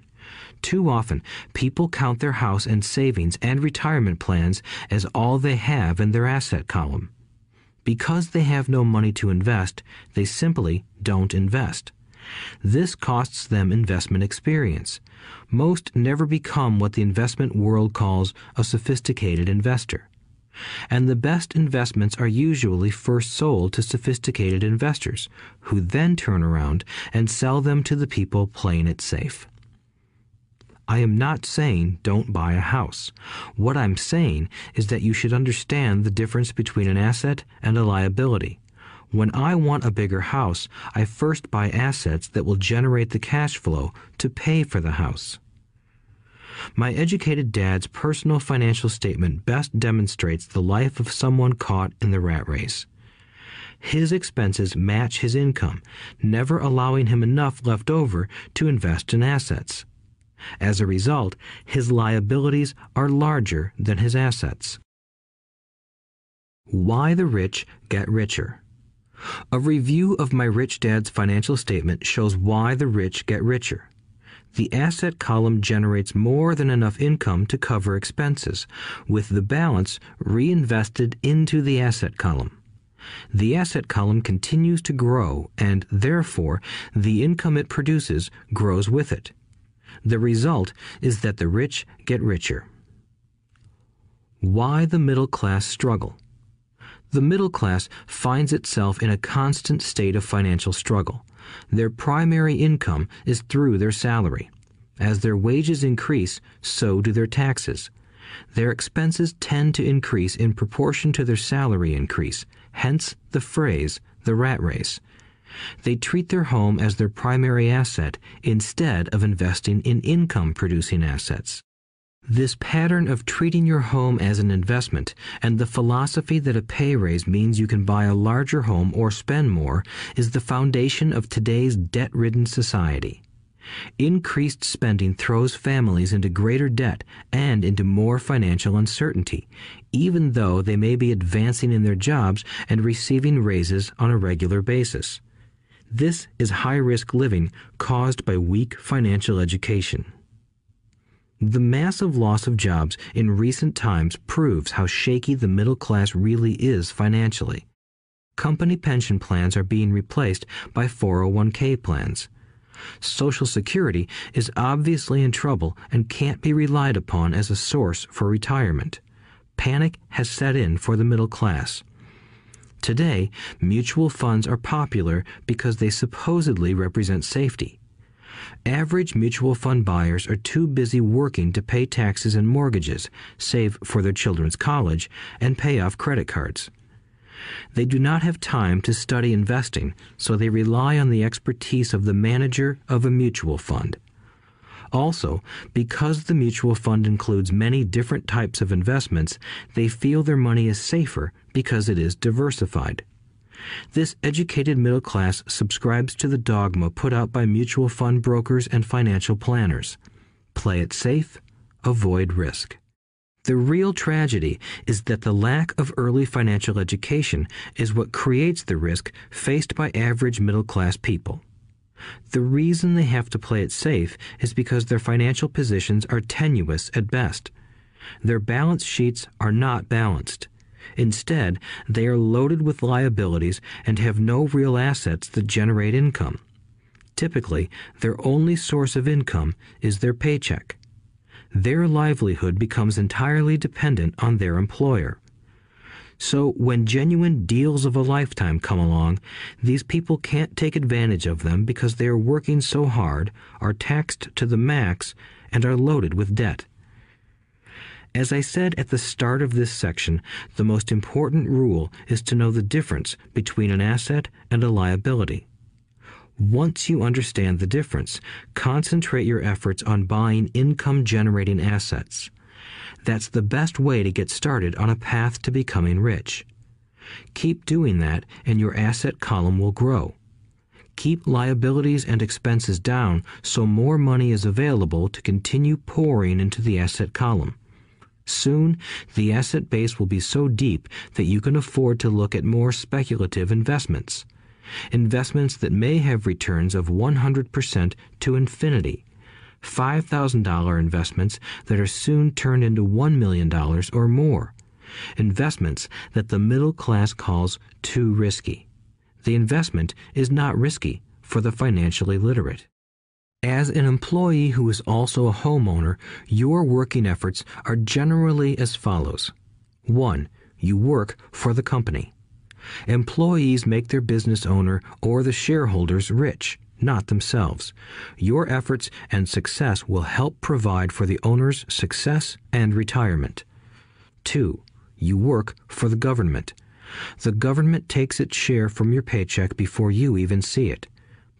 Too often, people count their house and savings and retirement plans as all they have in their asset column. Because they have no money to invest, they simply don't invest. This costs them investment experience. Most never become what the investment world calls a sophisticated investor. And the best investments are usually first sold to sophisticated investors, who then turn around and sell them to the people playing it safe. I am not saying don't buy a house. What I'm saying is that you should understand the difference between an asset and a liability. When I want a bigger house, I first buy assets that will generate the cash flow to pay for the house. My educated dad's personal financial statement best demonstrates the life of someone caught in the rat race. His expenses match his income, never allowing him enough left over to invest in assets. As a result, his liabilities are larger than his assets. Why the rich get richer. A review of my rich dad's financial statement shows why the rich get richer. The asset column generates more than enough income to cover expenses, with the balance reinvested into the asset column. The asset column continues to grow, and therefore the income it produces grows with it. The result is that the rich get richer. Why the middle class struggle? The middle class finds itself in a constant state of financial struggle. Their primary income is through their salary. As their wages increase, so do their taxes. Their expenses tend to increase in proportion to their salary increase, hence the phrase, the rat race. They treat their home as their primary asset instead of investing in income producing assets. This pattern of treating your home as an investment and the philosophy that a pay raise means you can buy a larger home or spend more is the foundation of today's debt ridden society. Increased spending throws families into greater debt and into more financial uncertainty, even though they may be advancing in their jobs and receiving raises on a regular basis. This is high risk living caused by weak financial education. The massive loss of jobs in recent times proves how shaky the middle class really is financially. Company pension plans are being replaced by 401k plans. Social Security is obviously in trouble and can't be relied upon as a source for retirement. Panic has set in for the middle class. Today, mutual funds are popular because they supposedly represent safety. Average mutual fund buyers are too busy working to pay taxes and mortgages, save for their children's college, and pay off credit cards. They do not have time to study investing, so they rely on the expertise of the manager of a mutual fund. Also, because the mutual fund includes many different types of investments, they feel their money is safer because it is diversified. This educated middle class subscribes to the dogma put out by mutual fund brokers and financial planners play it safe, avoid risk. The real tragedy is that the lack of early financial education is what creates the risk faced by average middle class people. The reason they have to play it safe is because their financial positions are tenuous at best. Their balance sheets are not balanced. Instead, they are loaded with liabilities and have no real assets that generate income. Typically, their only source of income is their paycheck. Their livelihood becomes entirely dependent on their employer. So, when genuine deals of a lifetime come along, these people can't take advantage of them because they are working so hard, are taxed to the max, and are loaded with debt. As I said at the start of this section, the most important rule is to know the difference between an asset and a liability. Once you understand the difference, concentrate your efforts on buying income generating assets. That's the best way to get started on a path to becoming rich. Keep doing that, and your asset column will grow. Keep liabilities and expenses down so more money is available to continue pouring into the asset column. Soon, the asset base will be so deep that you can afford to look at more speculative investments. Investments that may have returns of 100% to infinity. $5,000 investments that are soon turned into $1 million or more. Investments that the middle class calls too risky. The investment is not risky for the financially literate. As an employee who is also a homeowner, your working efforts are generally as follows 1. you work for the company. Employees make their business owner or the shareholders rich, not themselves. Your efforts and success will help provide for the owner's success and retirement. 2. You work for the government. The government takes its share from your paycheck before you even see it.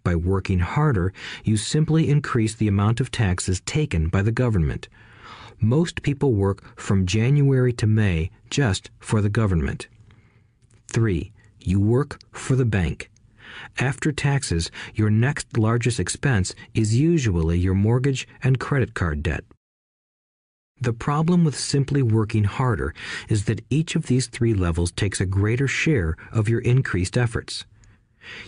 By working harder, you simply increase the amount of taxes taken by the government. Most people work from January to May just for the government. 3. You work for the bank. After taxes, your next largest expense is usually your mortgage and credit card debt. The problem with simply working harder is that each of these three levels takes a greater share of your increased efforts.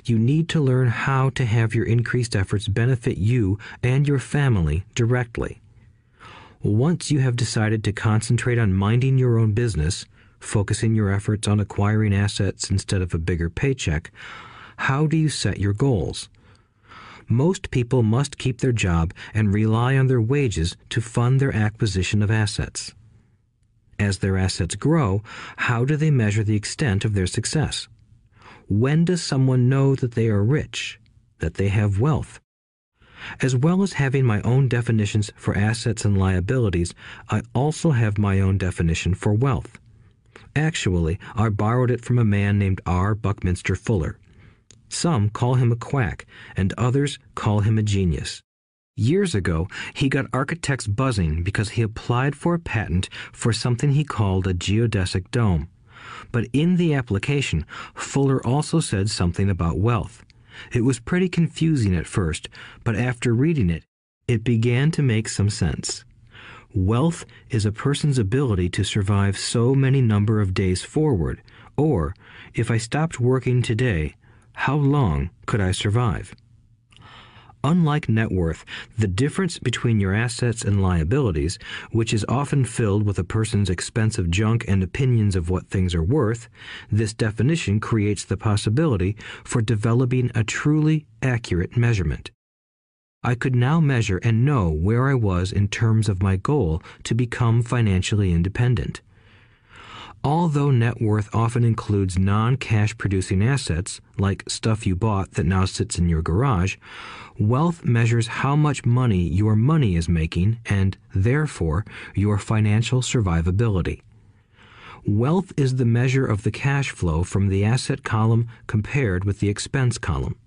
You need to learn how to have your increased efforts benefit you and your family directly. Once you have decided to concentrate on minding your own business, focusing your efforts on acquiring assets instead of a bigger paycheck, how do you set your goals? Most people must keep their job and rely on their wages to fund their acquisition of assets. As their assets grow, how do they measure the extent of their success? When does someone know that they are rich, that they have wealth? As well as having my own definitions for assets and liabilities, I also have my own definition for wealth. Actually, I borrowed it from a man named R. Buckminster Fuller. Some call him a quack, and others call him a genius. Years ago, he got architects buzzing because he applied for a patent for something he called a geodesic dome. But in the application, Fuller also said something about wealth. It was pretty confusing at first, but after reading it, it began to make some sense. Wealth is a person's ability to survive so many number of days forward, or, if I stopped working today, how long could I survive? Unlike net worth, the difference between your assets and liabilities, which is often filled with a person's expensive junk and opinions of what things are worth, this definition creates the possibility for developing a truly accurate measurement. I could now measure and know where I was in terms of my goal to become financially independent. Although net worth often includes non cash producing assets, like stuff you bought that now sits in your garage, wealth measures how much money your money is making and, therefore, your financial survivability. Wealth is the measure of the cash flow from the asset column compared with the expense column.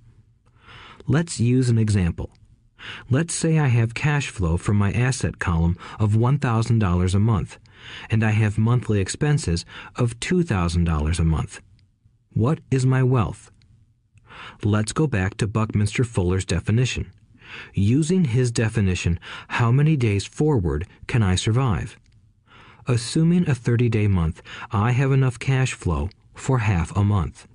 Let's use an example. Let's say I have cash flow from my asset column of $1,000 a month, and I have monthly expenses of $2,000 a month. What is my wealth? Let's go back to Buckminster Fuller's definition. Using his definition, how many days forward can I survive? Assuming a 30 day month, I have enough cash flow for half a month.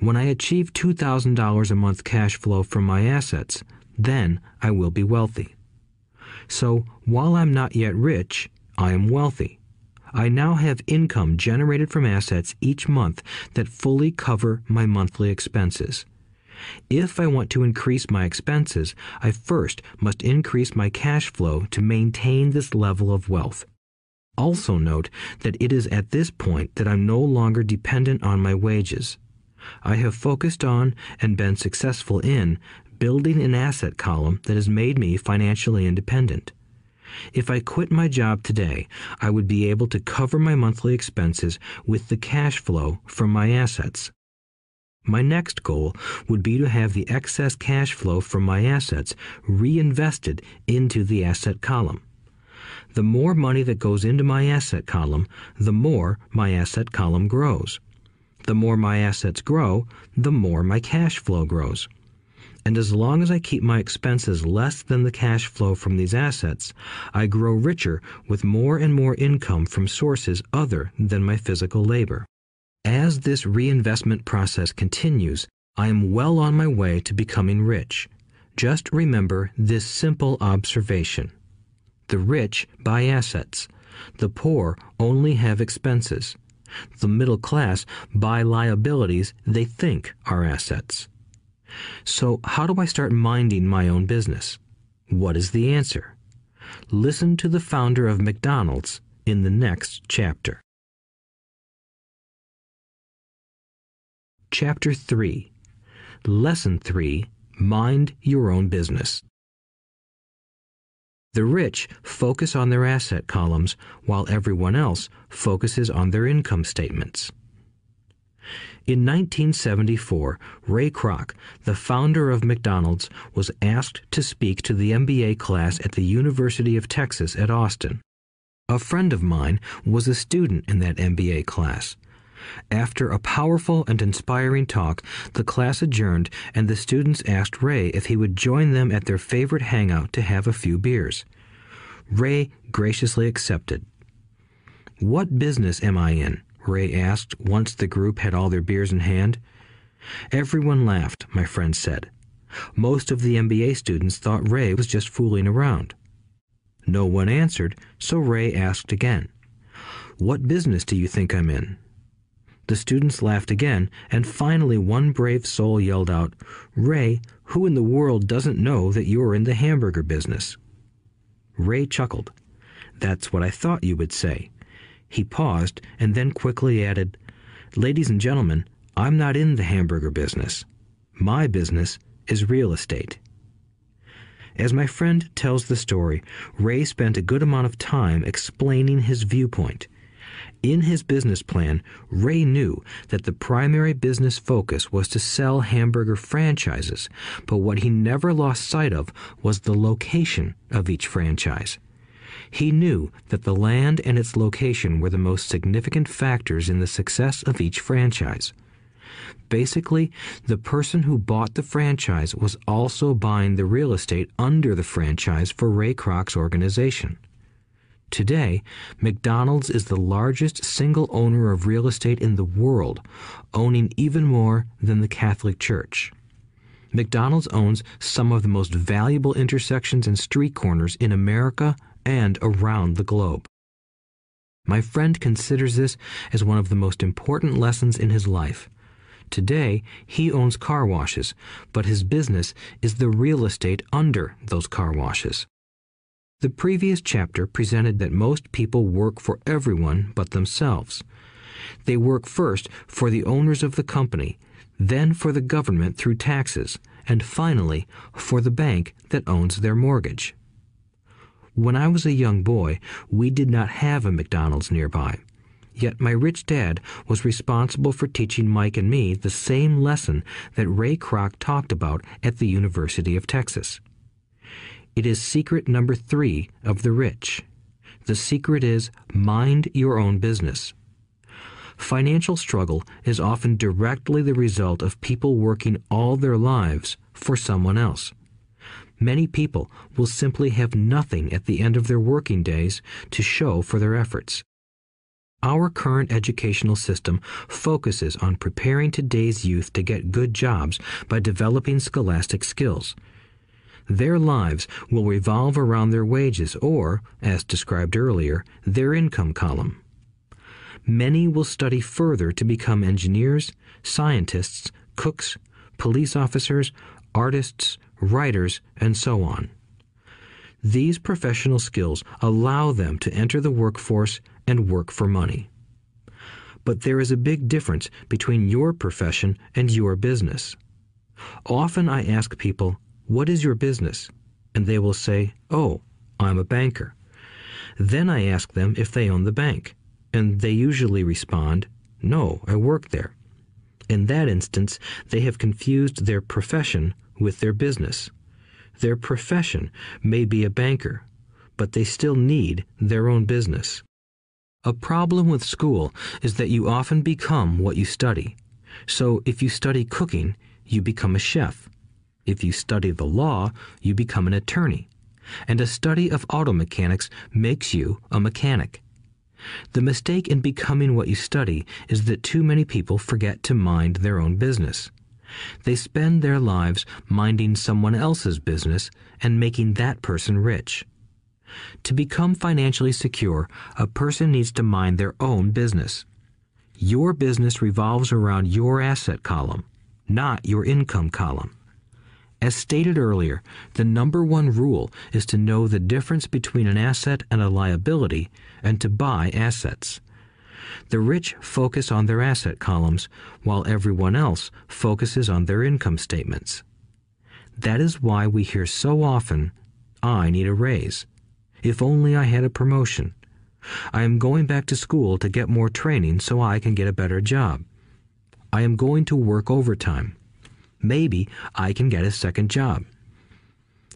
When I achieve $2,000 a month cash flow from my assets, then I will be wealthy. So while I'm not yet rich, I am wealthy. I now have income generated from assets each month that fully cover my monthly expenses. If I want to increase my expenses, I first must increase my cash flow to maintain this level of wealth. Also note that it is at this point that I'm no longer dependent on my wages. I have focused on and been successful in building an asset column that has made me financially independent. If I quit my job today, I would be able to cover my monthly expenses with the cash flow from my assets. My next goal would be to have the excess cash flow from my assets reinvested into the asset column. The more money that goes into my asset column, the more my asset column grows. The more my assets grow, the more my cash flow grows. And as long as I keep my expenses less than the cash flow from these assets, I grow richer with more and more income from sources other than my physical labor. As this reinvestment process continues, I am well on my way to becoming rich. Just remember this simple observation. The rich buy assets. The poor only have expenses. The middle class buy liabilities they think are assets. So, how do I start minding my own business? What is the answer? Listen to the founder of McDonald's in the next chapter. Chapter 3 Lesson 3 Mind Your Own Business. The rich focus on their asset columns while everyone else focuses on their income statements. In 1974, Ray Kroc, the founder of McDonald's, was asked to speak to the MBA class at the University of Texas at Austin. A friend of mine was a student in that MBA class. After a powerful and inspiring talk, the class adjourned and the students asked Ray if he would join them at their favorite hangout to have a few beers. Ray graciously accepted. What business am I in? Ray asked once the group had all their beers in hand. Everyone laughed, my friend said. Most of the MBA students thought Ray was just fooling around. No one answered, so Ray asked again. What business do you think I'm in? The students laughed again, and finally one brave soul yelled out, Ray, who in the world doesn't know that you're in the hamburger business? Ray chuckled. That's what I thought you would say. He paused and then quickly added, Ladies and gentlemen, I'm not in the hamburger business. My business is real estate. As my friend tells the story, Ray spent a good amount of time explaining his viewpoint. In his business plan, Ray knew that the primary business focus was to sell hamburger franchises, but what he never lost sight of was the location of each franchise. He knew that the land and its location were the most significant factors in the success of each franchise. Basically, the person who bought the franchise was also buying the real estate under the franchise for Ray Kroc's organization. Today, McDonald's is the largest single owner of real estate in the world, owning even more than the Catholic Church. McDonald's owns some of the most valuable intersections and street corners in America and around the globe. My friend considers this as one of the most important lessons in his life. Today, he owns car washes, but his business is the real estate under those car washes. The previous chapter presented that most people work for everyone but themselves. They work first for the owners of the company, then for the government through taxes, and finally for the bank that owns their mortgage. When I was a young boy, we did not have a McDonald's nearby. Yet my rich dad was responsible for teaching Mike and me the same lesson that Ray Kroc talked about at the University of Texas. It is secret number three of the rich. The secret is mind your own business. Financial struggle is often directly the result of people working all their lives for someone else. Many people will simply have nothing at the end of their working days to show for their efforts. Our current educational system focuses on preparing today's youth to get good jobs by developing scholastic skills. Their lives will revolve around their wages or, as described earlier, their income column. Many will study further to become engineers, scientists, cooks, police officers, artists, writers, and so on. These professional skills allow them to enter the workforce and work for money. But there is a big difference between your profession and your business. Often I ask people, What is your business? And they will say, Oh, I'm a banker. Then I ask them if they own the bank, and they usually respond, No, I work there. In that instance, they have confused their profession with their business. Their profession may be a banker, but they still need their own business. A problem with school is that you often become what you study. So if you study cooking, you become a chef. If you study the law, you become an attorney. And a study of auto mechanics makes you a mechanic. The mistake in becoming what you study is that too many people forget to mind their own business. They spend their lives minding someone else's business and making that person rich. To become financially secure, a person needs to mind their own business. Your business revolves around your asset column, not your income column. As stated earlier, the number one rule is to know the difference between an asset and a liability and to buy assets. The rich focus on their asset columns, while everyone else focuses on their income statements. That is why we hear so often, I need a raise. If only I had a promotion. I am going back to school to get more training so I can get a better job. I am going to work overtime. Maybe I can get a second job.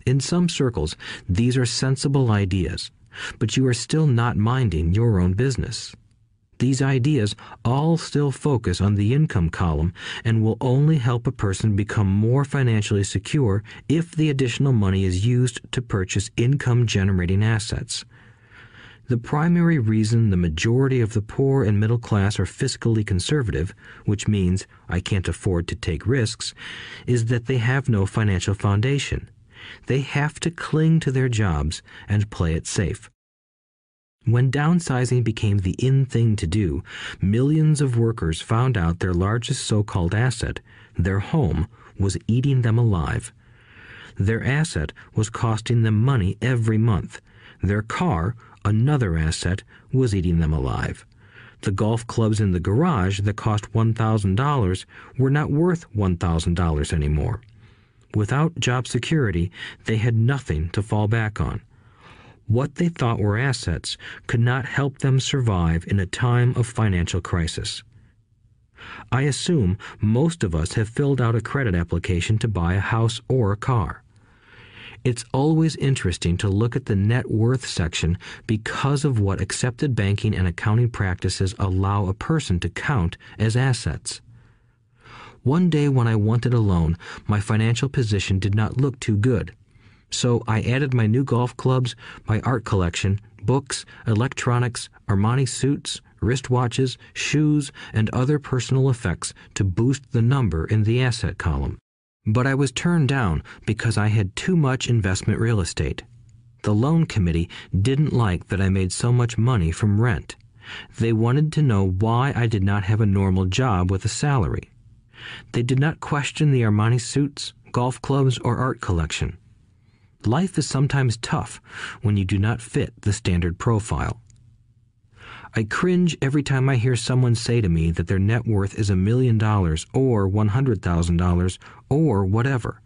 In some circles, these are sensible ideas, but you are still not minding your own business. These ideas all still focus on the income column and will only help a person become more financially secure if the additional money is used to purchase income generating assets. The primary reason the majority of the poor and middle class are fiscally conservative, which means I can't afford to take risks, is that they have no financial foundation. They have to cling to their jobs and play it safe. When downsizing became the in thing to do, millions of workers found out their largest so called asset, their home, was eating them alive. Their asset was costing them money every month. Their car, another asset, was eating them alive. The golf clubs in the garage that cost $1,000 were not worth $1,000 anymore. Without job security, they had nothing to fall back on what they thought were assets could not help them survive in a time of financial crisis. I assume most of us have filled out a credit application to buy a house or a car. It's always interesting to look at the net worth section because of what accepted banking and accounting practices allow a person to count as assets. One day when I wanted a loan, my financial position did not look too good. So I added my new golf clubs, my art collection, books, electronics, Armani suits, wristwatches, shoes, and other personal effects to boost the number in the asset column. But I was turned down because I had too much investment real estate. The loan committee didn't like that I made so much money from rent. They wanted to know why I did not have a normal job with a salary. They did not question the Armani suits, golf clubs, or art collection. Life is sometimes tough when you do not fit the standard profile. I cringe every time I hear someone say to me that their net worth is a million dollars or $100,000 or whatever.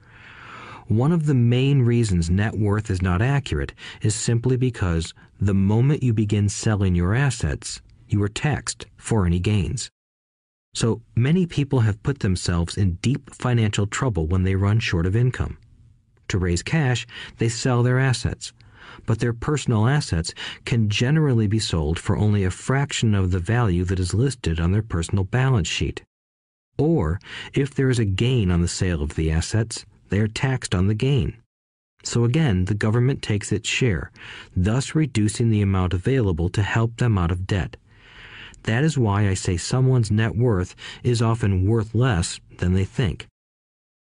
One of the main reasons net worth is not accurate is simply because the moment you begin selling your assets, you are taxed for any gains. So many people have put themselves in deep financial trouble when they run short of income. To raise cash, they sell their assets. But their personal assets can generally be sold for only a fraction of the value that is listed on their personal balance sheet. Or, if there is a gain on the sale of the assets, they are taxed on the gain. So again, the government takes its share, thus reducing the amount available to help them out of debt. That is why I say someone's net worth is often worth less than they think.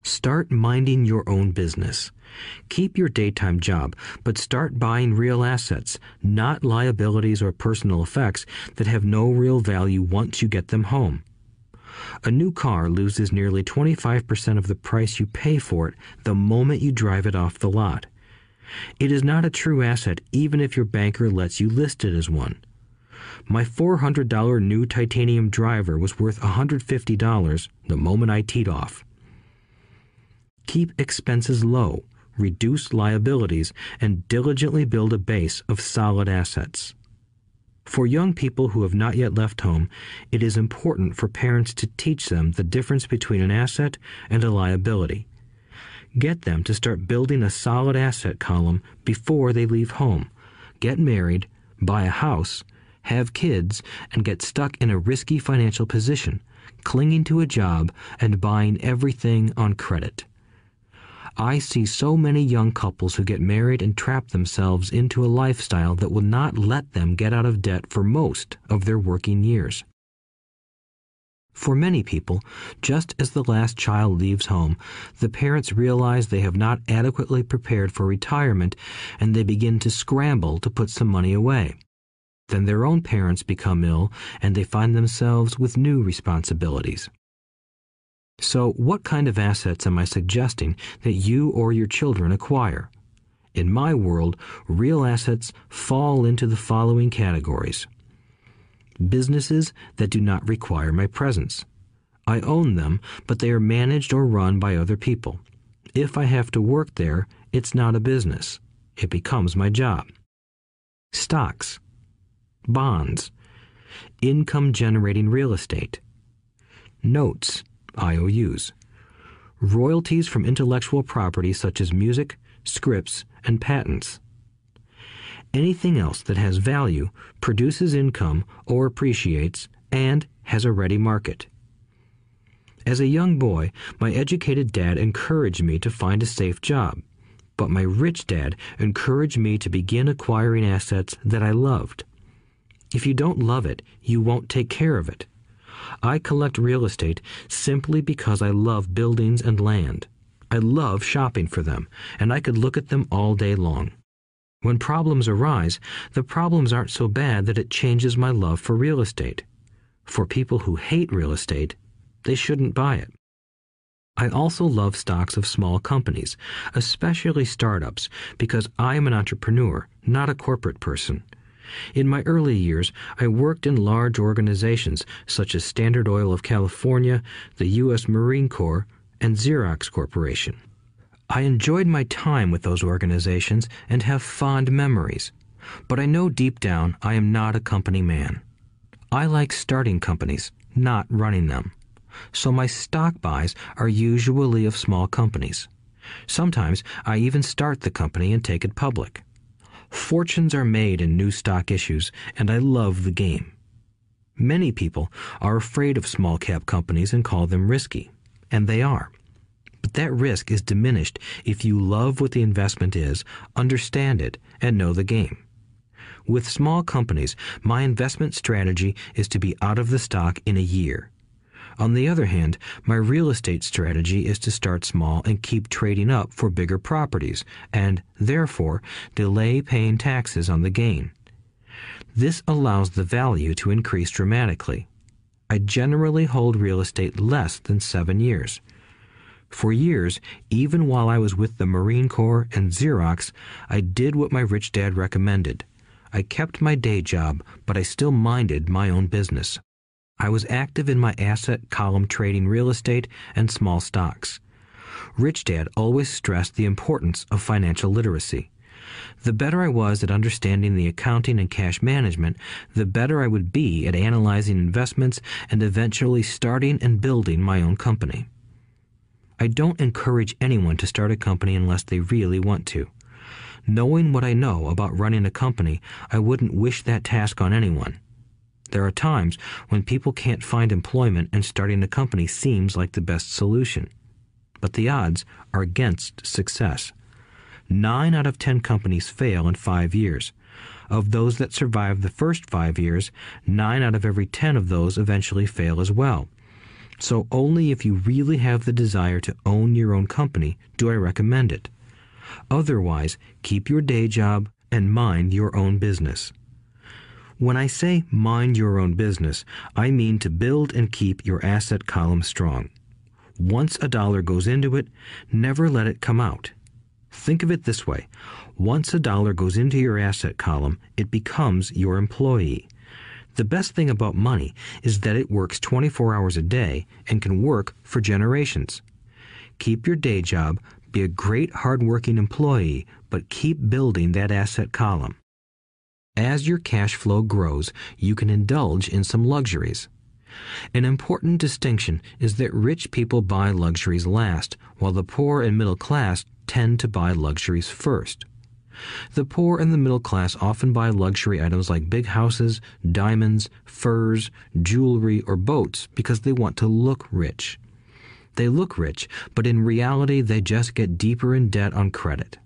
Start minding your own business. Keep your daytime job, but start buying real assets, not liabilities or personal effects that have no real value once you get them home. A new car loses nearly 25% of the price you pay for it the moment you drive it off the lot. It is not a true asset even if your banker lets you list it as one. My $400 new titanium driver was worth $150 the moment I teed off keep expenses low, reduce liabilities, and diligently build a base of solid assets. For young people who have not yet left home, it is important for parents to teach them the difference between an asset and a liability. Get them to start building a solid asset column before they leave home, get married, buy a house, have kids, and get stuck in a risky financial position, clinging to a job and buying everything on credit. I see so many young couples who get married and trap themselves into a lifestyle that will not let them get out of debt for most of their working years. For many people, just as the last child leaves home, the parents realize they have not adequately prepared for retirement and they begin to scramble to put some money away. Then their own parents become ill and they find themselves with new responsibilities. So, what kind of assets am I suggesting that you or your children acquire? In my world, real assets fall into the following categories businesses that do not require my presence. I own them, but they are managed or run by other people. If I have to work there, it's not a business. It becomes my job. Stocks, bonds, income generating real estate, notes, IOUs, royalties from intellectual property such as music, scripts, and patents. Anything else that has value produces income or appreciates and has a ready market. As a young boy, my educated dad encouraged me to find a safe job, but my rich dad encouraged me to begin acquiring assets that I loved. If you don't love it, you won't take care of it. I collect real estate simply because I love buildings and land. I love shopping for them, and I could look at them all day long. When problems arise, the problems aren't so bad that it changes my love for real estate. For people who hate real estate, they shouldn't buy it. I also love stocks of small companies, especially startups, because I am an entrepreneur, not a corporate person. In my early years, I worked in large organizations such as Standard Oil of California, the U.S. Marine Corps, and Xerox Corporation. I enjoyed my time with those organizations and have fond memories, but I know deep down I am not a company man. I like starting companies, not running them. So my stock buys are usually of small companies. Sometimes I even start the company and take it public. Fortunes are made in new stock issues, and I love the game. Many people are afraid of small cap companies and call them risky, and they are. But that risk is diminished if you love what the investment is, understand it, and know the game. With small companies, my investment strategy is to be out of the stock in a year. On the other hand, my real estate strategy is to start small and keep trading up for bigger properties, and, therefore, delay paying taxes on the gain. This allows the value to increase dramatically. I generally hold real estate less than seven years. For years, even while I was with the Marine Corps and Xerox, I did what my rich dad recommended. I kept my day job, but I still minded my own business. I was active in my asset column trading real estate and small stocks. Rich Dad always stressed the importance of financial literacy. The better I was at understanding the accounting and cash management, the better I would be at analyzing investments and eventually starting and building my own company. I don't encourage anyone to start a company unless they really want to. Knowing what I know about running a company, I wouldn't wish that task on anyone. There are times when people can't find employment and starting a company seems like the best solution. But the odds are against success. Nine out of ten companies fail in five years. Of those that survive the first five years, nine out of every ten of those eventually fail as well. So only if you really have the desire to own your own company do I recommend it. Otherwise, keep your day job and mind your own business. When I say mind your own business, I mean to build and keep your asset column strong. Once a dollar goes into it, never let it come out. Think of it this way once a dollar goes into your asset column, it becomes your employee. The best thing about money is that it works 24 hours a day and can work for generations. Keep your day job, be a great hardworking employee, but keep building that asset column. As your cash flow grows, you can indulge in some luxuries. An important distinction is that rich people buy luxuries last, while the poor and middle class tend to buy luxuries first. The poor and the middle class often buy luxury items like big houses, diamonds, furs, jewelry, or boats because they want to look rich. They look rich, but in reality, they just get deeper in debt on credit.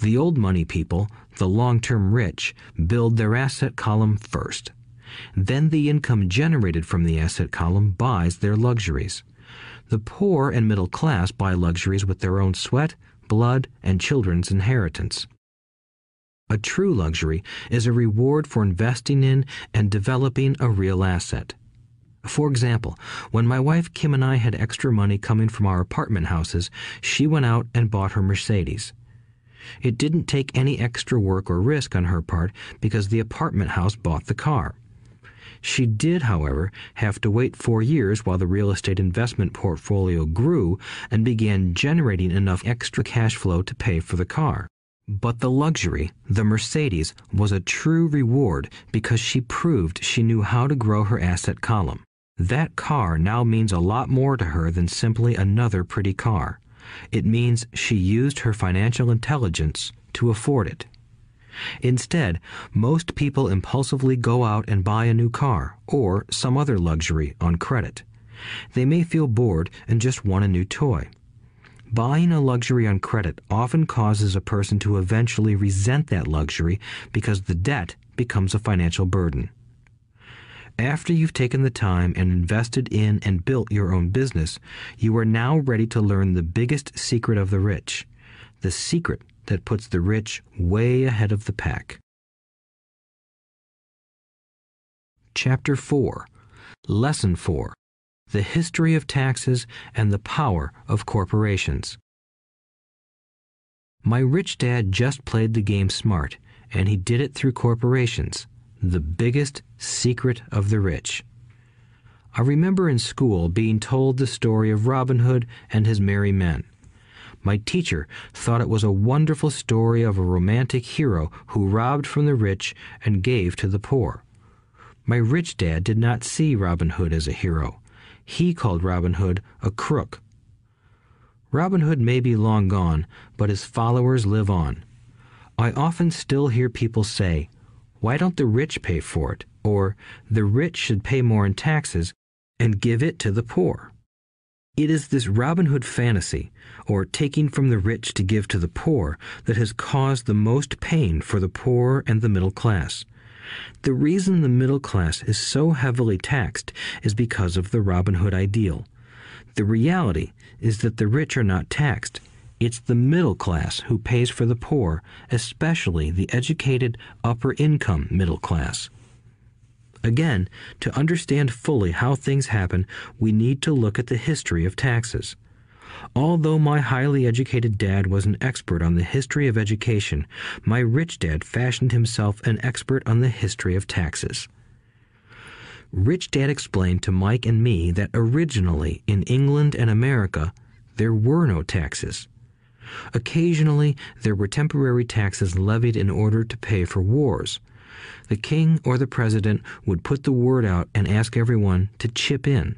The old money people, the long term rich, build their asset column first. Then the income generated from the asset column buys their luxuries. The poor and middle class buy luxuries with their own sweat, blood, and children's inheritance. A true luxury is a reward for investing in and developing a real asset. For example, when my wife Kim and I had extra money coming from our apartment houses, she went out and bought her Mercedes. It didn't take any extra work or risk on her part because the apartment house bought the car. She did, however, have to wait four years while the real estate investment portfolio grew and began generating enough extra cash flow to pay for the car. But the luxury, the Mercedes, was a true reward because she proved she knew how to grow her asset column. That car now means a lot more to her than simply another pretty car. It means she used her financial intelligence to afford it. Instead, most people impulsively go out and buy a new car or some other luxury on credit. They may feel bored and just want a new toy. Buying a luxury on credit often causes a person to eventually resent that luxury because the debt becomes a financial burden. After you've taken the time and invested in and built your own business, you are now ready to learn the biggest secret of the rich, the secret that puts the rich way ahead of the pack. Chapter 4 Lesson 4 The History of Taxes and the Power of Corporations. My rich dad just played the game smart, and he did it through corporations the biggest secret of the rich. I remember in school being told the story of Robin Hood and his merry men. My teacher thought it was a wonderful story of a romantic hero who robbed from the rich and gave to the poor. My rich dad did not see Robin Hood as a hero. He called Robin Hood a crook. Robin Hood may be long gone, but his followers live on. I often still hear people say, why don't the rich pay for it? Or, the rich should pay more in taxes and give it to the poor. It is this Robin Hood fantasy, or taking from the rich to give to the poor, that has caused the most pain for the poor and the middle class. The reason the middle class is so heavily taxed is because of the Robin Hood ideal. The reality is that the rich are not taxed, it's the middle class who pays for the poor, especially the educated upper income middle class. Again, to understand fully how things happen, we need to look at the history of taxes. Although my highly educated dad was an expert on the history of education, my rich dad fashioned himself an expert on the history of taxes. Rich Dad explained to Mike and me that originally in England and America, there were no taxes. Occasionally, there were temporary taxes levied in order to pay for wars. The king or the president would put the word out and ask everyone to chip in.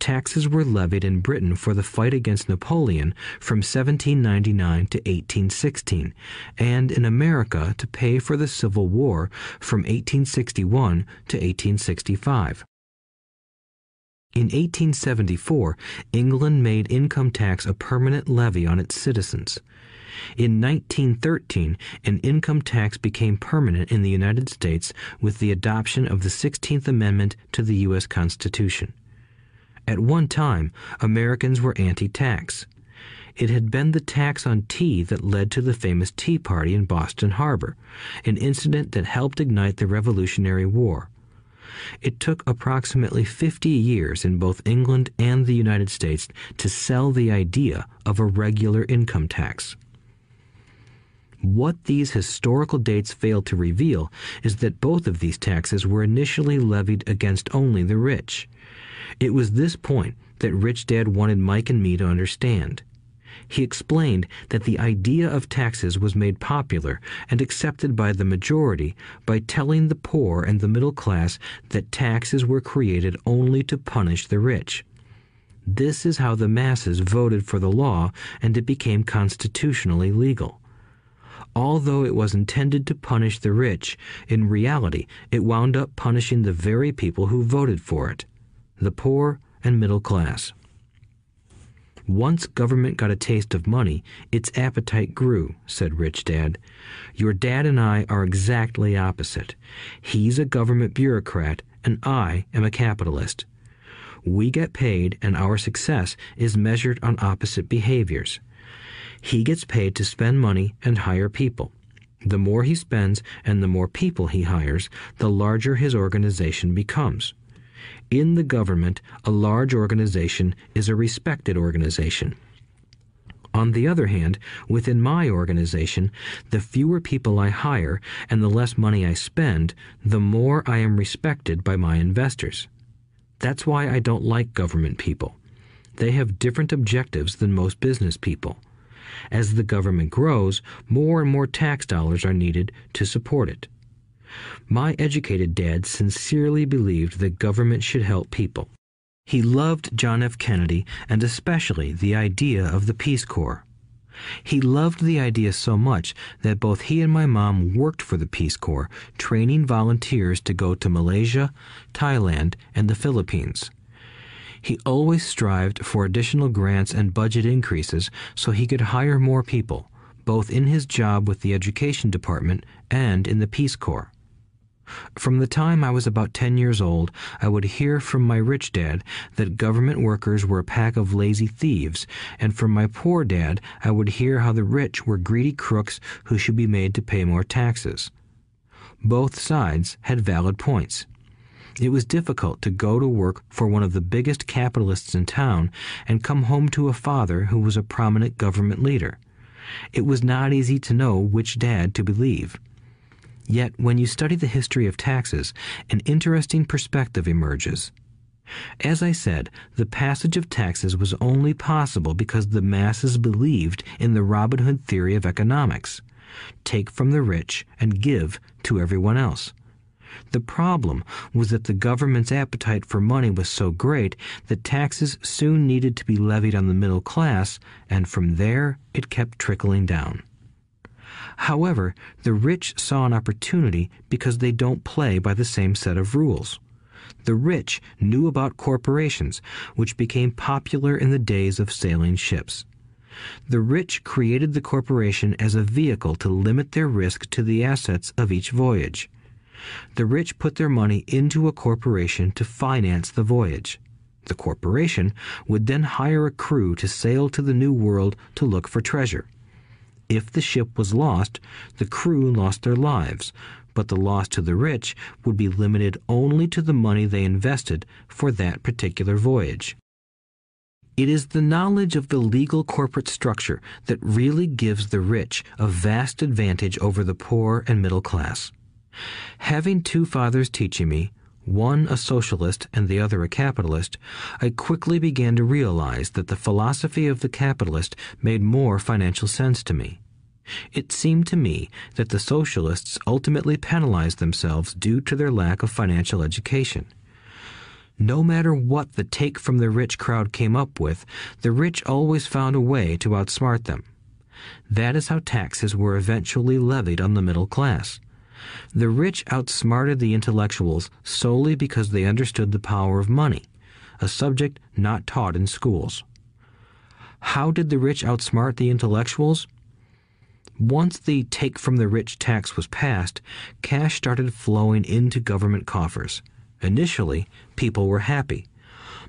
Taxes were levied in Britain for the fight against Napoleon from 1799 to 1816, and in America to pay for the Civil War from 1861 to 1865. In 1874, England made income tax a permanent levy on its citizens. In 1913, an income tax became permanent in the United States with the adoption of the 16th Amendment to the U.S. Constitution. At one time, Americans were anti tax. It had been the tax on tea that led to the famous Tea Party in Boston Harbor, an incident that helped ignite the Revolutionary War. It took approximately 50 years in both England and the United States to sell the idea of a regular income tax. What these historical dates fail to reveal is that both of these taxes were initially levied against only the rich. It was this point that Rich Dad wanted Mike and me to understand. He explained that the idea of taxes was made popular and accepted by the majority by telling the poor and the middle class that taxes were created only to punish the rich. This is how the masses voted for the law and it became constitutionally legal. Although it was intended to punish the rich, in reality it wound up punishing the very people who voted for it the poor and middle class. Once government got a taste of money, its appetite grew, said Rich Dad. Your dad and I are exactly opposite. He's a government bureaucrat, and I am a capitalist. We get paid, and our success is measured on opposite behaviors. He gets paid to spend money and hire people. The more he spends and the more people he hires, the larger his organization becomes. In the government, a large organization is a respected organization. On the other hand, within my organization, the fewer people I hire and the less money I spend, the more I am respected by my investors. That's why I don't like government people. They have different objectives than most business people. As the government grows, more and more tax dollars are needed to support it. My educated dad sincerely believed that government should help people. He loved John F. Kennedy and especially the idea of the Peace Corps. He loved the idea so much that both he and my mom worked for the Peace Corps, training volunteers to go to Malaysia, Thailand, and the Philippines. He always strived for additional grants and budget increases so he could hire more people, both in his job with the Education Department and in the Peace Corps. From the time I was about 10 years old, I would hear from my rich dad that government workers were a pack of lazy thieves, and from my poor dad, I would hear how the rich were greedy crooks who should be made to pay more taxes. Both sides had valid points. It was difficult to go to work for one of the biggest capitalists in town and come home to a father who was a prominent government leader. It was not easy to know which dad to believe. Yet, when you study the history of taxes, an interesting perspective emerges. As I said, the passage of taxes was only possible because the masses believed in the Robin Hood theory of economics take from the rich and give to everyone else. The problem was that the government's appetite for money was so great that taxes soon needed to be levied on the middle class, and from there it kept trickling down. However, the rich saw an opportunity because they don't play by the same set of rules. The rich knew about corporations, which became popular in the days of sailing ships. The rich created the corporation as a vehicle to limit their risk to the assets of each voyage. The rich put their money into a corporation to finance the voyage. The corporation would then hire a crew to sail to the New World to look for treasure. If the ship was lost, the crew lost their lives, but the loss to the rich would be limited only to the money they invested for that particular voyage. It is the knowledge of the legal corporate structure that really gives the rich a vast advantage over the poor and middle class. Having two fathers teaching me, one a socialist and the other a capitalist, I quickly began to realize that the philosophy of the capitalist made more financial sense to me. It seemed to me that the socialists ultimately penalized themselves due to their lack of financial education. No matter what the take from the rich crowd came up with, the rich always found a way to outsmart them. That is how taxes were eventually levied on the middle class. The rich outsmarted the intellectuals solely because they understood the power of money, a subject not taught in schools. How did the rich outsmart the intellectuals? Once the take from the rich tax was passed, cash started flowing into government coffers. Initially, people were happy.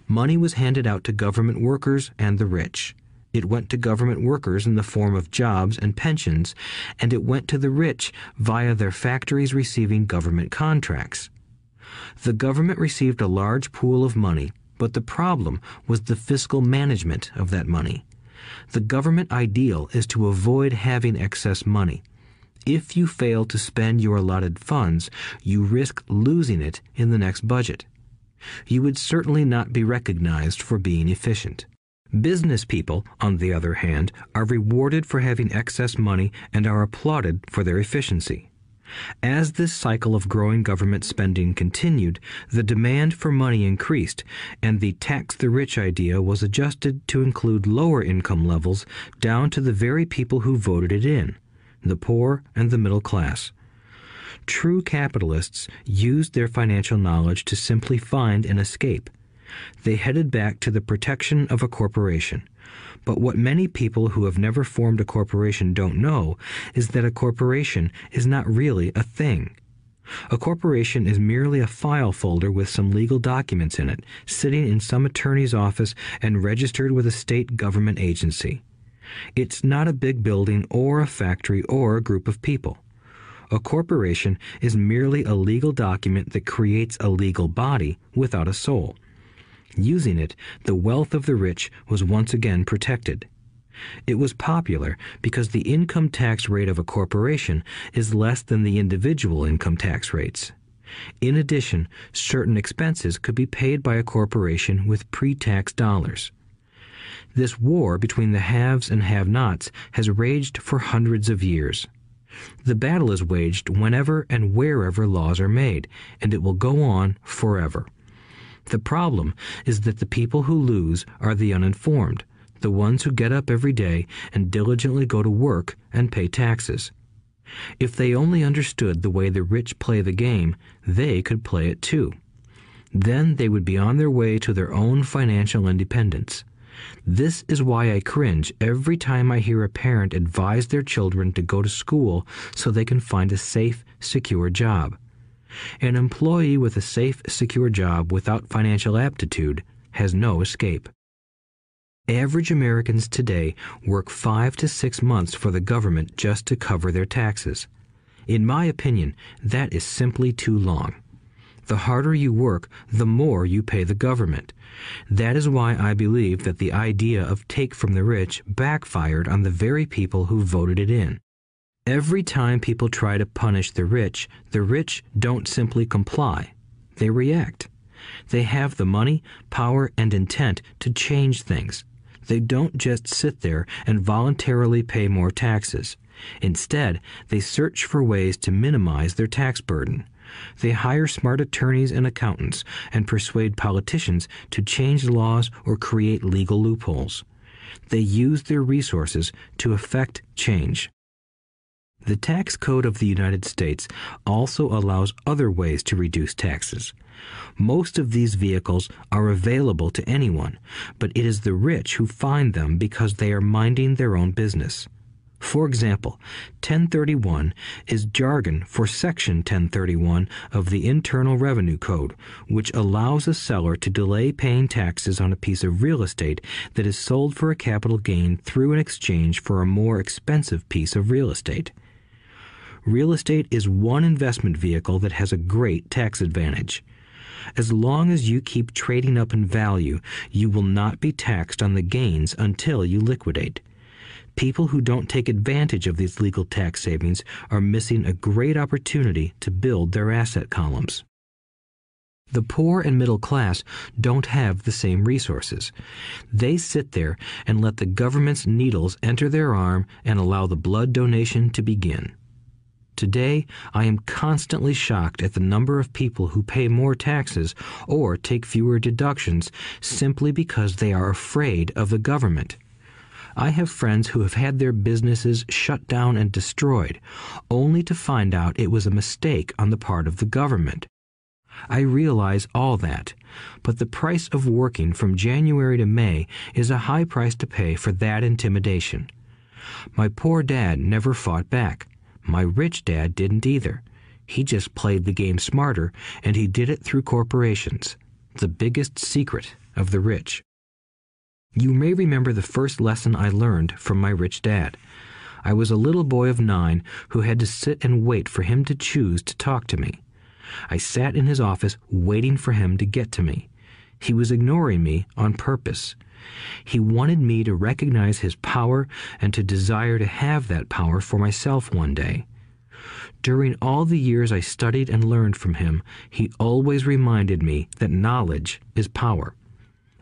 Money was handed out to government workers and the rich. It went to government workers in the form of jobs and pensions, and it went to the rich via their factories receiving government contracts. The government received a large pool of money, but the problem was the fiscal management of that money. The government ideal is to avoid having excess money. If you fail to spend your allotted funds, you risk losing it in the next budget. You would certainly not be recognized for being efficient. Business people, on the other hand, are rewarded for having excess money and are applauded for their efficiency. As this cycle of growing government spending continued, the demand for money increased, and the tax the rich idea was adjusted to include lower income levels down to the very people who voted it in the poor and the middle class. True capitalists used their financial knowledge to simply find an escape they headed back to the protection of a corporation. But what many people who have never formed a corporation don't know is that a corporation is not really a thing. A corporation is merely a file folder with some legal documents in it, sitting in some attorney's office and registered with a state government agency. It's not a big building or a factory or a group of people. A corporation is merely a legal document that creates a legal body without a soul. Using it, the wealth of the rich was once again protected. It was popular because the income tax rate of a corporation is less than the individual income tax rates. In addition, certain expenses could be paid by a corporation with pre tax dollars. This war between the haves and have nots has raged for hundreds of years. The battle is waged whenever and wherever laws are made, and it will go on forever. The problem is that the people who lose are the uninformed, the ones who get up every day and diligently go to work and pay taxes. If they only understood the way the rich play the game, they could play it too. Then they would be on their way to their own financial independence. This is why I cringe every time I hear a parent advise their children to go to school so they can find a safe, secure job. An employee with a safe, secure job without financial aptitude has no escape. Average Americans today work five to six months for the government just to cover their taxes. In my opinion, that is simply too long. The harder you work, the more you pay the government. That is why I believe that the idea of take from the rich backfired on the very people who voted it in. Every time people try to punish the rich, the rich don't simply comply, they react. They have the money, power, and intent to change things. They don't just sit there and voluntarily pay more taxes. Instead, they search for ways to minimize their tax burden. They hire smart attorneys and accountants and persuade politicians to change laws or create legal loopholes. They use their resources to effect change. The tax code of the United States also allows other ways to reduce taxes. Most of these vehicles are available to anyone, but it is the rich who find them because they are minding their own business. For example, 1031 is jargon for Section 1031 of the Internal Revenue Code, which allows a seller to delay paying taxes on a piece of real estate that is sold for a capital gain through an exchange for a more expensive piece of real estate. Real estate is one investment vehicle that has a great tax advantage. As long as you keep trading up in value, you will not be taxed on the gains until you liquidate. People who don't take advantage of these legal tax savings are missing a great opportunity to build their asset columns. The poor and middle class don't have the same resources. They sit there and let the government's needles enter their arm and allow the blood donation to begin. Today, I am constantly shocked at the number of people who pay more taxes or take fewer deductions simply because they are afraid of the government. I have friends who have had their businesses shut down and destroyed, only to find out it was a mistake on the part of the government. I realize all that, but the price of working from January to May is a high price to pay for that intimidation. My poor dad never fought back. My rich dad didn't either. He just played the game smarter, and he did it through corporations, the biggest secret of the rich. You may remember the first lesson I learned from my rich dad. I was a little boy of nine who had to sit and wait for him to choose to talk to me. I sat in his office waiting for him to get to me. He was ignoring me on purpose. He wanted me to recognize his power and to desire to have that power for myself one day. During all the years I studied and learned from him, he always reminded me that knowledge is power.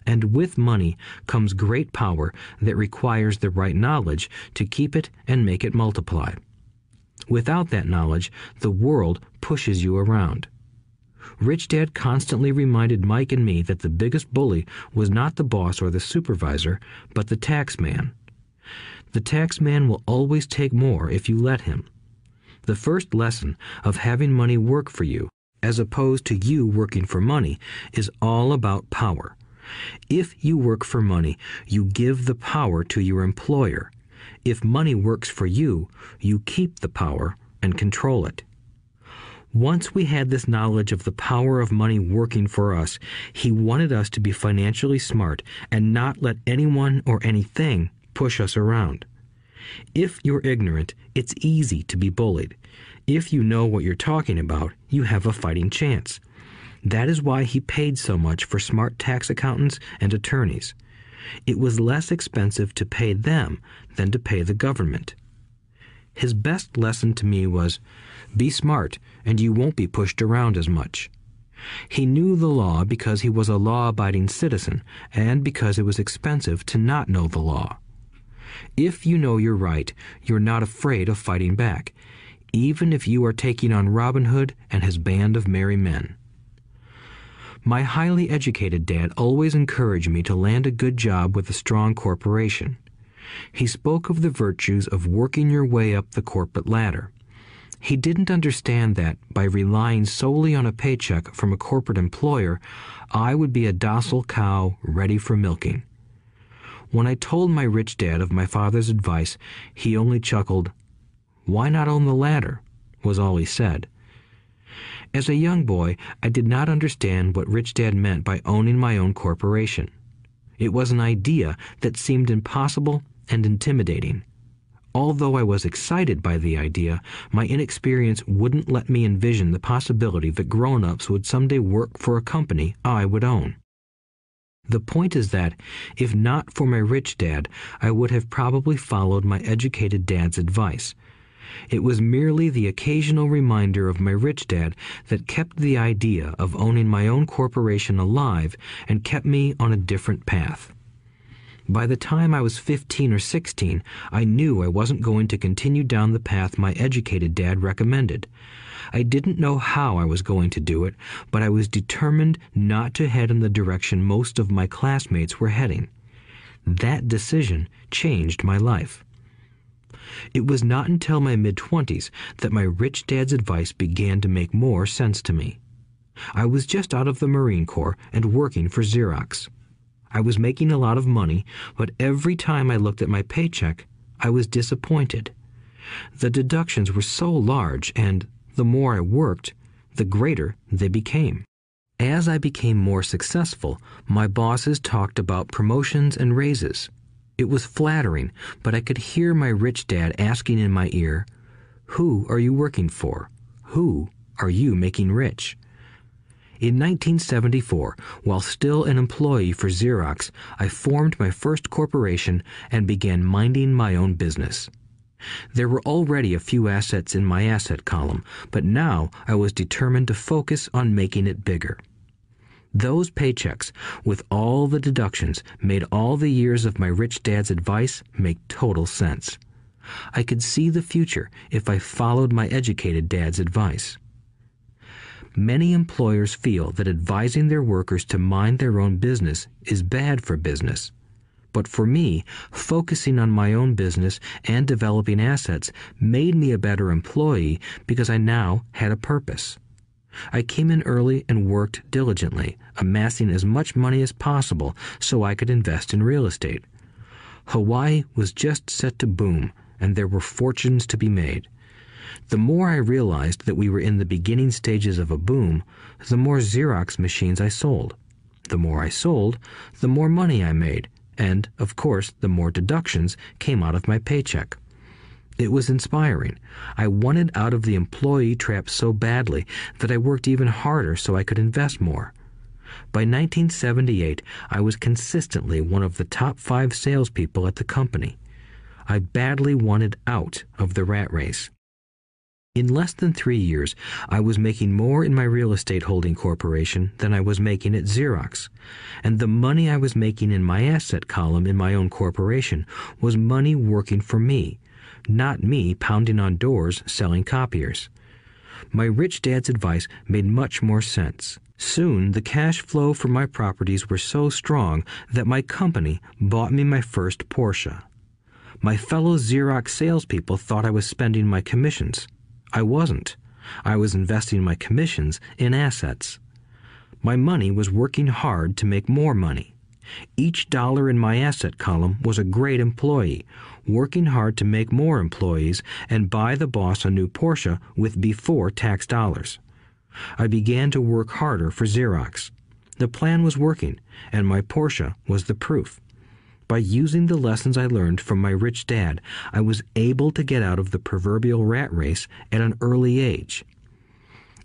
And with money comes great power that requires the right knowledge to keep it and make it multiply. Without that knowledge, the world pushes you around. Rich Dad constantly reminded Mike and me that the biggest bully was not the boss or the supervisor, but the tax man. The tax man will always take more if you let him. The first lesson of having money work for you, as opposed to you working for money, is all about power. If you work for money, you give the power to your employer. If money works for you, you keep the power and control it. Once we had this knowledge of the power of money working for us, he wanted us to be financially smart and not let anyone or anything push us around. If you're ignorant, it's easy to be bullied. If you know what you're talking about, you have a fighting chance. That is why he paid so much for smart tax accountants and attorneys. It was less expensive to pay them than to pay the government. His best lesson to me was be smart and you won't be pushed around as much. He knew the law because he was a law abiding citizen and because it was expensive to not know the law. If you know you're right, you're not afraid of fighting back, even if you are taking on Robin Hood and his band of merry men. My highly educated dad always encouraged me to land a good job with a strong corporation. He spoke of the virtues of working your way up the corporate ladder. He didn't understand that, by relying solely on a paycheck from a corporate employer, I would be a docile cow ready for milking. When I told my rich dad of my father's advice, he only chuckled. Why not own the ladder? was all he said. As a young boy, I did not understand what Rich Dad meant by owning my own corporation. It was an idea that seemed impossible and intimidating. Although I was excited by the idea, my inexperience wouldn't let me envision the possibility that grown ups would someday work for a company I would own. The point is that, if not for my rich dad, I would have probably followed my educated dad's advice. It was merely the occasional reminder of my rich dad that kept the idea of owning my own corporation alive and kept me on a different path. By the time I was 15 or 16, I knew I wasn't going to continue down the path my educated dad recommended. I didn't know how I was going to do it, but I was determined not to head in the direction most of my classmates were heading. That decision changed my life. It was not until my mid 20s that my rich dad's advice began to make more sense to me. I was just out of the Marine Corps and working for Xerox. I was making a lot of money, but every time I looked at my paycheck, I was disappointed. The deductions were so large, and the more I worked, the greater they became. As I became more successful, my bosses talked about promotions and raises. It was flattering, but I could hear my rich dad asking in my ear, Who are you working for? Who are you making rich? In 1974, while still an employee for Xerox, I formed my first corporation and began minding my own business. There were already a few assets in my asset column, but now I was determined to focus on making it bigger. Those paychecks, with all the deductions, made all the years of my rich dad's advice make total sense. I could see the future if I followed my educated dad's advice. Many employers feel that advising their workers to mind their own business is bad for business. But for me, focusing on my own business and developing assets made me a better employee because I now had a purpose. I came in early and worked diligently, amassing as much money as possible so I could invest in real estate. Hawaii was just set to boom, and there were fortunes to be made. The more I realized that we were in the beginning stages of a boom, the more Xerox machines I sold. The more I sold, the more money I made, and, of course, the more deductions came out of my paycheck. It was inspiring. I wanted out of the employee trap so badly that I worked even harder so I could invest more. By 1978, I was consistently one of the top five salespeople at the company. I badly wanted out of the rat race. In less than three years, I was making more in my real estate holding corporation than I was making at Xerox. And the money I was making in my asset column in my own corporation was money working for me, not me pounding on doors selling copiers. My rich dad's advice made much more sense. Soon, the cash flow from my properties were so strong that my company bought me my first Porsche. My fellow Xerox salespeople thought I was spending my commissions. I wasn't. I was investing my commissions in assets. My money was working hard to make more money. Each dollar in my asset column was a great employee, working hard to make more employees and buy the boss a new Porsche with before tax dollars. I began to work harder for Xerox. The plan was working, and my Porsche was the proof. By using the lessons I learned from my rich dad, I was able to get out of the proverbial rat race at an early age.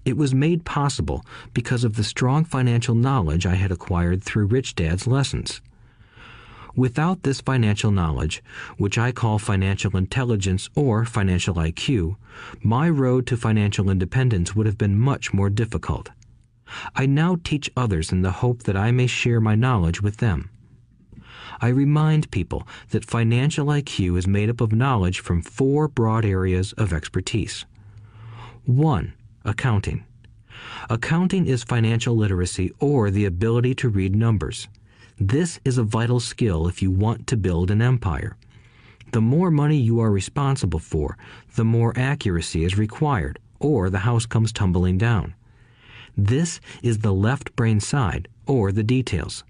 It was made possible because of the strong financial knowledge I had acquired through Rich Dad's lessons. Without this financial knowledge, which I call financial intelligence or financial IQ, my road to financial independence would have been much more difficult. I now teach others in the hope that I may share my knowledge with them. I remind people that financial IQ is made up of knowledge from four broad areas of expertise. 1. Accounting. Accounting is financial literacy or the ability to read numbers. This is a vital skill if you want to build an empire. The more money you are responsible for, the more accuracy is required, or the house comes tumbling down. This is the left brain side, or the details.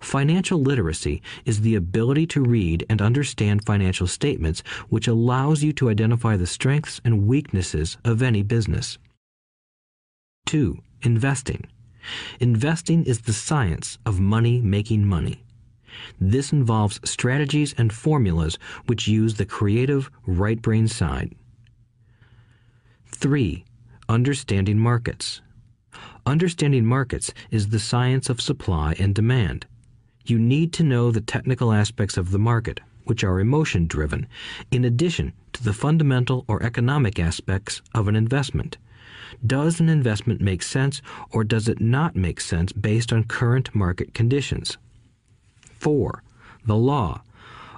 Financial literacy is the ability to read and understand financial statements, which allows you to identify the strengths and weaknesses of any business. 2. Investing. Investing is the science of money making money. This involves strategies and formulas which use the creative right brain side. 3. Understanding markets. Understanding markets is the science of supply and demand. You need to know the technical aspects of the market, which are emotion driven, in addition to the fundamental or economic aspects of an investment. Does an investment make sense or does it not make sense based on current market conditions? 4. The law.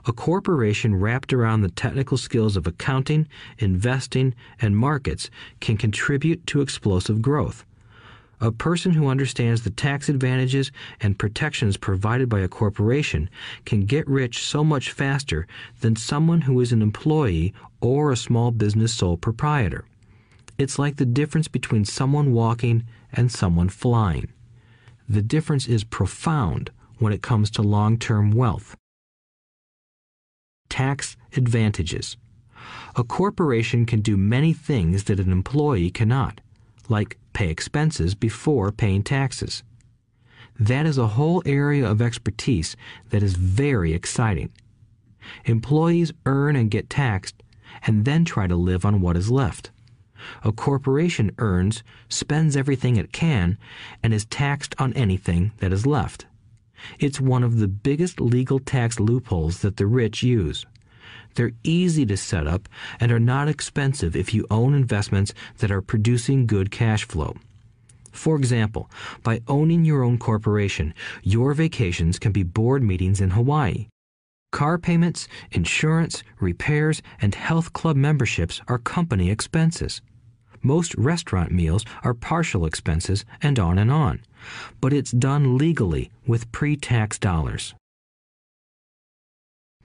A corporation wrapped around the technical skills of accounting, investing, and markets can contribute to explosive growth. A person who understands the tax advantages and protections provided by a corporation can get rich so much faster than someone who is an employee or a small business sole proprietor. It's like the difference between someone walking and someone flying. The difference is profound when it comes to long term wealth. Tax advantages. A corporation can do many things that an employee cannot, like pay expenses before paying taxes. That is a whole area of expertise that is very exciting. Employees earn and get taxed and then try to live on what is left. A corporation earns, spends everything it can, and is taxed on anything that is left. It's one of the biggest legal tax loopholes that the rich use. They're easy to set up and are not expensive if you own investments that are producing good cash flow. For example, by owning your own corporation, your vacations can be board meetings in Hawaii. Car payments, insurance, repairs, and health club memberships are company expenses. Most restaurant meals are partial expenses and on and on, but it's done legally with pre tax dollars.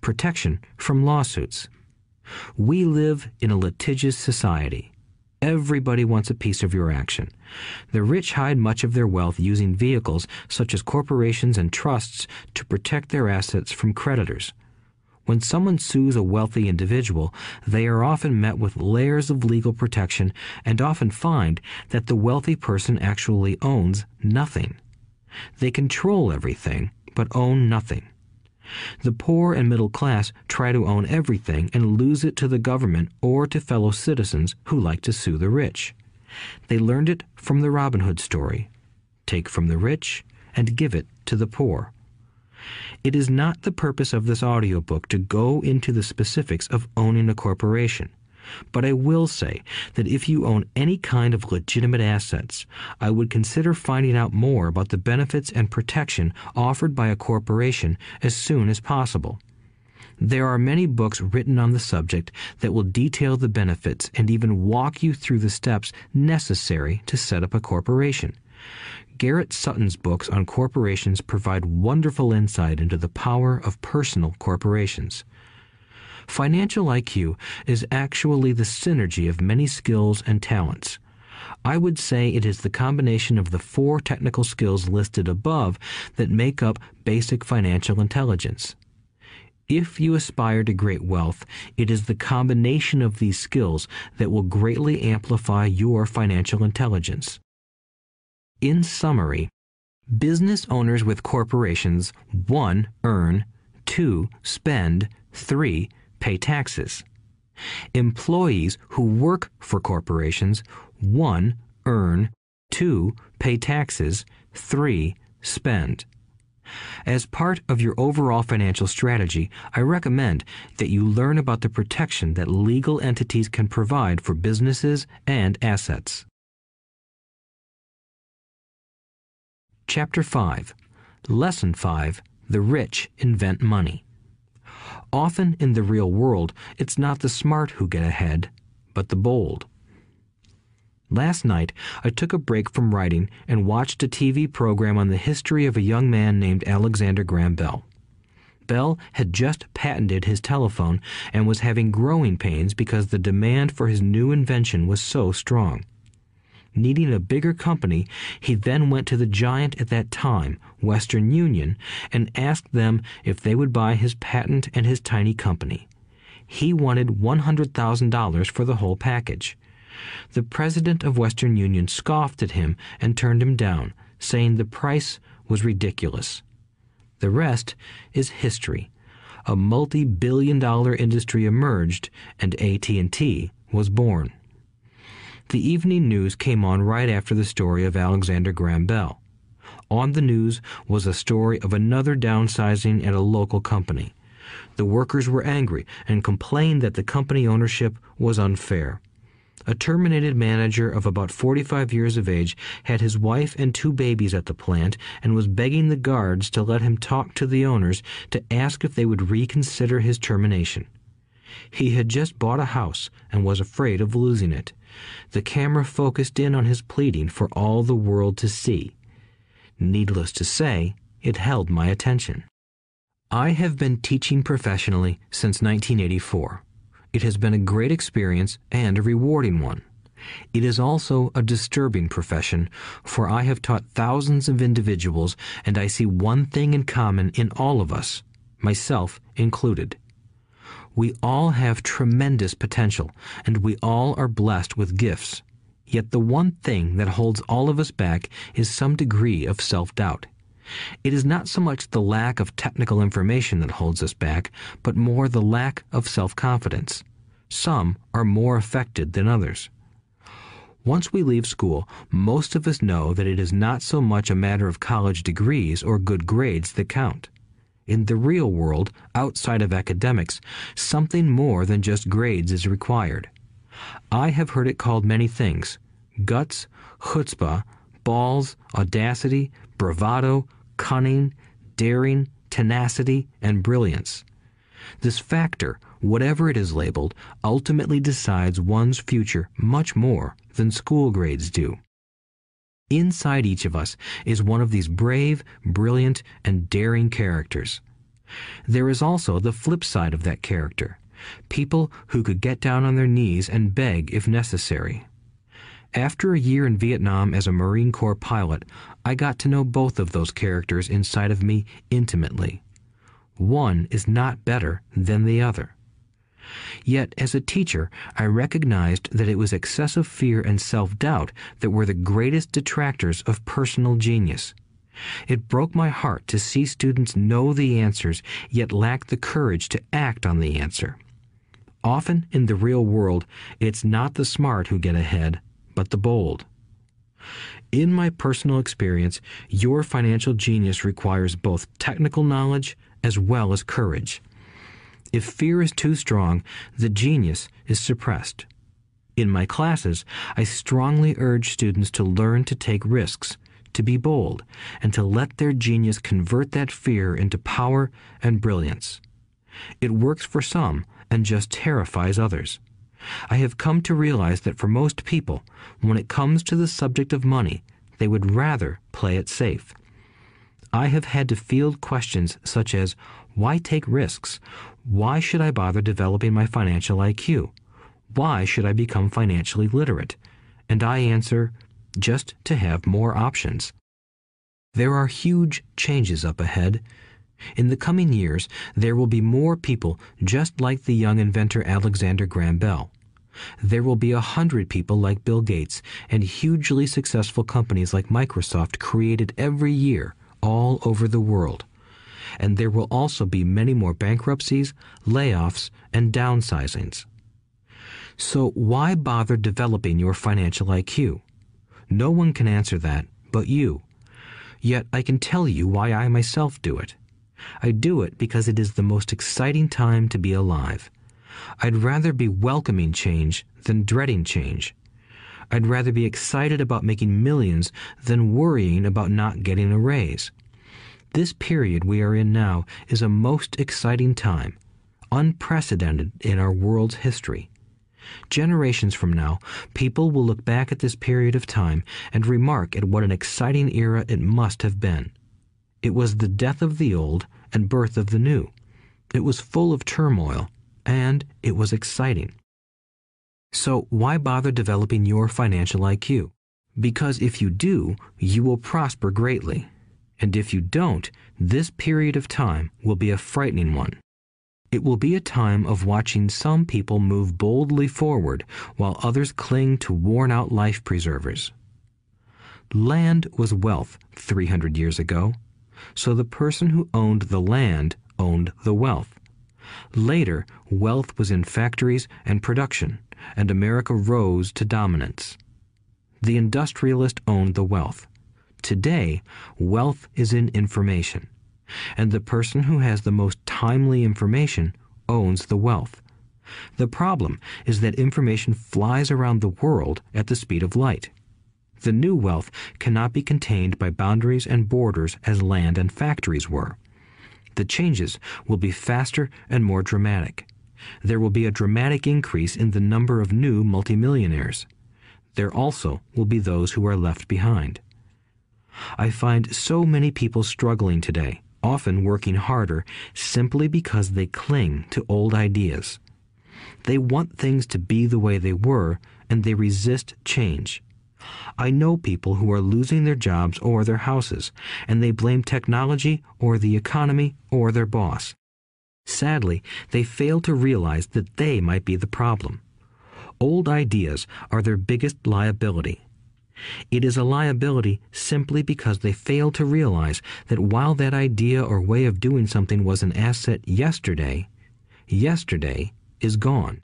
Protection from lawsuits. We live in a litigious society. Everybody wants a piece of your action. The rich hide much of their wealth using vehicles such as corporations and trusts to protect their assets from creditors. When someone sues a wealthy individual, they are often met with layers of legal protection and often find that the wealthy person actually owns nothing. They control everything, but own nothing. The poor and middle class try to own everything and lose it to the government or to fellow citizens who like to sue the rich. They learned it from the Robin Hood story take from the rich and give it to the poor. It is not the purpose of this audiobook to go into the specifics of owning a corporation. But I will say that if you own any kind of legitimate assets, I would consider finding out more about the benefits and protection offered by a corporation as soon as possible. There are many books written on the subject that will detail the benefits and even walk you through the steps necessary to set up a corporation. Garrett Sutton's books on corporations provide wonderful insight into the power of personal corporations. Financial IQ is actually the synergy of many skills and talents. I would say it is the combination of the four technical skills listed above that make up basic financial intelligence. If you aspire to great wealth, it is the combination of these skills that will greatly amplify your financial intelligence. In summary, business owners with corporations 1. earn, 2. spend, 3. Pay taxes. Employees who work for corporations 1. earn, 2. pay taxes, 3. spend. As part of your overall financial strategy, I recommend that you learn about the protection that legal entities can provide for businesses and assets. Chapter 5 Lesson 5 The Rich Invent Money. Often in the real world, it's not the smart who get ahead, but the bold. Last night, I took a break from writing and watched a TV program on the history of a young man named Alexander Graham Bell. Bell had just patented his telephone and was having growing pains because the demand for his new invention was so strong. Needing a bigger company, he then went to the giant at that time, Western Union, and asked them if they would buy his patent and his tiny company. He wanted $100,000 for the whole package. The president of Western Union scoffed at him and turned him down, saying the price was ridiculous. The rest is history. A multi-billion dollar industry emerged and AT&T was born. The evening news came on right after the story of Alexander Graham Bell. On the news was a story of another downsizing at a local company. The workers were angry and complained that the company ownership was unfair. A terminated manager of about 45 years of age had his wife and two babies at the plant and was begging the guards to let him talk to the owners to ask if they would reconsider his termination. He had just bought a house and was afraid of losing it. The camera focused in on his pleading for all the world to see. Needless to say, it held my attention. I have been teaching professionally since 1984. It has been a great experience and a rewarding one. It is also a disturbing profession, for I have taught thousands of individuals and I see one thing in common in all of us, myself included. We all have tremendous potential, and we all are blessed with gifts. Yet the one thing that holds all of us back is some degree of self doubt. It is not so much the lack of technical information that holds us back, but more the lack of self confidence. Some are more affected than others. Once we leave school, most of us know that it is not so much a matter of college degrees or good grades that count in the real world, outside of academics, something more than just grades is required. I have heard it called many things guts, chutzpah, balls, audacity, bravado, cunning, daring, tenacity, and brilliance. This factor, whatever it is labeled, ultimately decides one's future much more than school grades do. Inside each of us is one of these brave, brilliant, and daring characters. There is also the flip side of that character people who could get down on their knees and beg if necessary. After a year in Vietnam as a Marine Corps pilot, I got to know both of those characters inside of me intimately. One is not better than the other. Yet, as a teacher, I recognized that it was excessive fear and self doubt that were the greatest detractors of personal genius. It broke my heart to see students know the answers, yet lack the courage to act on the answer. Often in the real world, it's not the smart who get ahead, but the bold. In my personal experience, your financial genius requires both technical knowledge as well as courage. If fear is too strong, the genius is suppressed. In my classes, I strongly urge students to learn to take risks, to be bold, and to let their genius convert that fear into power and brilliance. It works for some and just terrifies others. I have come to realize that for most people, when it comes to the subject of money, they would rather play it safe. I have had to field questions such as why take risks? Why should I bother developing my financial IQ? Why should I become financially literate? And I answer, just to have more options. There are huge changes up ahead. In the coming years, there will be more people just like the young inventor Alexander Graham Bell. There will be a hundred people like Bill Gates and hugely successful companies like Microsoft created every year all over the world and there will also be many more bankruptcies, layoffs, and downsizings. So, why bother developing your financial IQ? No one can answer that but you. Yet I can tell you why I myself do it. I do it because it is the most exciting time to be alive. I'd rather be welcoming change than dreading change. I'd rather be excited about making millions than worrying about not getting a raise. This period we are in now is a most exciting time, unprecedented in our world's history. Generations from now, people will look back at this period of time and remark at what an exciting era it must have been. It was the death of the old and birth of the new. It was full of turmoil, and it was exciting. So, why bother developing your financial IQ? Because if you do, you will prosper greatly. And if you don't, this period of time will be a frightening one. It will be a time of watching some people move boldly forward while others cling to worn out life preservers. Land was wealth 300 years ago, so the person who owned the land owned the wealth. Later, wealth was in factories and production, and America rose to dominance. The industrialist owned the wealth. Today, wealth is in information and the person who has the most timely information owns the wealth. The problem is that information flies around the world at the speed of light. The new wealth cannot be contained by boundaries and borders as land and factories were. The changes will be faster and more dramatic. There will be a dramatic increase in the number of new multimillionaires. There also will be those who are left behind. I find so many people struggling today often working harder simply because they cling to old ideas. They want things to be the way they were, and they resist change. I know people who are losing their jobs or their houses, and they blame technology or the economy or their boss. Sadly, they fail to realize that they might be the problem. Old ideas are their biggest liability. It is a liability simply because they fail to realize that while that idea or way of doing something was an asset yesterday, yesterday is gone.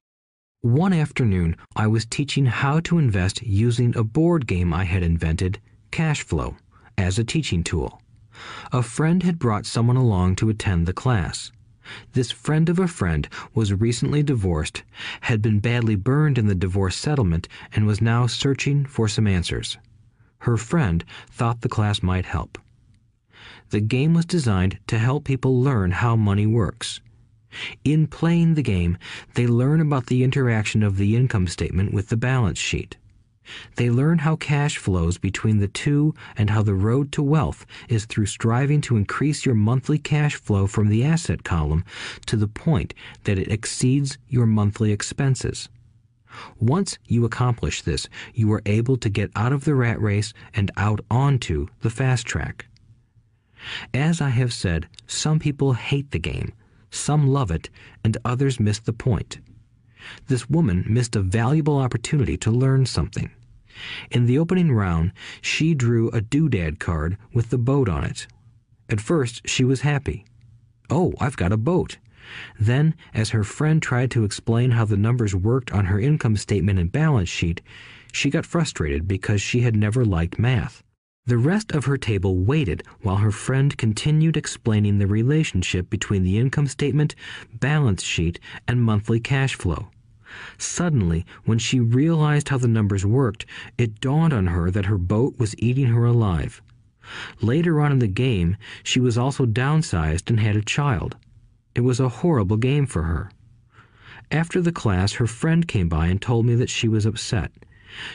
One afternoon, I was teaching how to invest using a board game I had invented, Cashflow, as a teaching tool. A friend had brought someone along to attend the class. This friend of a friend was recently divorced, had been badly burned in the divorce settlement, and was now searching for some answers. Her friend thought the class might help. The game was designed to help people learn how money works. In playing the game, they learn about the interaction of the income statement with the balance sheet. They learn how cash flows between the two and how the road to wealth is through striving to increase your monthly cash flow from the asset column to the point that it exceeds your monthly expenses. Once you accomplish this, you are able to get out of the rat race and out onto the fast track. As I have said, some people hate the game, some love it, and others miss the point. This woman missed a valuable opportunity to learn something. In the opening round, she drew a doodad card with the boat on it. At first, she was happy. Oh, I've got a boat. Then, as her friend tried to explain how the numbers worked on her income statement and balance sheet, she got frustrated because she had never liked math. The rest of her table waited while her friend continued explaining the relationship between the income statement, balance sheet, and monthly cash flow. Suddenly, when she realized how the numbers worked, it dawned on her that her boat was eating her alive. Later on in the game, she was also downsized and had a child. It was a horrible game for her. After the class, her friend came by and told me that she was upset.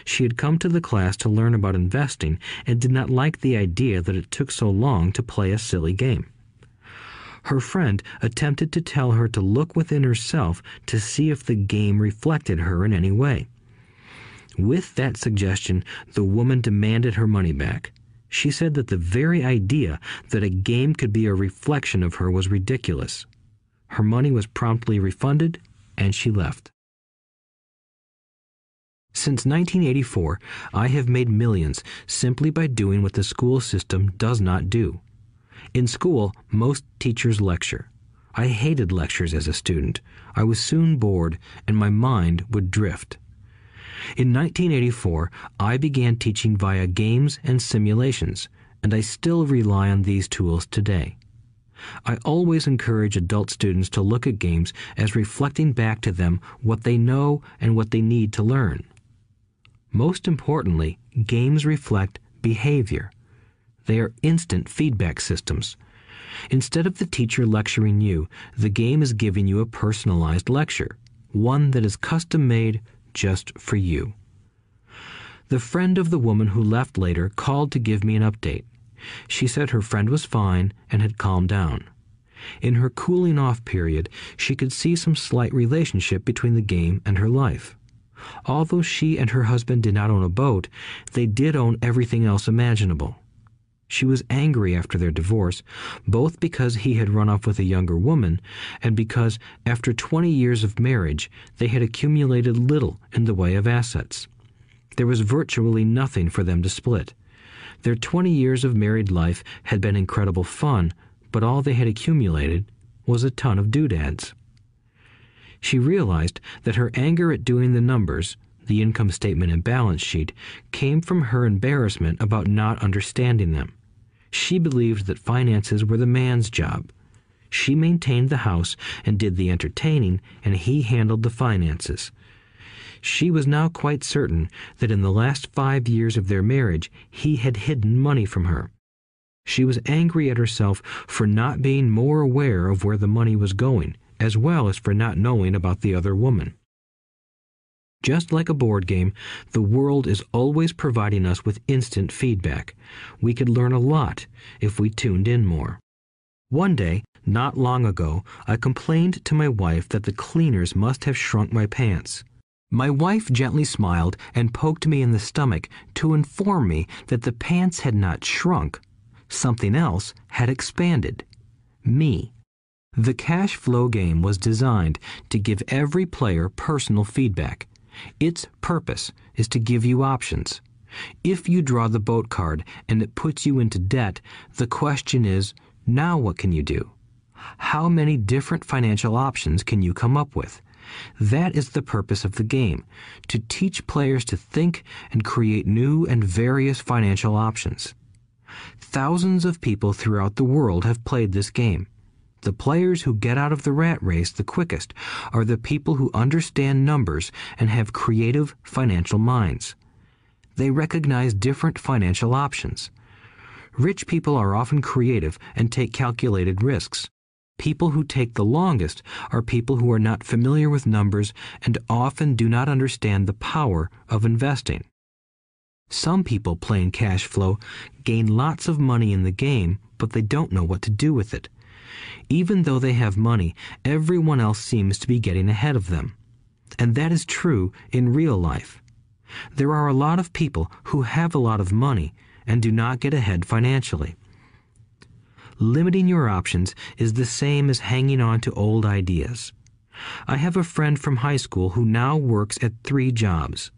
She had come to the class to learn about investing and did not like the idea that it took so long to play a silly game her friend attempted to tell her to look within herself to see if the game reflected her in any way. With that suggestion, the woman demanded her money back. She said that the very idea that a game could be a reflection of her was ridiculous. Her money was promptly refunded, and she left. Since 1984, I have made millions simply by doing what the school system does not do. In school, most teachers lecture. I hated lectures as a student. I was soon bored, and my mind would drift. In 1984, I began teaching via games and simulations, and I still rely on these tools today. I always encourage adult students to look at games as reflecting back to them what they know and what they need to learn. Most importantly, games reflect behavior. They are instant feedback systems. Instead of the teacher lecturing you, the game is giving you a personalized lecture, one that is custom made just for you. The friend of the woman who left later called to give me an update. She said her friend was fine and had calmed down. In her cooling off period, she could see some slight relationship between the game and her life. Although she and her husband did not own a boat, they did own everything else imaginable. She was angry after their divorce, both because he had run off with a younger woman and because, after 20 years of marriage, they had accumulated little in the way of assets. There was virtually nothing for them to split. Their 20 years of married life had been incredible fun, but all they had accumulated was a ton of doodads. She realized that her anger at doing the numbers, the income statement and balance sheet, came from her embarrassment about not understanding them. She believed that finances were the man's job. She maintained the house and did the entertaining, and he handled the finances. She was now quite certain that in the last five years of their marriage he had hidden money from her. She was angry at herself for not being more aware of where the money was going, as well as for not knowing about the other woman. Just like a board game, the world is always providing us with instant feedback. We could learn a lot if we tuned in more. One day, not long ago, I complained to my wife that the cleaners must have shrunk my pants. My wife gently smiled and poked me in the stomach to inform me that the pants had not shrunk. Something else had expanded. Me. The cash flow game was designed to give every player personal feedback. Its purpose is to give you options. If you draw the boat card and it puts you into debt, the question is, now what can you do? How many different financial options can you come up with? That is the purpose of the game to teach players to think and create new and various financial options. Thousands of people throughout the world have played this game. The players who get out of the rat race the quickest are the people who understand numbers and have creative financial minds. They recognize different financial options. Rich people are often creative and take calculated risks. People who take the longest are people who are not familiar with numbers and often do not understand the power of investing. Some people playing cash flow gain lots of money in the game, but they don't know what to do with it. Even though they have money, everyone else seems to be getting ahead of them. And that is true in real life. There are a lot of people who have a lot of money and do not get ahead financially. Limiting your options is the same as hanging on to old ideas. I have a friend from high school who now works at three jobs.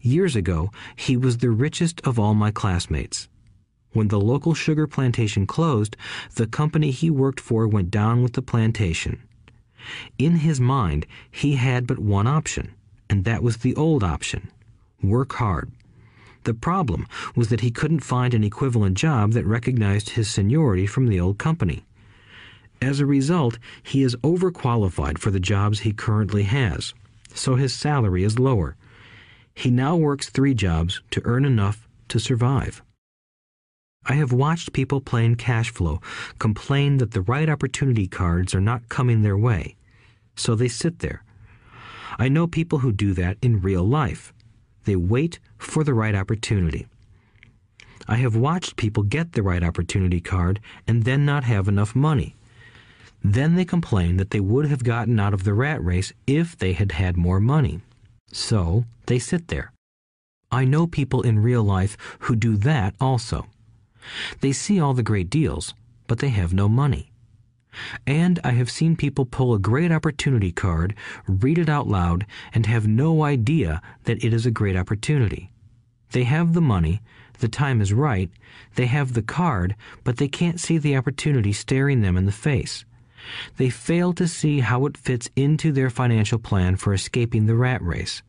Years ago, he was the richest of all my classmates. When the local sugar plantation closed, the company he worked for went down with the plantation. In his mind, he had but one option, and that was the old option work hard. The problem was that he couldn't find an equivalent job that recognized his seniority from the old company. As a result, he is overqualified for the jobs he currently has, so his salary is lower. He now works three jobs to earn enough to survive. I have watched people playing cash flow complain that the right opportunity cards are not coming their way, so they sit there. I know people who do that in real life. They wait for the right opportunity. I have watched people get the right opportunity card and then not have enough money. Then they complain that they would have gotten out of the rat race if they had had more money. So they sit there. I know people in real life who do that also. They see all the great deals, but they have no money. And I have seen people pull a great opportunity card, read it out loud, and have no idea that it is a great opportunity. They have the money, the time is right, they have the card, but they can't see the opportunity staring them in the face. They fail to see how it fits into their financial plan for escaping the rat race.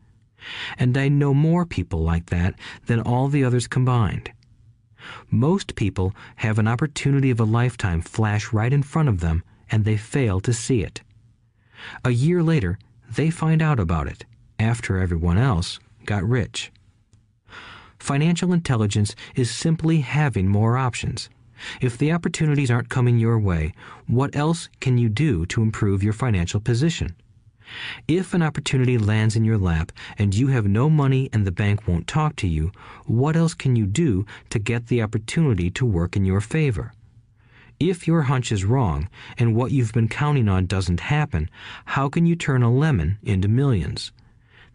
And I know more people like that than all the others combined. Most people have an opportunity of a lifetime flash right in front of them and they fail to see it. A year later, they find out about it after everyone else got rich. Financial intelligence is simply having more options. If the opportunities aren't coming your way, what else can you do to improve your financial position? If an opportunity lands in your lap and you have no money and the bank won't talk to you, what else can you do to get the opportunity to work in your favor? If your hunch is wrong and what you've been counting on doesn't happen, how can you turn a lemon into millions?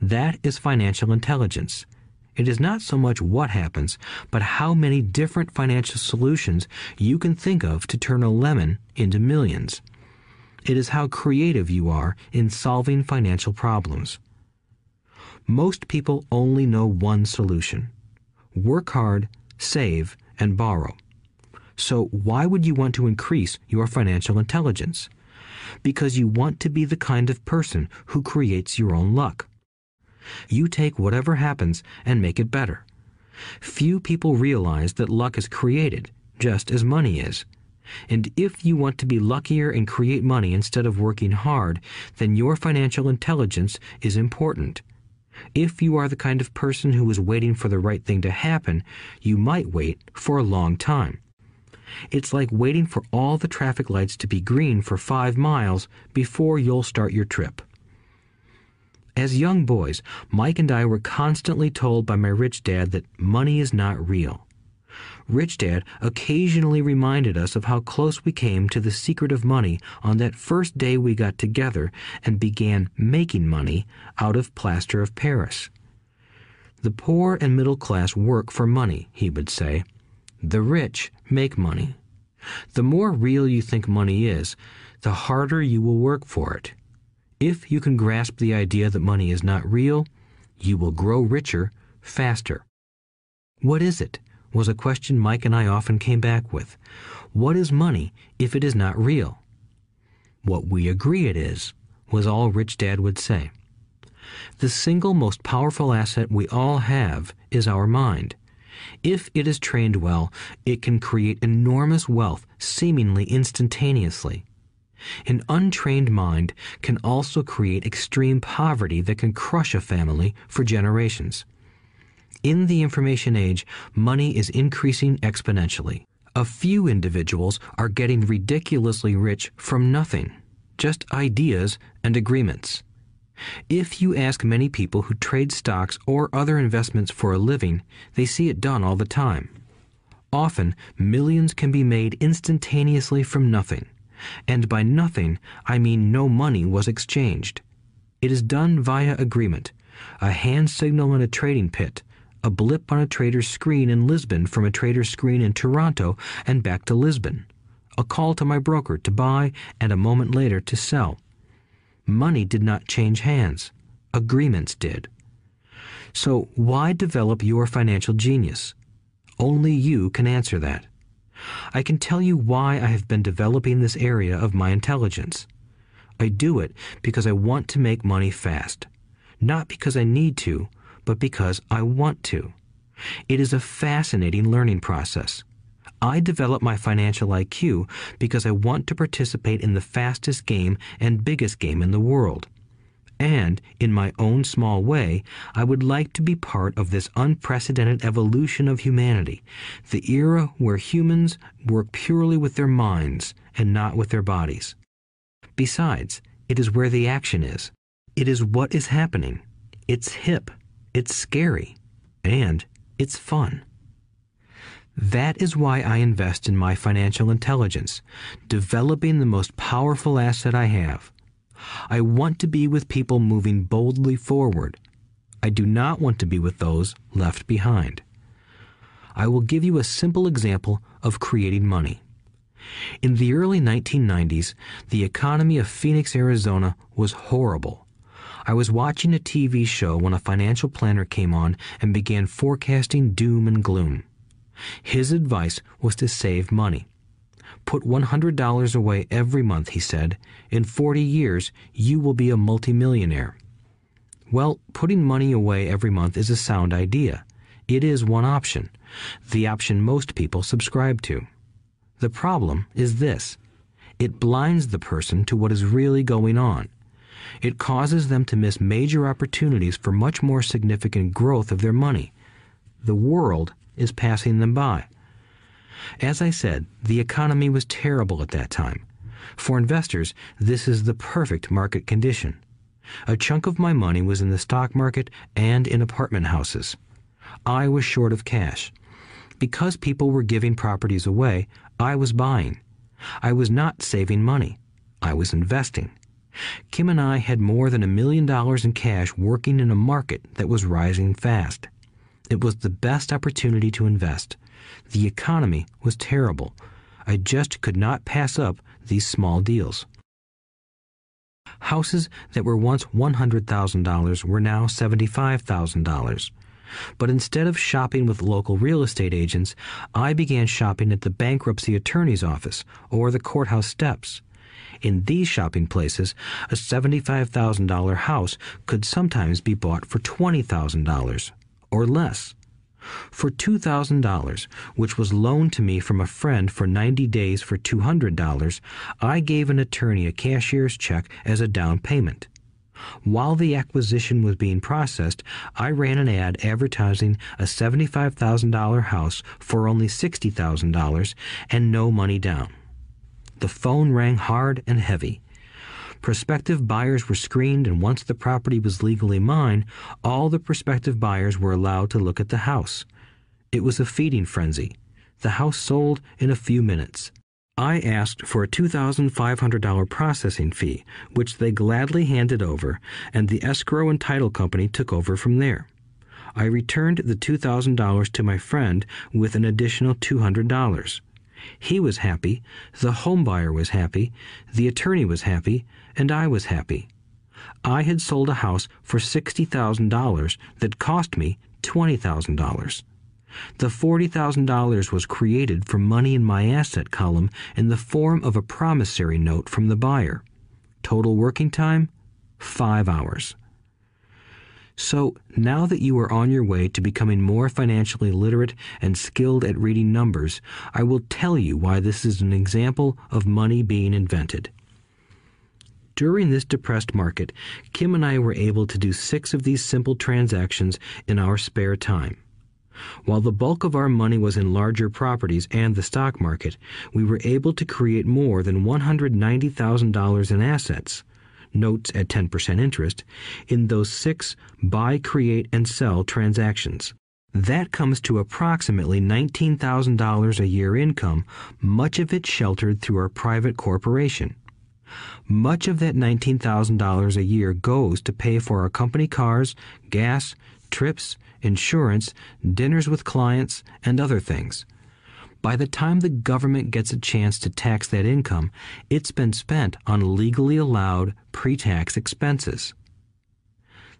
That is financial intelligence. It is not so much what happens, but how many different financial solutions you can think of to turn a lemon into millions. It is how creative you are in solving financial problems. Most people only know one solution work hard, save, and borrow. So, why would you want to increase your financial intelligence? Because you want to be the kind of person who creates your own luck. You take whatever happens and make it better. Few people realize that luck is created, just as money is. And if you want to be luckier and create money instead of working hard, then your financial intelligence is important. If you are the kind of person who is waiting for the right thing to happen, you might wait for a long time. It's like waiting for all the traffic lights to be green for five miles before you'll start your trip. As young boys, Mike and I were constantly told by my rich dad that money is not real. Rich Dad occasionally reminded us of how close we came to the secret of money on that first day we got together and began making money out of plaster of Paris. The poor and middle class work for money, he would say. The rich make money. The more real you think money is, the harder you will work for it. If you can grasp the idea that money is not real, you will grow richer faster. What is it? Was a question Mike and I often came back with. What is money if it is not real? What we agree it is, was all Rich Dad would say. The single most powerful asset we all have is our mind. If it is trained well, it can create enormous wealth seemingly instantaneously. An untrained mind can also create extreme poverty that can crush a family for generations. In the information age, money is increasing exponentially. A few individuals are getting ridiculously rich from nothing, just ideas and agreements. If you ask many people who trade stocks or other investments for a living, they see it done all the time. Often, millions can be made instantaneously from nothing. And by nothing, I mean no money was exchanged. It is done via agreement, a hand signal in a trading pit, a blip on a trader's screen in Lisbon from a trader's screen in Toronto and back to Lisbon, a call to my broker to buy and a moment later to sell. Money did not change hands, agreements did. So, why develop your financial genius? Only you can answer that. I can tell you why I have been developing this area of my intelligence. I do it because I want to make money fast, not because I need to, but because I want to. It is a fascinating learning process. I develop my financial IQ because I want to participate in the fastest game and biggest game in the world. And, in my own small way, I would like to be part of this unprecedented evolution of humanity, the era where humans work purely with their minds and not with their bodies. Besides, it is where the action is. It is what is happening. It's hip, it's scary, and it's fun. That is why I invest in my financial intelligence, developing the most powerful asset I have I want to be with people moving boldly forward. I do not want to be with those left behind. I will give you a simple example of creating money. In the early 1990s, the economy of Phoenix, Arizona was horrible. I was watching a TV show when a financial planner came on and began forecasting doom and gloom. His advice was to save money. Put $100 away every month, he said. In 40 years, you will be a multimillionaire. Well, putting money away every month is a sound idea. It is one option, the option most people subscribe to. The problem is this it blinds the person to what is really going on. It causes them to miss major opportunities for much more significant growth of their money. The world is passing them by. As I said, the economy was terrible at that time. For investors, this is the perfect market condition. A chunk of my money was in the stock market and in apartment houses. I was short of cash. Because people were giving properties away, I was buying. I was not saving money. I was investing. Kim and I had more than a million dollars in cash working in a market that was rising fast. It was the best opportunity to invest. The economy was terrible. I just could not pass up these small deals. Houses that were once $100,000 were now $75,000. But instead of shopping with local real estate agents, I began shopping at the bankruptcy attorney's office or the courthouse steps. In these shopping places, a $75,000 house could sometimes be bought for $20,000 or less. For $2,000, which was loaned to me from a friend for 90 days for $200, I gave an attorney a cashier's check as a down payment. While the acquisition was being processed, I ran an ad advertising a $75,000 house for only $60,000 and no money down. The phone rang hard and heavy. Prospective buyers were screened, and once the property was legally mine, all the prospective buyers were allowed to look at the house. It was a feeding frenzy. The house sold in a few minutes. I asked for a $2,500 processing fee, which they gladly handed over, and the escrow and title company took over from there. I returned the $2,000 to my friend with an additional $200. He was happy, the home buyer was happy, the attorney was happy, and I was happy. I had sold a house for $60,000 that cost me $20,000. The $40,000 was created from money in my asset column in the form of a promissory note from the buyer. Total working time? Five hours. So, now that you are on your way to becoming more financially literate and skilled at reading numbers, I will tell you why this is an example of money being invented. During this depressed market, Kim and I were able to do six of these simple transactions in our spare time. While the bulk of our money was in larger properties and the stock market, we were able to create more than $190,000 in assets notes at 10% interest, in those six buy, create, and sell transactions. That comes to approximately $19,000 a year income, much of it sheltered through our private corporation. Much of that $19,000 a year goes to pay for our company cars, gas, trips, insurance, dinners with clients, and other things. By the time the government gets a chance to tax that income, it's been spent on legally allowed pre tax expenses.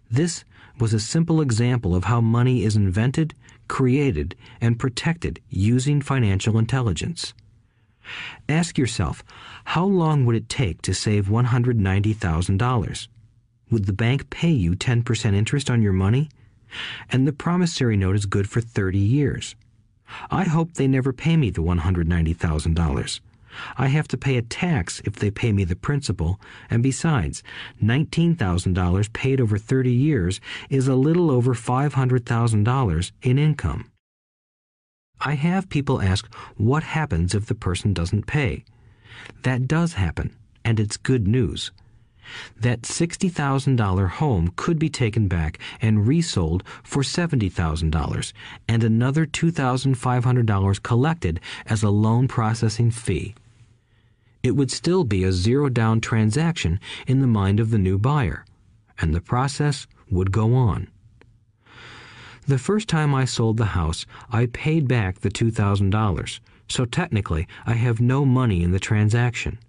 This was a simple example of how money is invented, created, and protected using financial intelligence. Ask yourself, how long would it take to save $190,000? Would the bank pay you 10% interest on your money? And the promissory note is good for 30 years. I hope they never pay me the $190,000. I have to pay a tax if they pay me the principal, and besides, $19,000 paid over 30 years is a little over $500,000 in income. I have people ask what happens if the person doesn't pay. That does happen, and it's good news. That $60,000 home could be taken back and resold for $70,000 and another $2,500 collected as a loan processing fee. It would still be a zero down transaction in the mind of the new buyer, and the process would go on. The first time I sold the house, I paid back the $2,000, so technically I have no money in the transaction.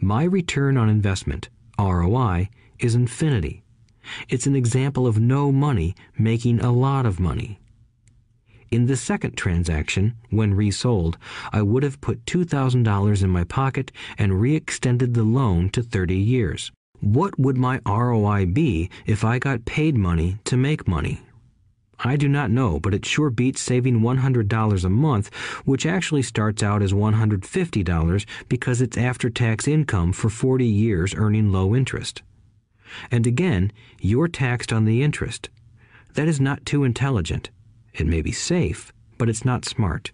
My return on investment ROI, is infinity. It's an example of no money making a lot of money. In the second transaction, when resold, I would have put $2,000 in my pocket and re-extended the loan to 30 years. What would my ROI be if I got paid money to make money? I do not know, but it sure beats saving $100 a month, which actually starts out as $150 because it's after tax income for 40 years earning low interest. And again, you're taxed on the interest. That is not too intelligent. It may be safe, but it's not smart.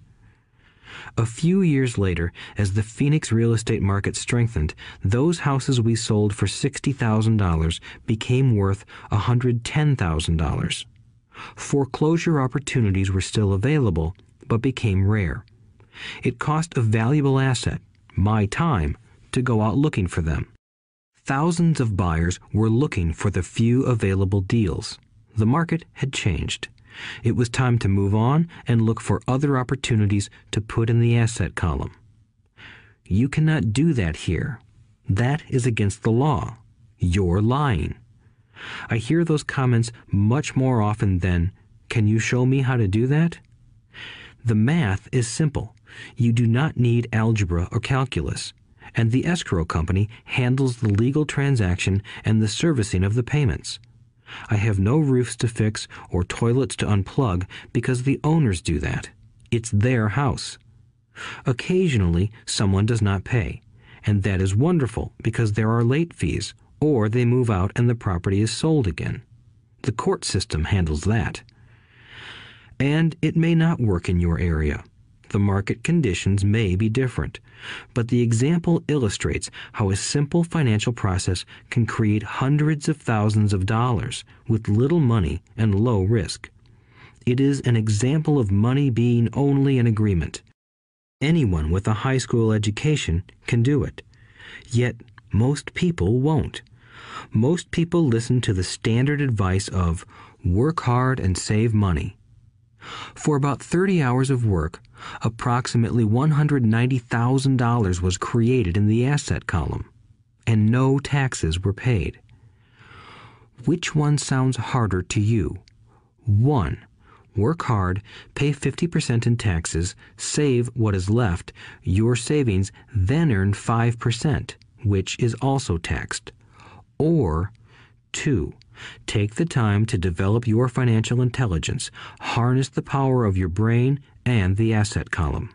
A few years later, as the Phoenix real estate market strengthened, those houses we sold for $60,000 became worth $110,000. Foreclosure opportunities were still available, but became rare. It cost a valuable asset, my time, to go out looking for them. Thousands of buyers were looking for the few available deals. The market had changed. It was time to move on and look for other opportunities to put in the asset column. You cannot do that here. That is against the law. You're lying. I hear those comments much more often than, Can you show me how to do that? The math is simple. You do not need algebra or calculus, and the escrow company handles the legal transaction and the servicing of the payments. I have no roofs to fix or toilets to unplug because the owners do that. It's their house. Occasionally, someone does not pay, and that is wonderful because there are late fees, or they move out and the property is sold again. The court system handles that. And it may not work in your area. The market conditions may be different, but the example illustrates how a simple financial process can create hundreds of thousands of dollars with little money and low risk. It is an example of money being only an agreement. Anyone with a high school education can do it. Yet most people won't. Most people listen to the standard advice of work hard and save money. For about 30 hours of work, approximately $190,000 was created in the asset column, and no taxes were paid. Which one sounds harder to you? 1. Work hard, pay 50% in taxes, save what is left, your savings, then earn 5%, which is also taxed. Or 2. Take the time to develop your financial intelligence, harness the power of your brain and the asset column.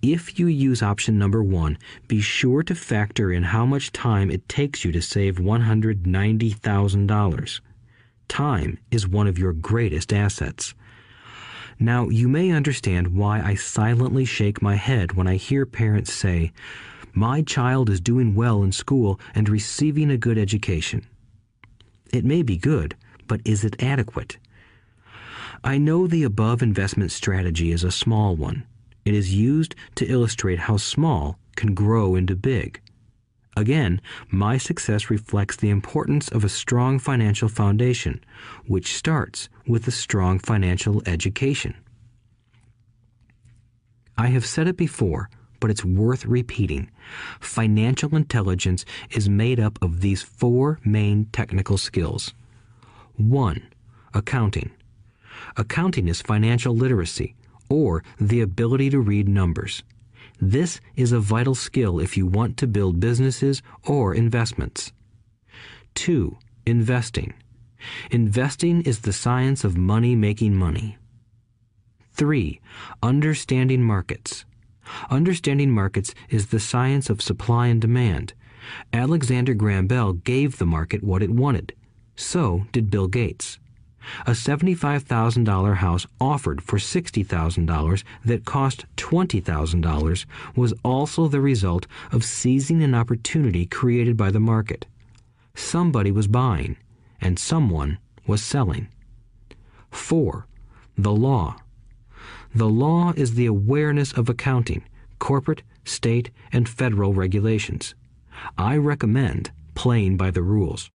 If you use option number one, be sure to factor in how much time it takes you to save $190,000. Time is one of your greatest assets. Now, you may understand why I silently shake my head when I hear parents say, My child is doing well in school and receiving a good education. It may be good, but is it adequate? I know the above investment strategy is a small one. It is used to illustrate how small can grow into big. Again, my success reflects the importance of a strong financial foundation, which starts with a strong financial education. I have said it before, but it's worth repeating. Financial intelligence is made up of these four main technical skills. 1. Accounting. Accounting is financial literacy, or the ability to read numbers. This is a vital skill if you want to build businesses or investments. 2. Investing. Investing is the science of money making money. 3. Understanding markets. Understanding markets is the science of supply and demand. Alexander Graham Bell gave the market what it wanted. So did Bill Gates. A $75,000 house offered for $60,000 that cost $20,000 was also the result of seizing an opportunity created by the market. Somebody was buying, and someone was selling. 4. The law. The law is the awareness of accounting, corporate, state, and federal regulations. I recommend playing by the rules.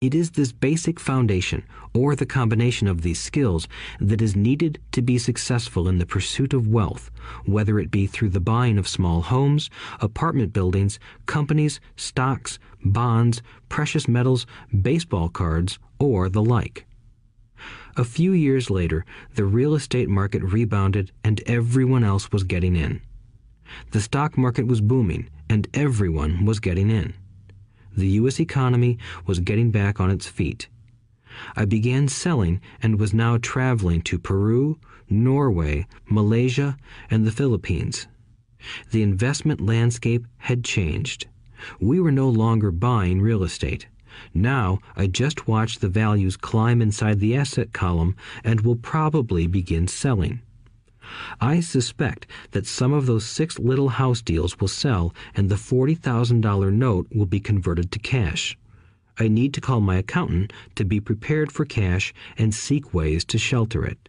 It is this basic foundation, or the combination of these skills, that is needed to be successful in the pursuit of wealth, whether it be through the buying of small homes, apartment buildings, companies, stocks, bonds, precious metals, baseball cards, or the like. A few years later, the real estate market rebounded and everyone else was getting in. The stock market was booming and everyone was getting in. The U.S. economy was getting back on its feet. I began selling and was now traveling to Peru, Norway, Malaysia, and the Philippines. The investment landscape had changed. We were no longer buying real estate. Now I just watch the values climb inside the asset column and will probably begin selling. I suspect that some of those six little house deals will sell and the $40,000 note will be converted to cash. I need to call my accountant to be prepared for cash and seek ways to shelter it.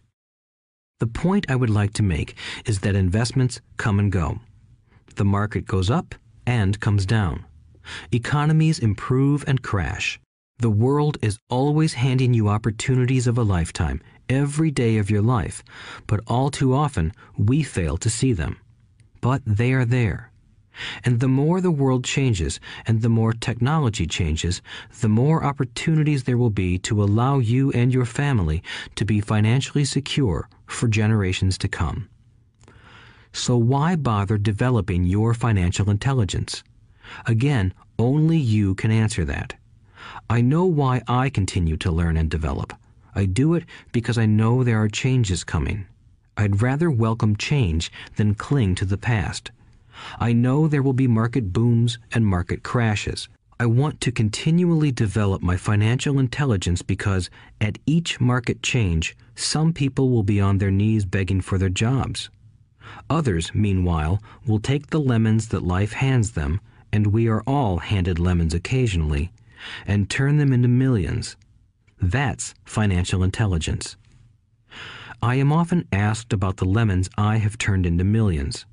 The point I would like to make is that investments come and go. The market goes up and comes down. Economies improve and crash. The world is always handing you opportunities of a lifetime, every day of your life, but all too often we fail to see them. But they are there. And the more the world changes and the more technology changes, the more opportunities there will be to allow you and your family to be financially secure for generations to come. So why bother developing your financial intelligence? Again, only you can answer that. I know why I continue to learn and develop. I do it because I know there are changes coming. I'd rather welcome change than cling to the past. I know there will be market booms and market crashes. I want to continually develop my financial intelligence because at each market change, some people will be on their knees begging for their jobs. Others, meanwhile, will take the lemons that life hands them, and we are all handed lemons occasionally, and turn them into millions. That's financial intelligence. I am often asked about the lemons I have turned into millions.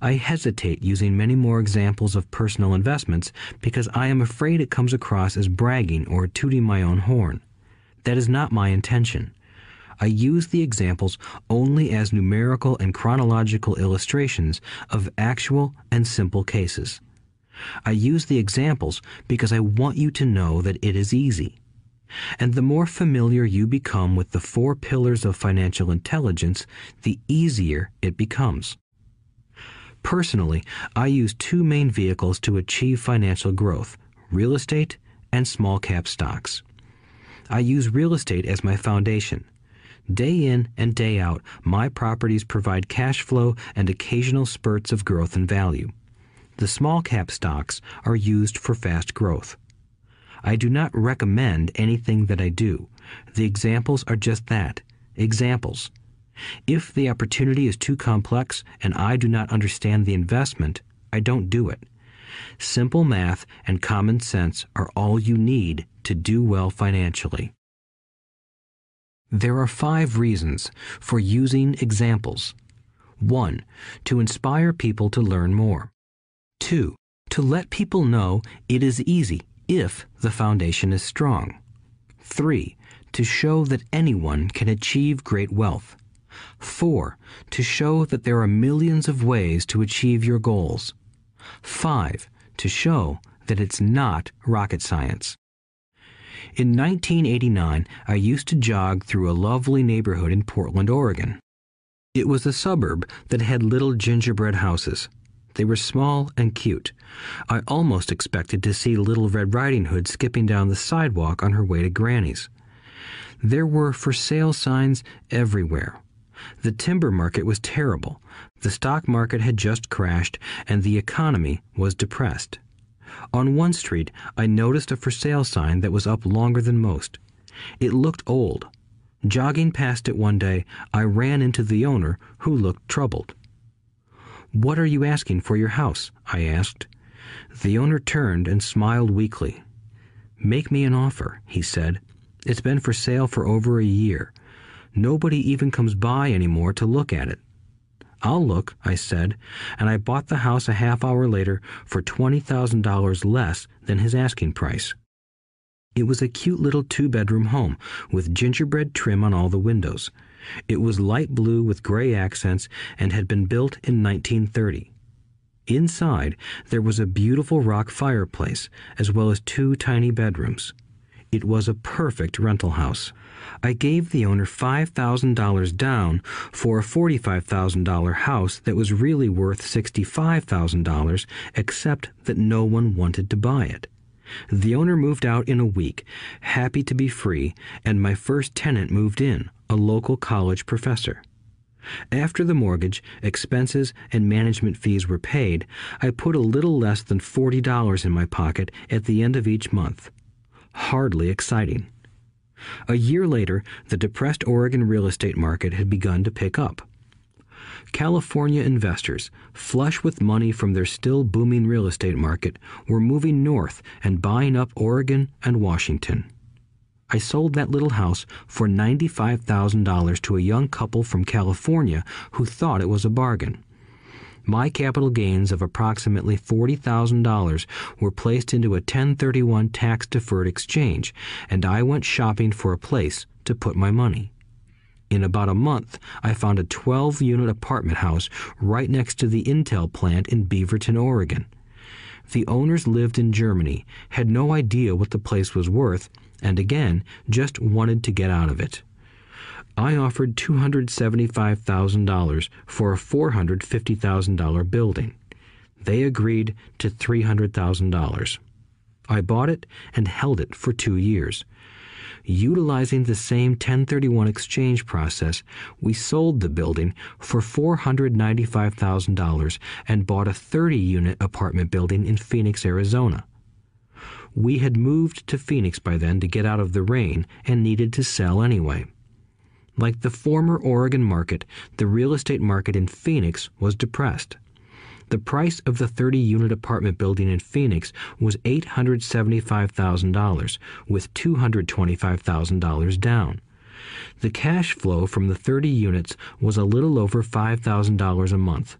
I hesitate using many more examples of personal investments because I am afraid it comes across as bragging or tooting my own horn. That is not my intention. I use the examples only as numerical and chronological illustrations of actual and simple cases. I use the examples because I want you to know that it is easy. And the more familiar you become with the four pillars of financial intelligence, the easier it becomes. Personally, I use two main vehicles to achieve financial growth real estate and small cap stocks. I use real estate as my foundation. Day in and day out, my properties provide cash flow and occasional spurts of growth and value. The small cap stocks are used for fast growth. I do not recommend anything that I do. The examples are just that examples. If the opportunity is too complex and I do not understand the investment, I don't do it. Simple math and common sense are all you need to do well financially. There are five reasons for using examples. 1. To inspire people to learn more. 2. To let people know it is easy if the foundation is strong. 3. To show that anyone can achieve great wealth. 4. To show that there are millions of ways to achieve your goals. 5. To show that it's not rocket science. In 1989, I used to jog through a lovely neighborhood in Portland, Oregon. It was a suburb that had little gingerbread houses. They were small and cute. I almost expected to see Little Red Riding Hood skipping down the sidewalk on her way to Granny's. There were for sale signs everywhere. The timber market was terrible. The stock market had just crashed, and the economy was depressed. On one street, I noticed a for sale sign that was up longer than most. It looked old. Jogging past it one day, I ran into the owner, who looked troubled. What are you asking for your house? I asked. The owner turned and smiled weakly. Make me an offer, he said. It's been for sale for over a year. Nobody even comes by anymore to look at it. I'll look, I said, and I bought the house a half hour later for $20,000 less than his asking price. It was a cute little two bedroom home with gingerbread trim on all the windows. It was light blue with gray accents and had been built in 1930. Inside, there was a beautiful rock fireplace, as well as two tiny bedrooms. It was a perfect rental house. I gave the owner $5,000 down for a $45,000 house that was really worth $65,000, except that no one wanted to buy it. The owner moved out in a week, happy to be free, and my first tenant moved in, a local college professor. After the mortgage, expenses, and management fees were paid, I put a little less than $40 in my pocket at the end of each month. Hardly exciting. A year later, the depressed Oregon real estate market had begun to pick up. California investors, flush with money from their still booming real estate market, were moving north and buying up Oregon and Washington. I sold that little house for $95,000 to a young couple from California who thought it was a bargain. My capital gains of approximately $40,000 were placed into a 1031 tax deferred exchange, and I went shopping for a place to put my money. In about a month, I found a 12 unit apartment house right next to the Intel plant in Beaverton, Oregon. The owners lived in Germany, had no idea what the place was worth, and again, just wanted to get out of it. I offered $275,000 for a $450,000 building. They agreed to $300,000. I bought it and held it for two years. Utilizing the same 1031 exchange process, we sold the building for $495,000 and bought a 30 unit apartment building in Phoenix, Arizona. We had moved to Phoenix by then to get out of the rain and needed to sell anyway. Like the former Oregon market, the real estate market in Phoenix was depressed. The price of the 30 unit apartment building in Phoenix was $875,000, with $225,000 down. The cash flow from the 30 units was a little over $5,000 a month.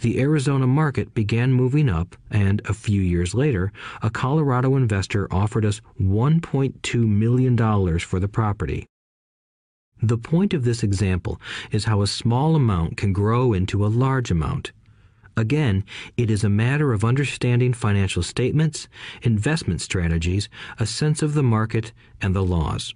The Arizona market began moving up, and a few years later, a Colorado investor offered us $1.2 million for the property. The point of this example is how a small amount can grow into a large amount. Again, it is a matter of understanding financial statements, investment strategies, a sense of the market, and the laws.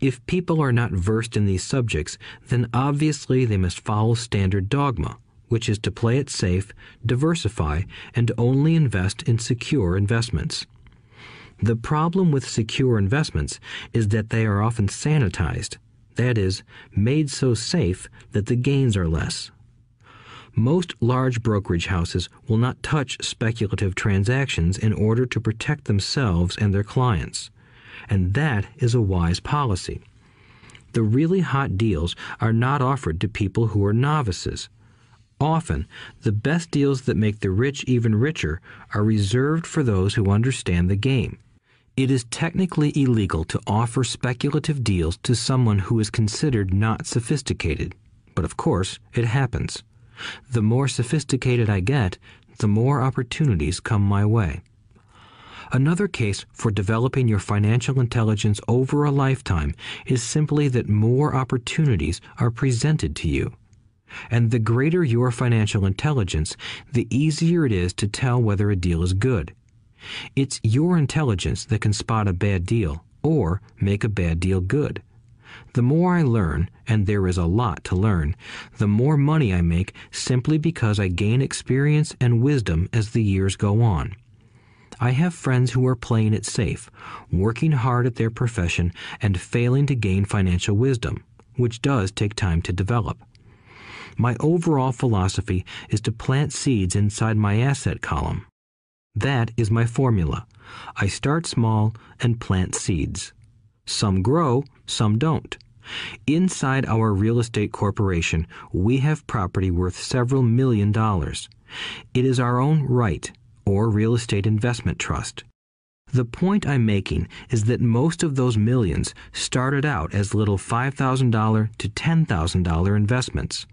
If people are not versed in these subjects, then obviously they must follow standard dogma, which is to play it safe, diversify, and only invest in secure investments. The problem with secure investments is that they are often sanitized, that is, made so safe that the gains are less. Most large brokerage houses will not touch speculative transactions in order to protect themselves and their clients, and that is a wise policy. The really hot deals are not offered to people who are novices. Often, the best deals that make the rich even richer are reserved for those who understand the game. It is technically illegal to offer speculative deals to someone who is considered not sophisticated, but of course, it happens. The more sophisticated I get, the more opportunities come my way. Another case for developing your financial intelligence over a lifetime is simply that more opportunities are presented to you. And the greater your financial intelligence, the easier it is to tell whether a deal is good. It's your intelligence that can spot a bad deal or make a bad deal good. The more I learn, and there is a lot to learn, the more money I make simply because I gain experience and wisdom as the years go on. I have friends who are playing it safe, working hard at their profession and failing to gain financial wisdom, which does take time to develop. My overall philosophy is to plant seeds inside my asset column. That is my formula. I start small and plant seeds. Some grow, some don't. Inside our real estate corporation, we have property worth several million dollars. It is our own REIT, or real estate investment trust. The point I'm making is that most of those millions started out as little $5,000 to $10,000 investments.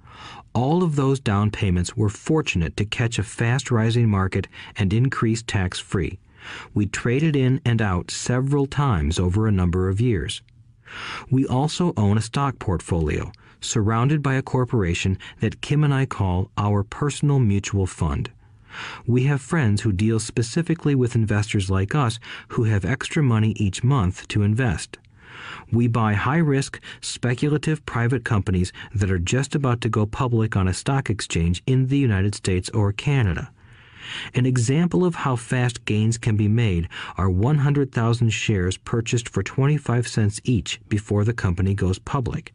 All of those down payments were fortunate to catch a fast rising market and increase tax free. We traded in and out several times over a number of years. We also own a stock portfolio, surrounded by a corporation that Kim and I call our personal mutual fund. We have friends who deal specifically with investors like us who have extra money each month to invest. We buy high risk, speculative private companies that are just about to go public on a stock exchange in the United States or Canada. An example of how fast gains can be made are 100,000 shares purchased for 25 cents each before the company goes public.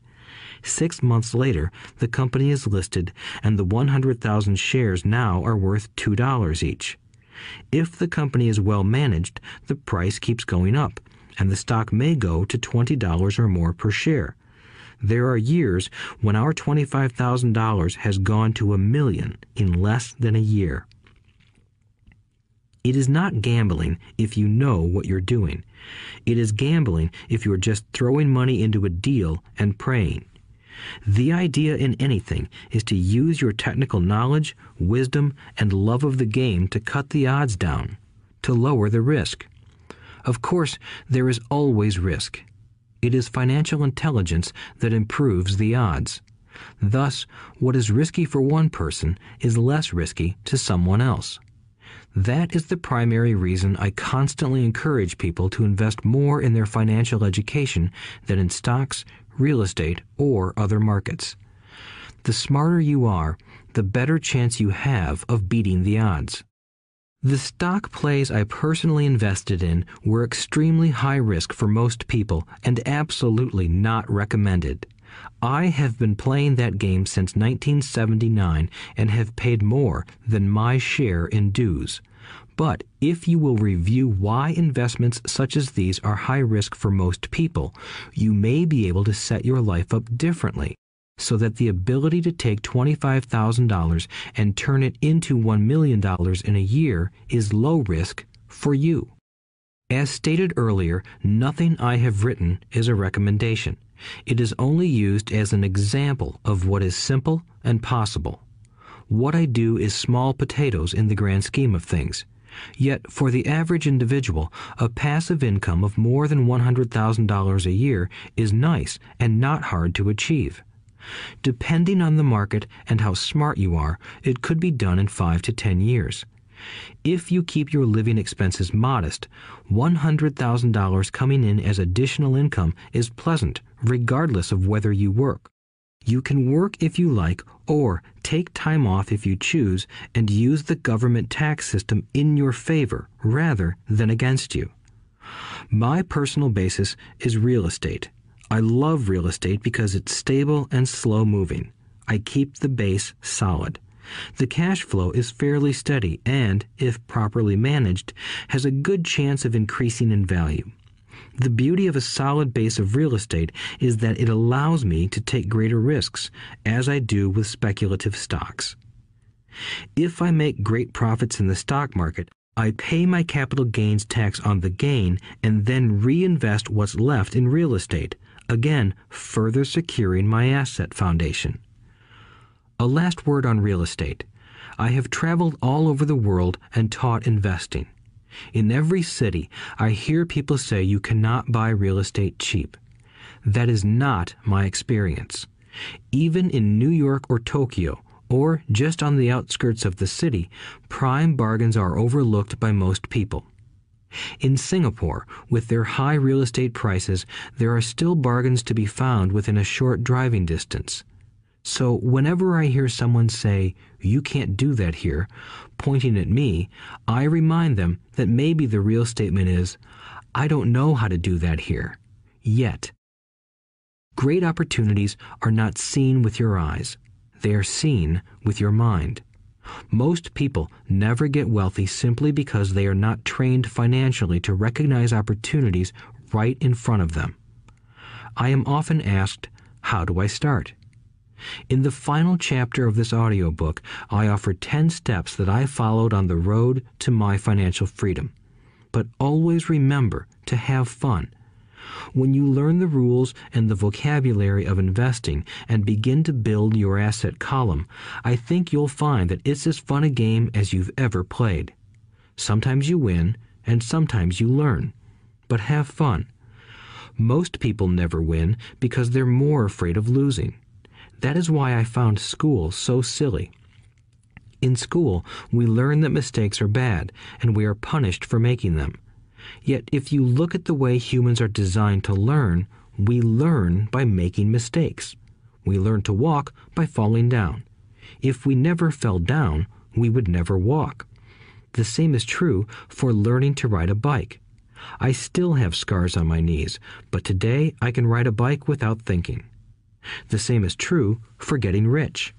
Six months later, the company is listed, and the 100,000 shares now are worth $2 each. If the company is well managed, the price keeps going up, and the stock may go to $20 or more per share. There are years when our $25,000 has gone to a million in less than a year. It is not gambling if you know what you're doing. It is gambling if you're just throwing money into a deal and praying. The idea in anything is to use your technical knowledge, wisdom, and love of the game to cut the odds down, to lower the risk. Of course, there is always risk. It is financial intelligence that improves the odds. Thus, what is risky for one person is less risky to someone else. That is the primary reason I constantly encourage people to invest more in their financial education than in stocks, real estate, or other markets. The smarter you are, the better chance you have of beating the odds. The stock plays I personally invested in were extremely high risk for most people and absolutely not recommended. I have been playing that game since 1979 and have paid more than my share in dues. But if you will review why investments such as these are high risk for most people, you may be able to set your life up differently so that the ability to take $25,000 and turn it into $1 million in a year is low risk for you. As stated earlier, nothing I have written is a recommendation. It is only used as an example of what is simple and possible. What I do is small potatoes in the grand scheme of things. Yet, for the average individual, a passive income of more than $100,000 a year is nice and not hard to achieve. Depending on the market and how smart you are, it could be done in 5 to 10 years. If you keep your living expenses modest, $100,000 coming in as additional income is pleasant, regardless of whether you work. You can work if you like or take time off if you choose and use the government tax system in your favor rather than against you. My personal basis is real estate. I love real estate because it's stable and slow moving. I keep the base solid. The cash flow is fairly steady and, if properly managed, has a good chance of increasing in value. The beauty of a solid base of real estate is that it allows me to take greater risks, as I do with speculative stocks. If I make great profits in the stock market, I pay my capital gains tax on the gain and then reinvest what's left in real estate, again further securing my asset foundation. A last word on real estate. I have traveled all over the world and taught investing. In every city, I hear people say you cannot buy real estate cheap. That is not my experience. Even in New York or Tokyo, or just on the outskirts of the city, prime bargains are overlooked by most people. In Singapore, with their high real estate prices, there are still bargains to be found within a short driving distance. So whenever I hear someone say, You can't do that here, pointing at me, I remind them that maybe the real statement is, I don't know how to do that here. Yet. Great opportunities are not seen with your eyes, they are seen with your mind. Most people never get wealthy simply because they are not trained financially to recognize opportunities right in front of them. I am often asked, How do I start? In the final chapter of this audiobook, I offer 10 steps that I followed on the road to my financial freedom. But always remember to have fun. When you learn the rules and the vocabulary of investing and begin to build your asset column, I think you'll find that it's as fun a game as you've ever played. Sometimes you win, and sometimes you learn. But have fun. Most people never win because they're more afraid of losing. That is why I found school so silly. In school, we learn that mistakes are bad, and we are punished for making them. Yet, if you look at the way humans are designed to learn, we learn by making mistakes. We learn to walk by falling down. If we never fell down, we would never walk. The same is true for learning to ride a bike. I still have scars on my knees, but today I can ride a bike without thinking. The same is true for getting rich.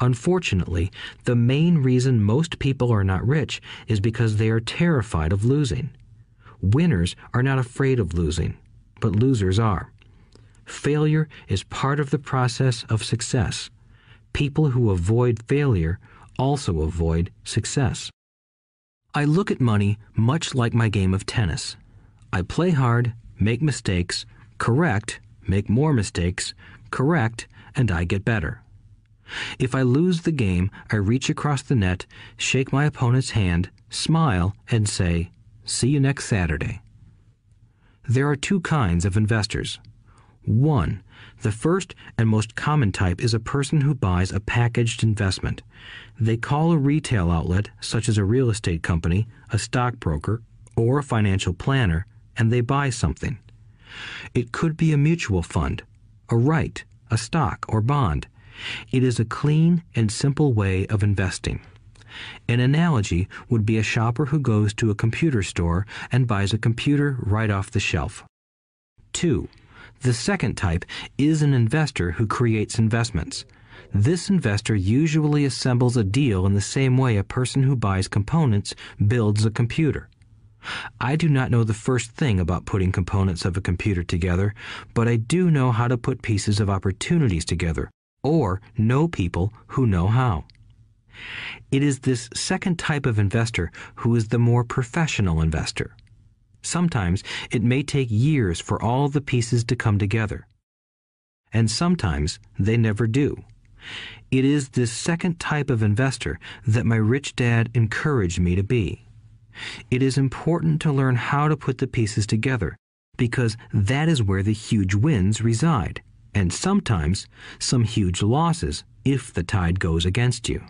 Unfortunately, the main reason most people are not rich is because they are terrified of losing. Winners are not afraid of losing, but losers are. Failure is part of the process of success. People who avoid failure also avoid success. I look at money much like my game of tennis. I play hard, make mistakes, correct, make more mistakes, correct, and I get better. If I lose the game, I reach across the net, shake my opponent's hand, smile, and say, See you next Saturday. There are two kinds of investors. One, the first and most common type is a person who buys a packaged investment. They call a retail outlet, such as a real estate company, a stockbroker, or a financial planner, and they buy something. It could be a mutual fund, a REIT, a stock, or bond. It is a clean and simple way of investing. An analogy would be a shopper who goes to a computer store and buys a computer right off the shelf. 2. The second type is an investor who creates investments. This investor usually assembles a deal in the same way a person who buys components builds a computer. I do not know the first thing about putting components of a computer together, but I do know how to put pieces of opportunities together, or know people who know how. It is this second type of investor who is the more professional investor. Sometimes it may take years for all the pieces to come together. And sometimes they never do. It is this second type of investor that my rich dad encouraged me to be. It is important to learn how to put the pieces together because that is where the huge wins reside, and sometimes some huge losses if the tide goes against you.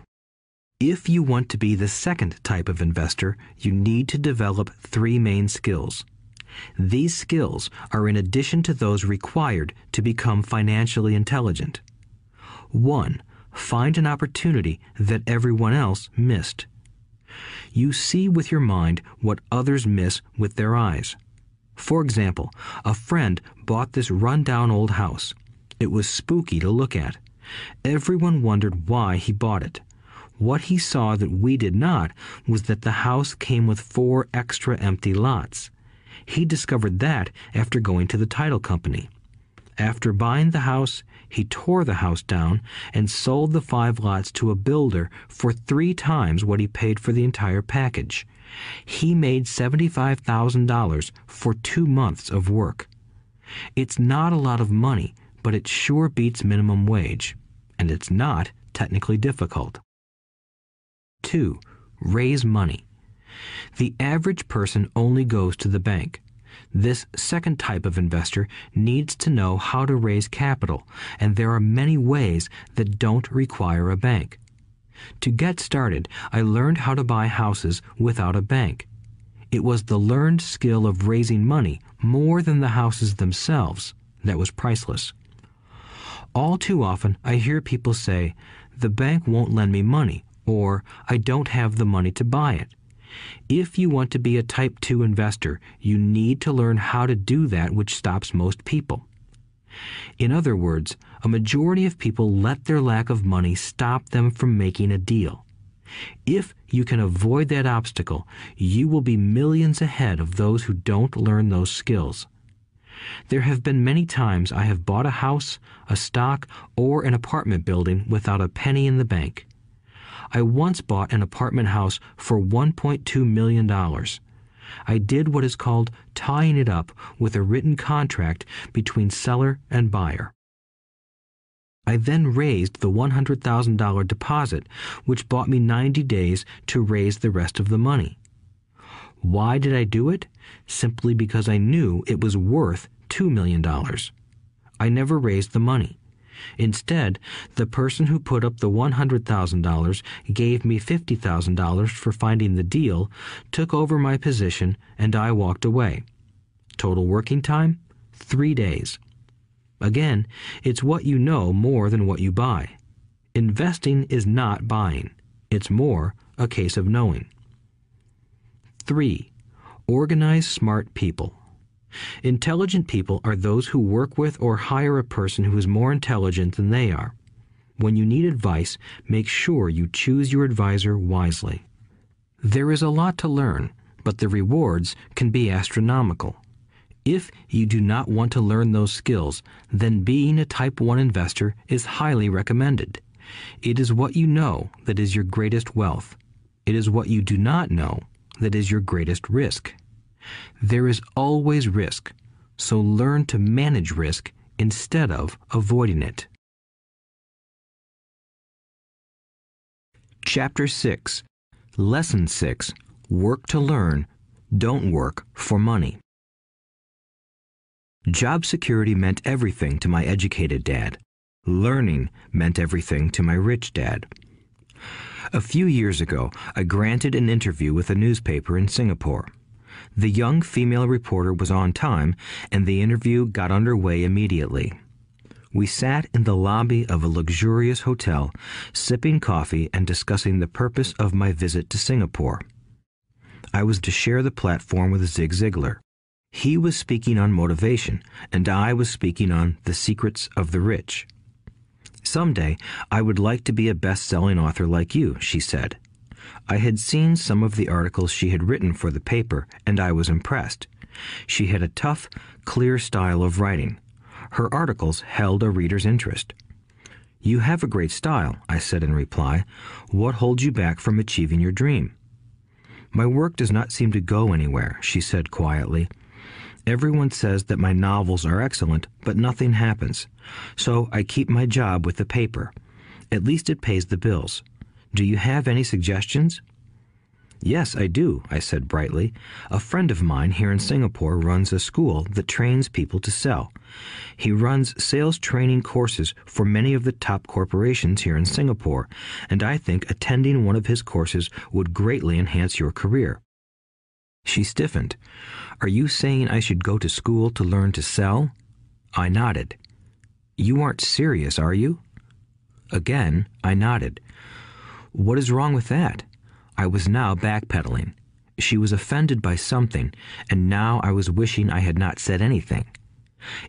If you want to be the second type of investor, you need to develop three main skills. These skills are in addition to those required to become financially intelligent. 1. Find an opportunity that everyone else missed. You see with your mind what others miss with their eyes. For example, a friend bought this run-down old house. It was spooky to look at. Everyone wondered why he bought it. What he saw that we did not was that the house came with four extra empty lots. He discovered that after going to the title company. After buying the house, he tore the house down and sold the five lots to a builder for three times what he paid for the entire package. He made $75,000 for two months of work. It's not a lot of money, but it sure beats minimum wage. And it's not technically difficult. 2. Raise money. The average person only goes to the bank. This second type of investor needs to know how to raise capital, and there are many ways that don't require a bank. To get started, I learned how to buy houses without a bank. It was the learned skill of raising money more than the houses themselves that was priceless. All too often, I hear people say, the bank won't lend me money, or I don't have the money to buy it. If you want to be a type 2 investor, you need to learn how to do that which stops most people. In other words, a majority of people let their lack of money stop them from making a deal. If you can avoid that obstacle, you will be millions ahead of those who don't learn those skills. There have been many times I have bought a house, a stock, or an apartment building without a penny in the bank. I once bought an apartment house for $1.2 million. I did what is called tying it up with a written contract between seller and buyer. I then raised the $100,000 deposit, which bought me 90 days to raise the rest of the money. Why did I do it? Simply because I knew it was worth $2 million. I never raised the money. Instead, the person who put up the $100,000 gave me $50,000 for finding the deal, took over my position, and I walked away. Total working time? Three days. Again, it's what you know more than what you buy. Investing is not buying. It's more a case of knowing. 3. Organize smart people. Intelligent people are those who work with or hire a person who is more intelligent than they are. When you need advice, make sure you choose your advisor wisely. There is a lot to learn, but the rewards can be astronomical. If you do not want to learn those skills, then being a Type 1 investor is highly recommended. It is what you know that is your greatest wealth. It is what you do not know that is your greatest risk. There is always risk, so learn to manage risk instead of avoiding it. Chapter 6 Lesson 6 Work to Learn, Don't Work for Money. Job security meant everything to my educated dad. Learning meant everything to my rich dad. A few years ago, I granted an interview with a newspaper in Singapore. The young female reporter was on time, and the interview got underway immediately. We sat in the lobby of a luxurious hotel, sipping coffee and discussing the purpose of my visit to Singapore. I was to share the platform with Zig Ziglar. He was speaking on motivation, and I was speaking on the secrets of the rich. Someday, I would like to be a best selling author like you, she said. I had seen some of the articles she had written for the paper, and I was impressed. She had a tough, clear style of writing. Her articles held a reader's interest. You have a great style, I said in reply. What holds you back from achieving your dream? My work does not seem to go anywhere, she said quietly. Everyone says that my novels are excellent, but nothing happens. So I keep my job with the paper. At least it pays the bills. Do you have any suggestions? Yes, I do, I said brightly. A friend of mine here in Singapore runs a school that trains people to sell. He runs sales training courses for many of the top corporations here in Singapore, and I think attending one of his courses would greatly enhance your career. She stiffened. Are you saying I should go to school to learn to sell? I nodded. You aren't serious, are you? Again, I nodded. What is wrong with that? I was now backpedaling. She was offended by something, and now I was wishing I had not said anything.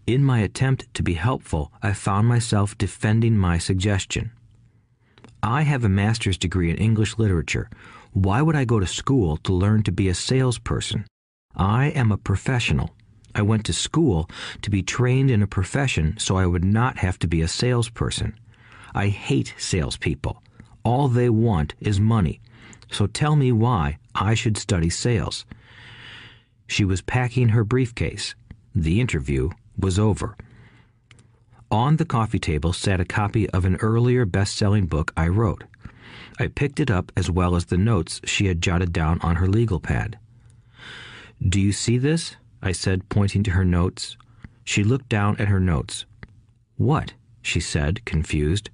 In my attempt to be helpful, I found myself defending my suggestion. I have a master's degree in English literature. Why would I go to school to learn to be a salesperson? I am a professional. I went to school to be trained in a profession so I would not have to be a salesperson. I hate salespeople. All they want is money. So tell me why I should study sales. She was packing her briefcase. The interview was over. On the coffee table sat a copy of an earlier best selling book I wrote. I picked it up as well as the notes she had jotted down on her legal pad. Do you see this? I said, pointing to her notes. She looked down at her notes. What? she said, confused.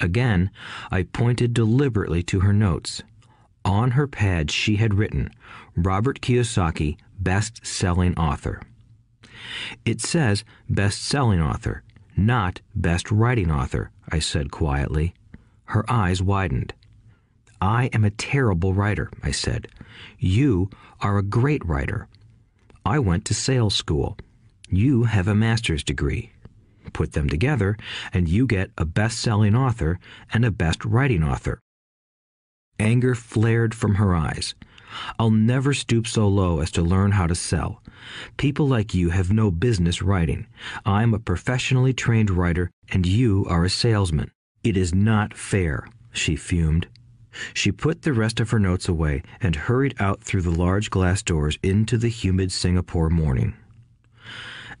Again, I pointed deliberately to her notes. On her pad, she had written, Robert Kiyosaki, best selling author. It says best selling author, not best writing author, I said quietly. Her eyes widened. I am a terrible writer, I said. You are a great writer. I went to sales school. You have a master's degree. Put them together, and you get a best selling author and a best writing author. Anger flared from her eyes. I'll never stoop so low as to learn how to sell. People like you have no business writing. I'm a professionally trained writer, and you are a salesman. It is not fair, she fumed. She put the rest of her notes away and hurried out through the large glass doors into the humid Singapore morning.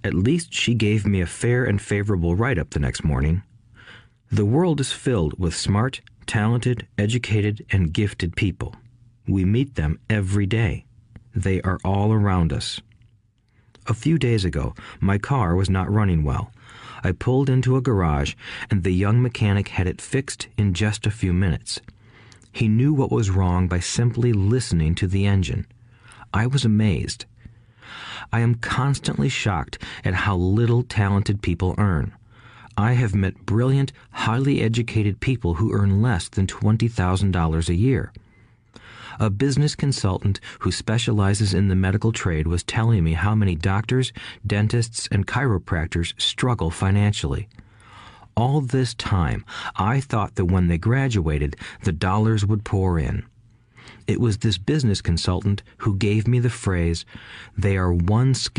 At least she gave me a fair and favorable write up the next morning. The world is filled with smart, talented, educated, and gifted people. We meet them every day. They are all around us. A few days ago, my car was not running well. I pulled into a garage, and the young mechanic had it fixed in just a few minutes. He knew what was wrong by simply listening to the engine. I was amazed. I am constantly shocked at how little talented people earn. I have met brilliant, highly educated people who earn less than $20,000 a year. A business consultant who specializes in the medical trade was telling me how many doctors, dentists, and chiropractors struggle financially. All this time, I thought that when they graduated, the dollars would pour in. It was this business consultant who gave me the phrase, they are one skill